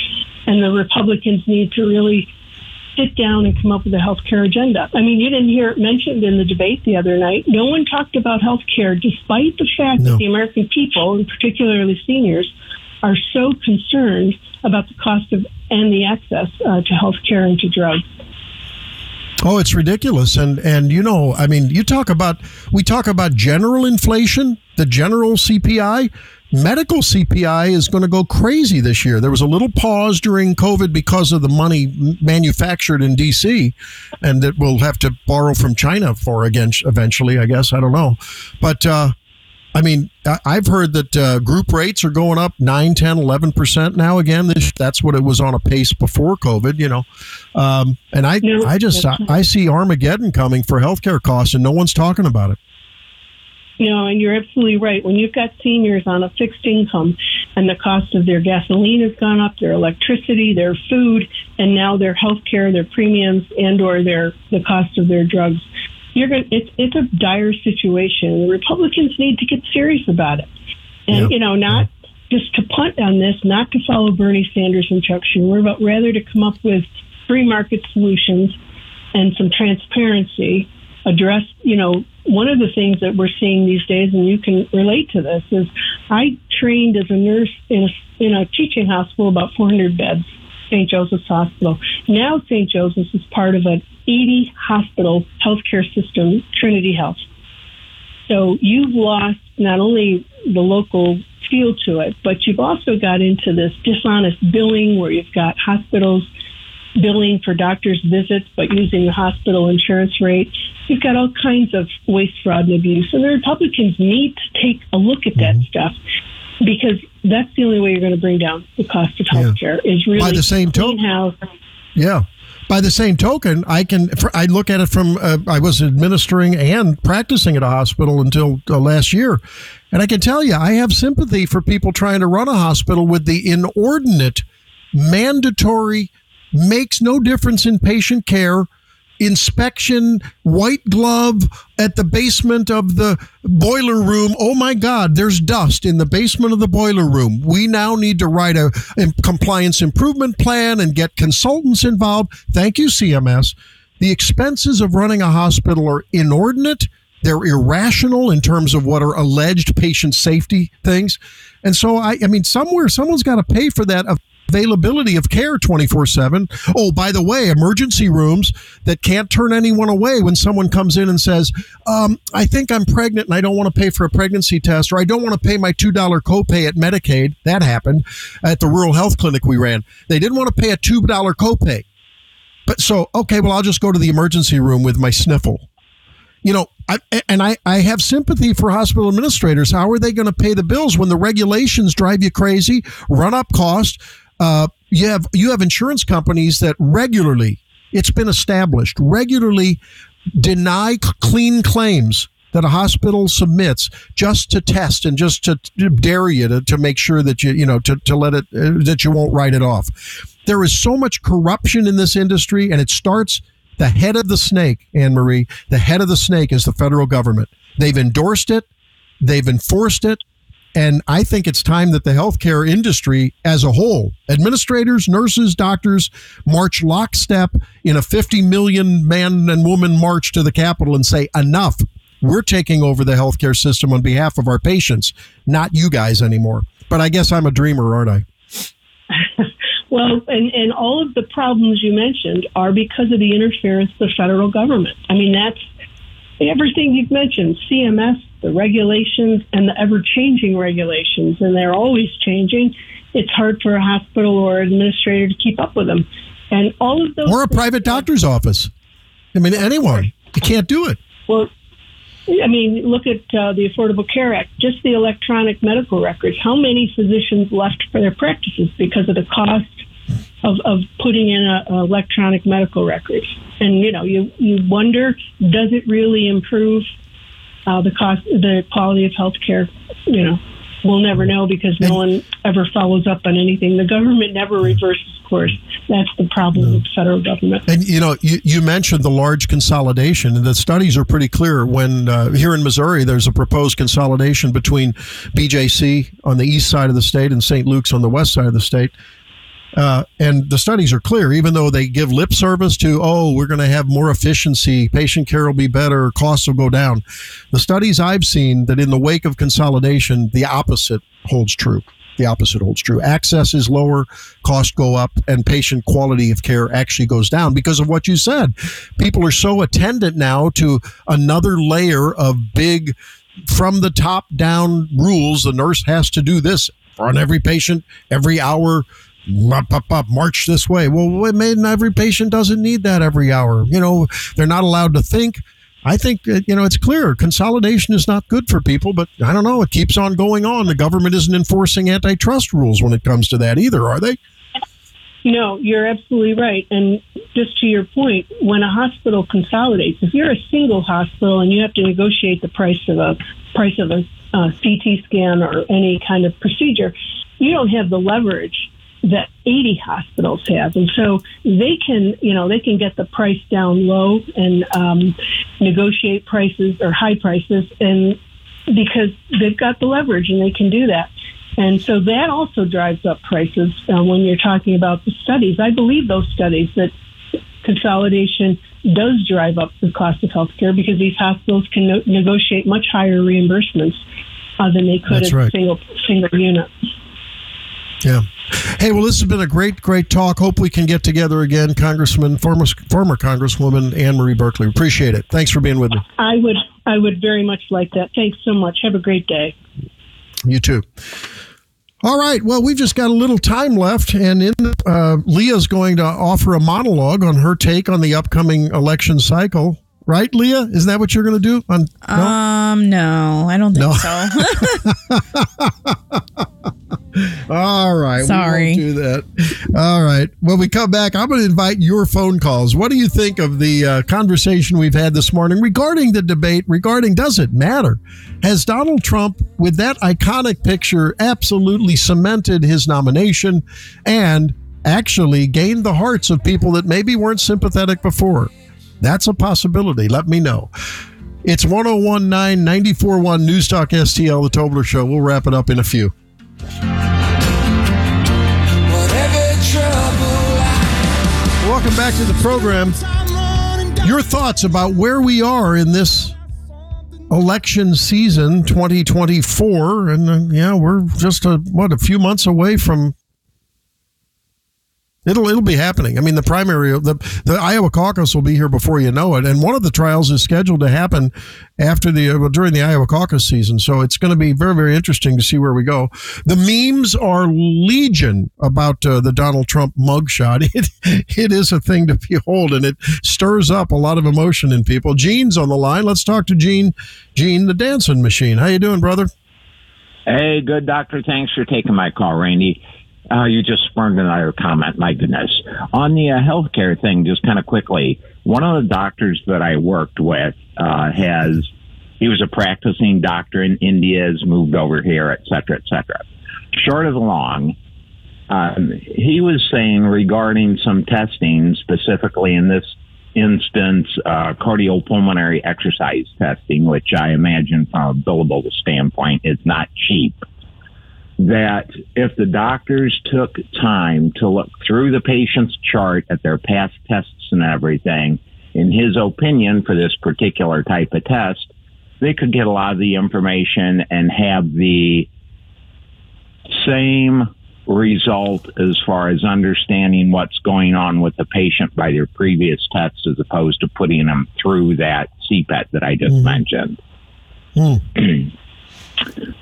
And the Republicans need to really sit down and come up with a health care agenda. I mean, you didn't hear it mentioned in the debate the other night. No one talked about health care, despite the fact No. that the American people, and particularly seniors, are so concerned about the cost of and the access uh, to health care and to drugs. Oh, it's ridiculous. And and you know, I mean, you talk about we talk about general inflation, the general CPI. Medical CPI is going to go crazy this year. There was a little pause during COVID because of the money manufactured in DC and that we'll have to borrow from China for again eventually, I guess. I don't know. But uh I mean, I- I've heard that uh, group rates are going up 9, 10, 11% now again. This, that's what it was on a pace before COVID, you know. Um, and I, I just, I, I see Armageddon coming for healthcare costs and no one's talking about it. No, and you're absolutely right. When you've got seniors on a fixed income and the cost of their gasoline has gone up, their electricity, their food, and now their health care, their premiums, and or their the cost of their drugs, you're going. It's it's a dire situation. The Republicans need to get serious about it, and you know, not just to punt on this, not to follow Bernie Sanders and Chuck Schumer, but rather to come up with free market solutions and some transparency address you know one of the things that we're seeing these days and you can relate to this is i trained as a nurse in a, in a teaching hospital about 400 beds st joseph's hospital now st joseph's is part of an 80 hospital healthcare system trinity health so you've lost not only the local feel to it but you've also got into this dishonest billing where you've got hospitals billing for doctors' visits, but using the hospital insurance rate. You've got all kinds of waste, fraud, and abuse. And the Republicans need to take a look at that mm-hmm. stuff because that's the only way you're going to bring down the cost of health care is really By the same house. Yeah. By the same token, I can I look at it from uh, I was administering and practicing at a hospital until uh, last year, and I can tell you I have sympathy for people trying to run a hospital with the inordinate, mandatory, makes no difference in patient care inspection, white glove at the basement of the boiler room. Oh my God, there's dust in the basement of the boiler room. We now need to write a, a compliance improvement plan and get consultants involved. Thank you, CMS. The expenses of running a hospital are inordinate. They're irrational in terms of what are alleged patient safety things. And so, I, I mean, somewhere, someone's got to pay for that availability of care 24 7. Oh, by the way, emergency rooms that can't turn anyone away when someone comes in and says, um, I think I'm pregnant and I don't want to pay for a pregnancy test, or I don't want to pay my $2 copay at Medicaid. That happened at the rural health clinic we ran. They didn't want to pay a $2 copay. But so, okay, well, I'll just go to the emergency room with my sniffle. You know, I, and I, I have sympathy for hospital administrators. How are they going to pay the bills when the regulations drive you crazy, run up cost? Uh, you have you have insurance companies that regularly, it's been established, regularly deny clean claims that a hospital submits just to test and just to, to dare you to, to make sure that you you know to, to let it uh, that you won't write it off. There is so much corruption in this industry, and it starts the head of the snake, Ann Marie. The head of the snake is the federal government. They've endorsed it, they've enforced it, and I think it's time that the healthcare industry as a whole, administrators, nurses, doctors, march lockstep in a 50 million man and woman march to the Capitol and say, enough. We're taking over the healthcare system on behalf of our patients, not you guys anymore. But I guess I'm a dreamer, aren't I? Well, and, and all of the problems you mentioned are because of the interference of the federal government. I mean, that's everything you've mentioned CMS, the regulations, and the ever changing regulations, and they're always changing. It's hard for a hospital or administrator to keep up with them. And all of those. Or a private doctor's office. I mean, anyone. You can't do it. Well, I mean, look at uh, the Affordable Care Act, just the electronic medical records. How many physicians left for their practices because of the cost of, of putting in a, a electronic medical records? And you know, you you wonder, does it really improve uh, the cost, the quality of health care? You know, we'll never know because no one ever follows up on anything. The government never reverses course. That's the problem with the federal government. And you know, you, you mentioned the large consolidation, and the studies are pretty clear. When uh, here in Missouri, there's a proposed consolidation between BJC on the east side of the state and St. Luke's on the west side of the state. Uh, and the studies are clear, even though they give lip service to, oh, we're going to have more efficiency, patient care will be better, costs will go down. The studies I've seen that in the wake of consolidation, the opposite holds true. The opposite holds true. Access is lower, costs go up, and patient quality of care actually goes down because of what you said. People are so attendant now to another layer of big, from the top down rules. The nurse has to do this on every patient every hour up, up, up, march this way. Well, every patient doesn't need that every hour. You know, they're not allowed to think. I think you know it's clear consolidation is not good for people, but I don't know. It keeps on going on. The government isn't enforcing antitrust rules when it comes to that either, are they? No, you're absolutely right. And just to your point, when a hospital consolidates, if you're a single hospital and you have to negotiate the price of a price of a uh, CT scan or any kind of procedure, you don't have the leverage that 80 hospitals have. And so they can, you know, they can get the price down low and um, negotiate prices or high prices and because they've got the leverage and they can do that. And so that also drives up prices uh, when you're talking about the studies. I believe those studies that consolidation does drive up the cost of healthcare because these hospitals can no- negotiate much higher reimbursements uh, than they could That's right. single single unit. Yeah. Hey, well, this has been a great, great talk. Hope we can get together again, Congressman, former former Congresswoman Ann Marie Berkeley. Appreciate it. Thanks for being with me. I would I would very much like that. Thanks so much. Have a great day. You too. All right. Well, we've just got a little time left, and in uh, Leah's going to offer a monologue on her take on the upcoming election cycle. Right, Leah? Isn't that what you're going to do? On no? Um, no, I don't think No. so. All right. Sorry. Do that. All right. When we come back, I'm going to invite your phone calls. What do you think of the uh, conversation we've had this morning regarding the debate, regarding does it matter? Has Donald Trump, with that iconic picture, absolutely cemented his nomination and actually gained the hearts of people that maybe weren't sympathetic before? That's a possibility. Let me know. It's 1019 941 News Talk STL, The Tobler Show. We'll wrap it up in a few. Welcome back to the program. Your thoughts about where we are in this election season 2024 and uh, yeah we're just a what a few months away from It'll it'll be happening. I mean, the primary the the Iowa caucus will be here before you know it, and one of the trials is scheduled to happen after the well, during the Iowa caucus season. So it's going to be very very interesting to see where we go. The memes are legion about uh, the Donald Trump mugshot. It it is a thing to behold, and it stirs up a lot of emotion in people. Gene's on the line. Let's talk to Gene. Gene, the dancing machine. How you doing, brother? Hey, good doctor. Thanks for taking my call, Randy. Uh, you just spurned another comment. My goodness. On the uh, healthcare thing, just kind of quickly, one of the doctors that I worked with uh, has, he was a practicing doctor in India, has moved over here, et cetera, et cetera. Short of the long, um, he was saying regarding some testing, specifically in this instance, uh, cardiopulmonary exercise testing, which I imagine from a billable standpoint is not cheap that if the doctors took time to look through the patient's chart at their past tests and everything, in his opinion, for this particular type of test, they could get a lot of the information and have the same result as far as understanding what's going on with the patient by their previous tests as opposed to putting them through that CPET that I just mm-hmm. mentioned. Mm.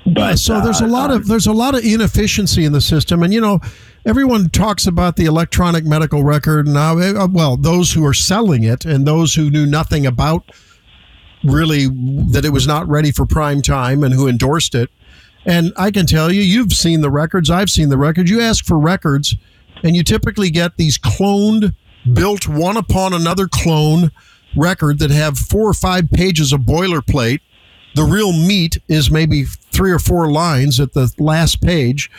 But so there's a lot of there's a lot of inefficiency in the system, and you know, everyone talks about the electronic medical record. Now, uh, well, those who are selling it and those who knew nothing about really that it was not ready for prime time and who endorsed it. And I can tell you, you've seen the records. I've seen the records. You ask for records, and you typically get these cloned, built one upon another clone record that have four or five pages of boilerplate the real meat is maybe three or four lines at the last page,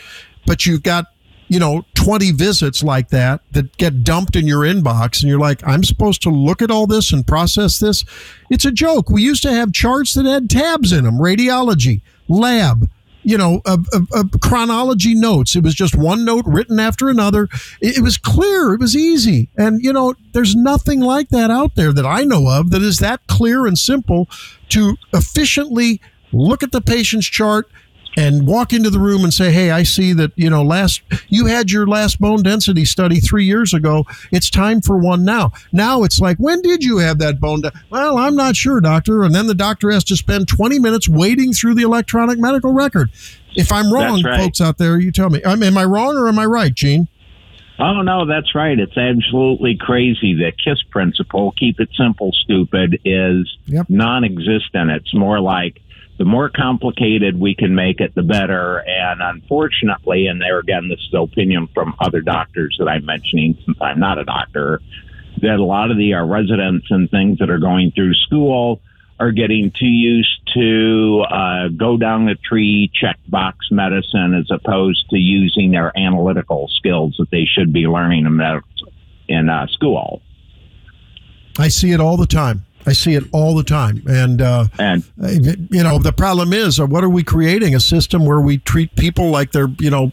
but you've got, you know, 20 visits like that that get dumped in your inbox. And you're like, I'm supposed to look at all this and process this. It's a joke. We used to have charts that had tabs in them radiology, lab, you know, a, a, a chronology notes. It was just one note written after another. It, it was clear. It was easy. And, you know, there's nothing like that out there that I know of that is that clear and simple to efficiently look at the patient's chart and walk into the room and say, "Hey, I see that you know last you had your last bone density study three years ago. It's time for one now." Now it's like, "When did you have that bone?" De-? Well, I'm not sure, doctor. And then the doctor has to spend 20 minutes wading through the electronic medical record. If I'm wrong, right. folks out there, you tell me. Um, am I wrong or am I right, Gene? Oh no, that's right. It's absolutely crazy. The KISS principle, keep it simple, stupid, is non-existent. It's more like the more complicated we can make it, the better. And unfortunately, and there again, this is opinion from other doctors that I'm mentioning, since I'm not a doctor, that a lot of the uh, residents and things that are going through school are getting too used to uh, go down the tree, check box medicine, as opposed to using their analytical skills that they should be learning in, med- in uh, school. I see it all the time. I see it all the time, and uh, and you know the problem is, uh, what are we creating? A system where we treat people like they're you know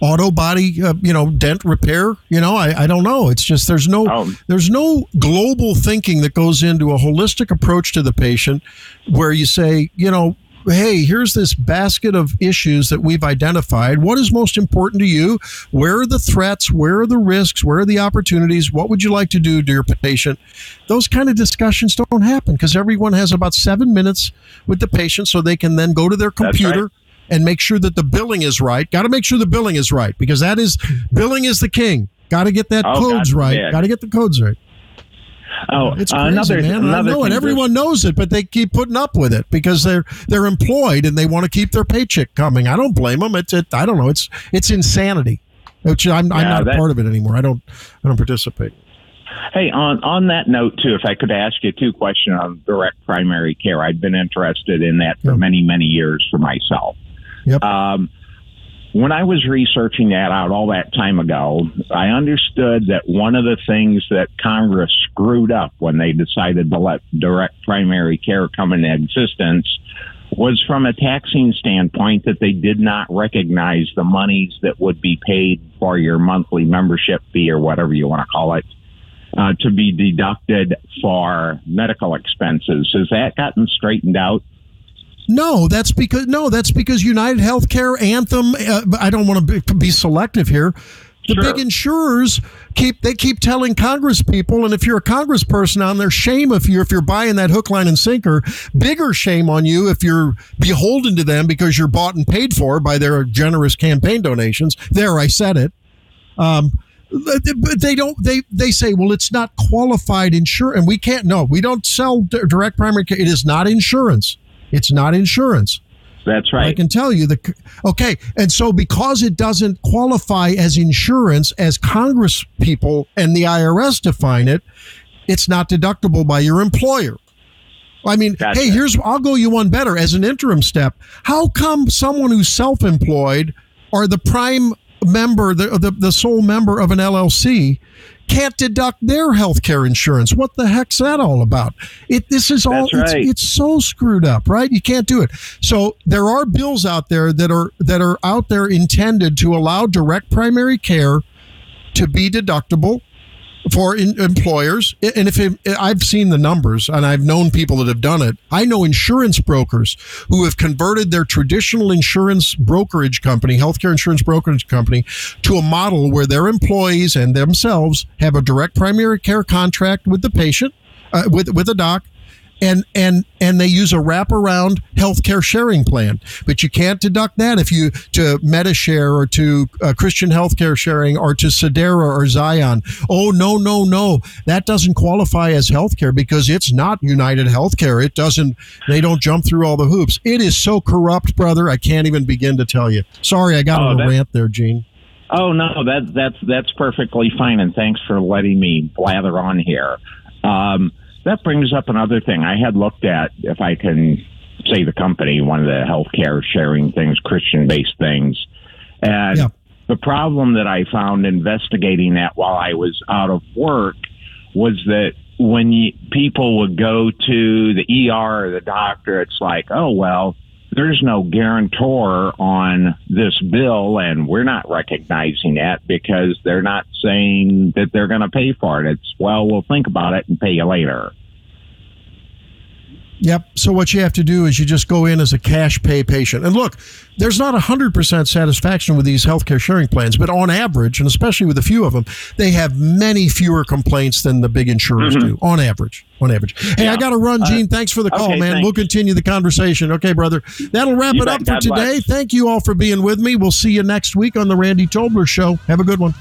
auto body uh, you know dent repair? You know, I, I don't know. It's just there's no there's no global thinking that goes into a holistic approach to the patient, where you say you know hey, here's this basket of issues that we've identified. What is most important to you? Where are the threats? Where are the risks? Where are the opportunities? What would you like to do to your patient? Those kind of discussions don't happen because everyone has about seven minutes with the patient so they can then go to their computer. right. And make sure that the billing is right. Got to make sure the billing is right because that is billing is the king. Got to get that Oh, codes God right. Got to get the codes right. Oh, It's crazy, another man. I another know it. Everyone knows it, but they keep putting up with it because they're they're employed and they want to keep their paycheck coming. I don't blame them. It's it. I don't know. It's it's insanity. Which I'm, I'm Yeah, not a that- part of it anymore. I don't I don't participate. Hey, on on that note too, if I could ask you two questions on direct primary care, I've been interested in that for many many years for myself. Yep. Um, when I was researching that out all that time ago, I understood that one of the things that Congress screwed up when they decided to let direct primary care come into existence was from a taxing standpoint that they did not recognize the monies that would be paid for your monthly membership fee or whatever you want to call it uh, to be deducted for medical expenses. Has that gotten straightened out? No, that's because no, that's because United Healthcare, Anthem. Uh, I don't want to be, be selective here. The big insurers keep they keep telling Congress people, and if you're a Congressperson on there, shame if you're if you're buying that hook, line, and sinker. Bigger shame on you if you're beholden to them because you're bought and paid for by their generous campaign donations. There, I said it. Um, but they don't. They they say, well, it's not qualified insurance, and we can't. No, we don't sell direct primary care. It is not insurance. It's not insurance. That's right. I can tell you the okay, and so because it doesn't qualify as insurance as Congress people and the IRS define it, it's not deductible by your employer. I mean, hey, here's I'll go you one better as an interim step. How come someone who's self-employed or the prime member, the the, the sole member of an LLC, can't deduct their health care insurance? What the heck's that all about? It this is all it's, it's so screwed up, right? You can't do it. So there are bills out there that are that are out there intended to allow direct primary care to be deductible for in, employers. And if it, I've seen the numbers and I've known people that have done it, I know insurance brokers who have converted their traditional insurance brokerage company, healthcare insurance brokerage company, to a model where their employees and themselves have a direct primary care contract with the patient, uh, with with a doc, and and and they use a wraparound healthcare sharing plan. But you can't deduct that if you to Medi-Share or to uh, Christian Healthcare Sharing or to Sedera or Zion. Oh no no no, that doesn't qualify as healthcare because it's not United Healthcare. It doesn't. They don't jump through all the hoops. It is so corrupt, brother. I can't even begin to tell you. Sorry, I got Oh, on a rant there, Gene. Oh no, that that's that's perfectly fine, and thanks for letting me blather on here. Um, that brings up another thing I had looked at. If I can say the company, one of the healthcare sharing things, Christian based things, and the problem that I found investigating that while I was out of work was that when you, people would go to the ER or the doctor, it's like, oh well, there's no guarantor on this bill, and we're not recognizing that because they're not saying that they're going to pay for it. It's, well, we'll think about it and pay you later. Yep. So what you have to do is you just go in as a cash pay patient. And look, there's not 100% satisfaction with these healthcare sharing plans, but on average, and especially with a few of them, they have many fewer complaints than the big insurers Mhm. do on average. On average. Hey, I got to run, Uh, Gene. Thanks for the call, okay, man. thanks. We'll continue the conversation. Okay, brother. That'll wrap You it up for God today. bless. Thank you all for being with me. We'll see you next week on the Randy Tobler Show. Have a good one.